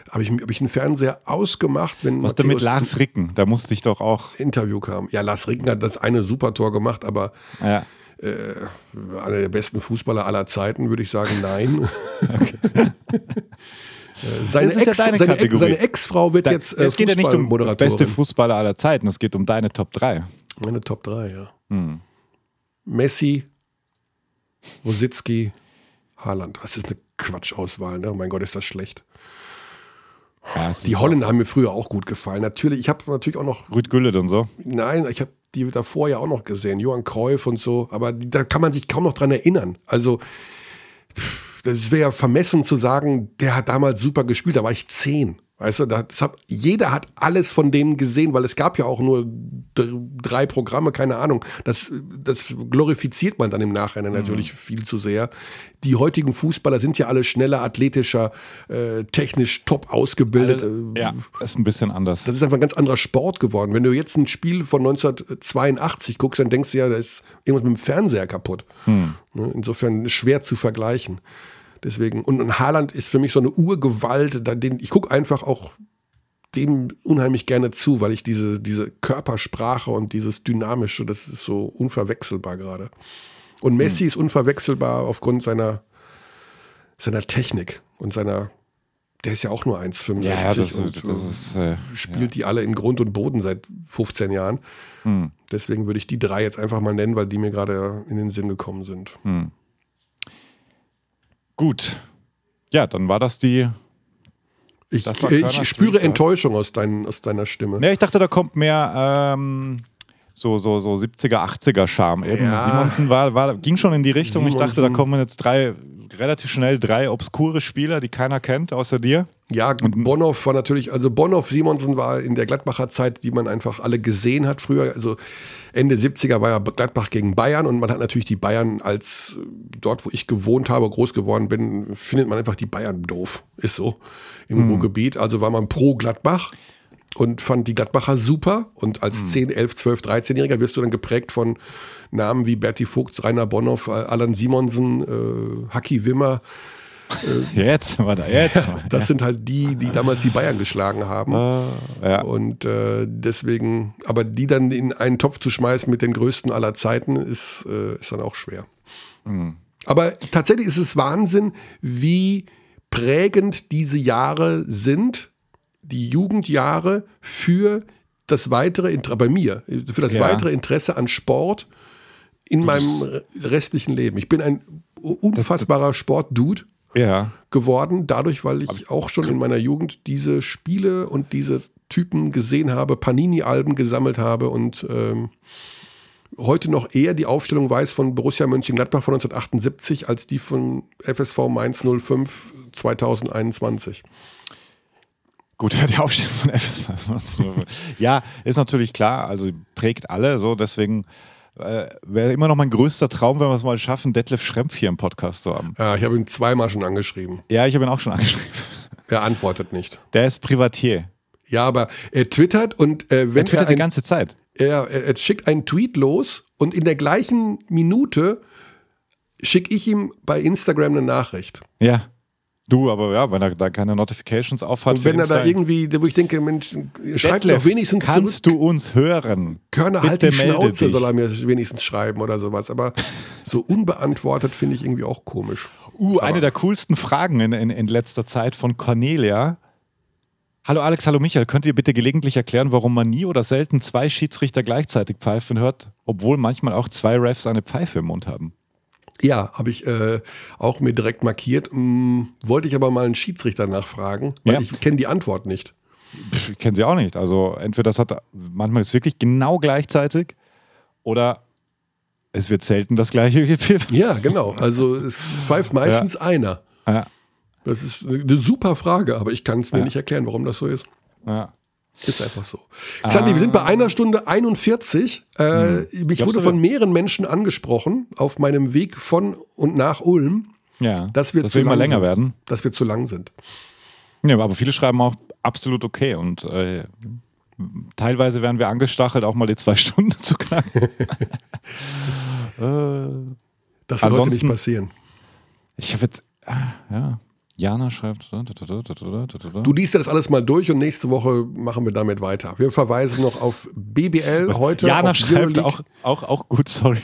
habe ich, hab ich einen Fernseher ausgemacht. Wenn Was denn mit Lars Ricken? Da musste ich doch auch. Interview kam. Ja, Lars Ricken hat das eine super Tor gemacht, aber ja. äh, einer der besten Fußballer aller Zeiten, würde ich sagen, nein. Äh, seine, Ex, ja seine, Ex, seine Ex-Frau wird da, jetzt äh, Es geht ja nicht um beste Fußballer aller Zeiten, es geht um deine Top 3. Meine Top 3, ja. Hm. Messi, Rositzky, Haaland. Das ist eine Quatschauswahl, ne? Oh mein Gott, ist das schlecht. Ja, die Holländer haben mir früher auch gut gefallen. Natürlich, ich habe natürlich auch noch. Rüd Güllet und so. Nein, ich habe die davor ja auch noch gesehen. Johann Cruyff und so. Aber da kann man sich kaum noch dran erinnern. Also, das wäre ja vermessen zu sagen, der hat damals super gespielt. Da war ich zehn. Weißt du, das hat, jeder hat alles von denen gesehen, weil es gab ja auch nur drei Programme, keine Ahnung. Das, das glorifiziert man dann im Nachhinein natürlich mhm. viel zu sehr. Die heutigen Fußballer sind ja alle schneller, athletischer, äh, technisch top ausgebildet. Alle, ja, ist ein bisschen anders. Das ist einfach ein ganz anderer Sport geworden. Wenn du jetzt ein Spiel von 1982 guckst, dann denkst du ja, da ist irgendwas mit dem Fernseher kaputt. Mhm. Insofern schwer zu vergleichen. Deswegen, und, und Haaland ist für mich so eine Urgewalt, den, ich gucke einfach auch dem unheimlich gerne zu, weil ich diese, diese Körpersprache und dieses Dynamische, das ist so unverwechselbar gerade. Und Messi hm. ist unverwechselbar aufgrund seiner, seiner Technik und seiner, der ist ja auch nur 1,65 ja, das, und das ist, äh, spielt ja. die alle in Grund und Boden seit 15 Jahren. Hm. Deswegen würde ich die drei jetzt einfach mal nennen, weil die mir gerade in den Sinn gekommen sind. Hm. Gut. Ja, dann war das die. Ich, das ich spüre Enttäuschung aus, dein, aus deiner Stimme. Ja, ich dachte, da kommt mehr ähm, so, so, so 70er, 80er Charme. Eben. Ja. Simonsen war, war, ging schon in die Richtung. Simonsen. Ich dachte, da kommen jetzt drei relativ schnell drei obskure Spieler, die keiner kennt, außer dir. Ja, und Bonhoff war natürlich, also Bonhoff, Simonsen war in der Gladbacher Zeit, die man einfach alle gesehen hat früher. Also Ende 70er war ja Gladbach gegen Bayern und man hat natürlich die Bayern als dort, wo ich gewohnt habe, groß geworden bin, findet man einfach die Bayern doof. Ist so im mhm. Ruhrgebiet. Also war man pro Gladbach und fand die Gladbacher super. Und als mhm. 10, 11, 12, 13-Jähriger wirst du dann geprägt von Namen wie Berti Vogts, Rainer Bonhoff, Alan Simonsen, äh, Haki Wimmer. Äh, jetzt war da, jetzt. das sind halt die, die damals die Bayern geschlagen haben. Uh, ja. Und äh, deswegen, aber die dann in einen Topf zu schmeißen mit den größten aller Zeiten, ist, äh, ist dann auch schwer. Mhm. Aber tatsächlich ist es Wahnsinn, wie prägend diese Jahre sind, die Jugendjahre für das weitere Interesse, bei mir, für das ja. weitere Interesse an Sport in meinem restlichen Leben. Ich bin ein unfassbarer Sportdude ja. geworden, dadurch, weil ich auch schon in meiner Jugend diese Spiele und diese Typen gesehen habe, Panini-Alben gesammelt habe und ähm, heute noch eher die Aufstellung weiß von Borussia Mönchengladbach von 1978 als die von FSV Mainz 05 2021. Gut, für die Aufstellung von FSV. ja, ist natürlich klar, also prägt alle so, deswegen äh, wäre immer noch mein größter Traum, wenn wir es mal schaffen, Detlef Schrempf hier im Podcast zu haben. Ja, ich habe ihn zweimal schon angeschrieben. Ja, ich habe ihn auch schon angeschrieben. Er antwortet nicht. Der ist Privatier. Ja, aber er twittert und äh, wenn er twittert er ein, die ganze Zeit. Er, er schickt einen Tweet los und in der gleichen Minute schicke ich ihm bei Instagram eine Nachricht. Ja. Du, aber ja, wenn er da keine Notifications aufhat. Und wenn er da irgendwie, wo ich denke, Mensch, schreibt doch wenigstens Kannst zurück. du uns hören? Körner halt die Schnauze, dich. soll er mir wenigstens schreiben oder sowas. Aber so unbeantwortet finde ich irgendwie auch komisch. Uh, aber eine der coolsten Fragen in, in, in letzter Zeit von Cornelia. Hallo Alex, hallo Michael. Könnt ihr bitte gelegentlich erklären, warum man nie oder selten zwei Schiedsrichter gleichzeitig pfeifen hört, obwohl manchmal auch zwei Refs eine Pfeife im Mund haben? Ja, habe ich äh, auch mir direkt markiert. Hm, wollte ich aber mal einen Schiedsrichter nachfragen, weil ja. ich kenne die Antwort nicht. Ich kenne sie auch nicht. Also entweder das hat manchmal ist wirklich genau gleichzeitig oder es wird selten das gleiche gepfiffen. Ja, genau. Also es pfeift meistens ja. einer. Ja. Das ist eine super Frage, aber ich kann es mir nicht erklären, warum das so ist. Ja. Ist einfach so. Xandi, ah. wir sind bei einer Stunde 41. Äh, hm. Ich wurde von mehreren Menschen angesprochen auf meinem Weg von und nach Ulm, ja, dass wir, dass wir immer länger sind, werden. Dass wir zu lang sind. Ja, aber viele schreiben auch absolut okay und äh, teilweise werden wir angestachelt, auch mal die zwei Stunden zu knacken. äh, das wird heute nicht passieren. Ich habe jetzt, ah, ja, Jana schreibt. Du liest das alles mal durch und nächste Woche machen wir damit weiter. Wir verweisen noch auf BBL Was? heute. Jana schreibt auch, auch, auch gut, sorry.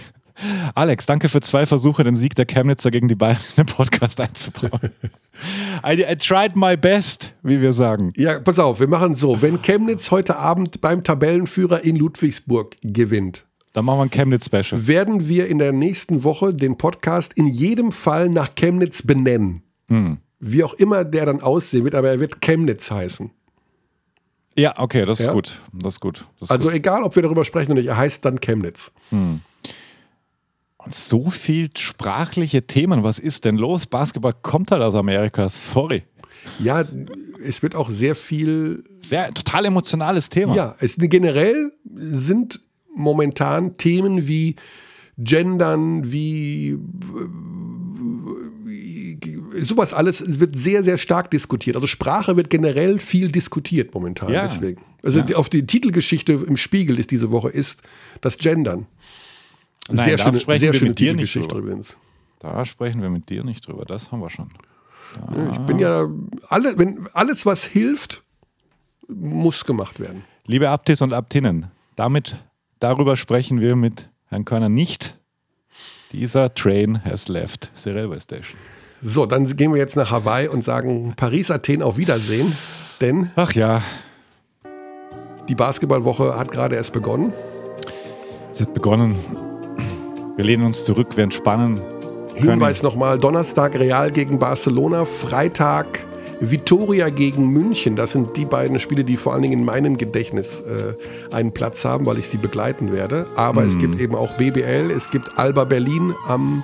Alex, danke für zwei Versuche, den Sieg der Chemnitzer gegen die Bayern in den Podcast einzubauen. I, I, tried my best, wie wir sagen. Ja, pass auf, wir machen so. Wenn Chemnitz heute Abend beim Tabellenführer in Ludwigsburg gewinnt, dann machen wir ein Chemnitz-Special. Werden wir in der nächsten Woche den Podcast in jedem Fall nach Chemnitz benennen. Hm wie auch immer der dann aussehen wird, aber er wird Chemnitz heißen. Ja, okay, das ist ja? gut. Das ist gut. Das ist also gut. egal, ob wir darüber sprechen oder nicht, er heißt dann Chemnitz. Hm. Und so viel sprachliche Themen. Was ist denn los? Basketball kommt halt aus Amerika. Sorry. Ja, es wird auch sehr viel. Sehr total emotionales Thema. Ja, es, generell sind momentan Themen wie Gendern, wie sowas alles wird sehr, sehr stark diskutiert. Also Sprache wird generell viel diskutiert momentan. Ja. Deswegen. Also ja. auf die Titelgeschichte im Spiegel ist diese Woche ist das Gendern. Nein, sehr schöne, sehr schöne Titelgeschichte übrigens. Da sprechen wir mit dir nicht drüber. Das haben wir schon. Da. Ich bin ja alle, wenn alles was hilft, muss gemacht werden. Liebe Abtis und Abtinnen, damit darüber sprechen wir mit Herrn Körner nicht. Dieser Train has left the railway station. So, dann gehen wir jetzt nach Hawaii und sagen Paris, Athen auf Wiedersehen. Denn. Ach ja. Die Basketballwoche hat gerade erst begonnen. Sie hat begonnen. Wir lehnen uns zurück, wir entspannen. Hinweis nochmal: Donnerstag Real gegen Barcelona, Freitag Vitoria gegen München. Das sind die beiden Spiele, die vor allen Dingen in meinem Gedächtnis äh, einen Platz haben, weil ich sie begleiten werde. Aber mm. es gibt eben auch BBL, es gibt Alba Berlin am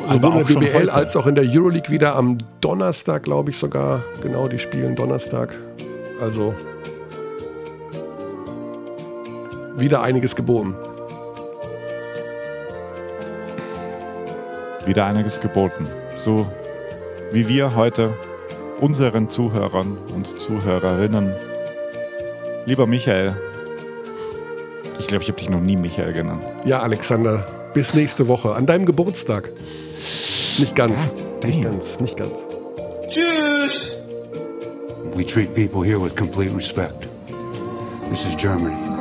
sowohl in der BBL als auch in der Euroleague wieder am Donnerstag, glaube ich sogar. Genau, die spielen Donnerstag. Also wieder einiges geboten. Wieder einiges geboten. So wie wir heute unseren Zuhörern und Zuhörerinnen. Lieber Michael, ich glaube, ich habe dich noch nie Michael genannt. Ja, Alexander, bis nächste Woche, an deinem Geburtstag. Nicht ganz. Ja. Nicht ganz, nicht ganz. Tschüss! We treat people here with complete respect. This is Germany.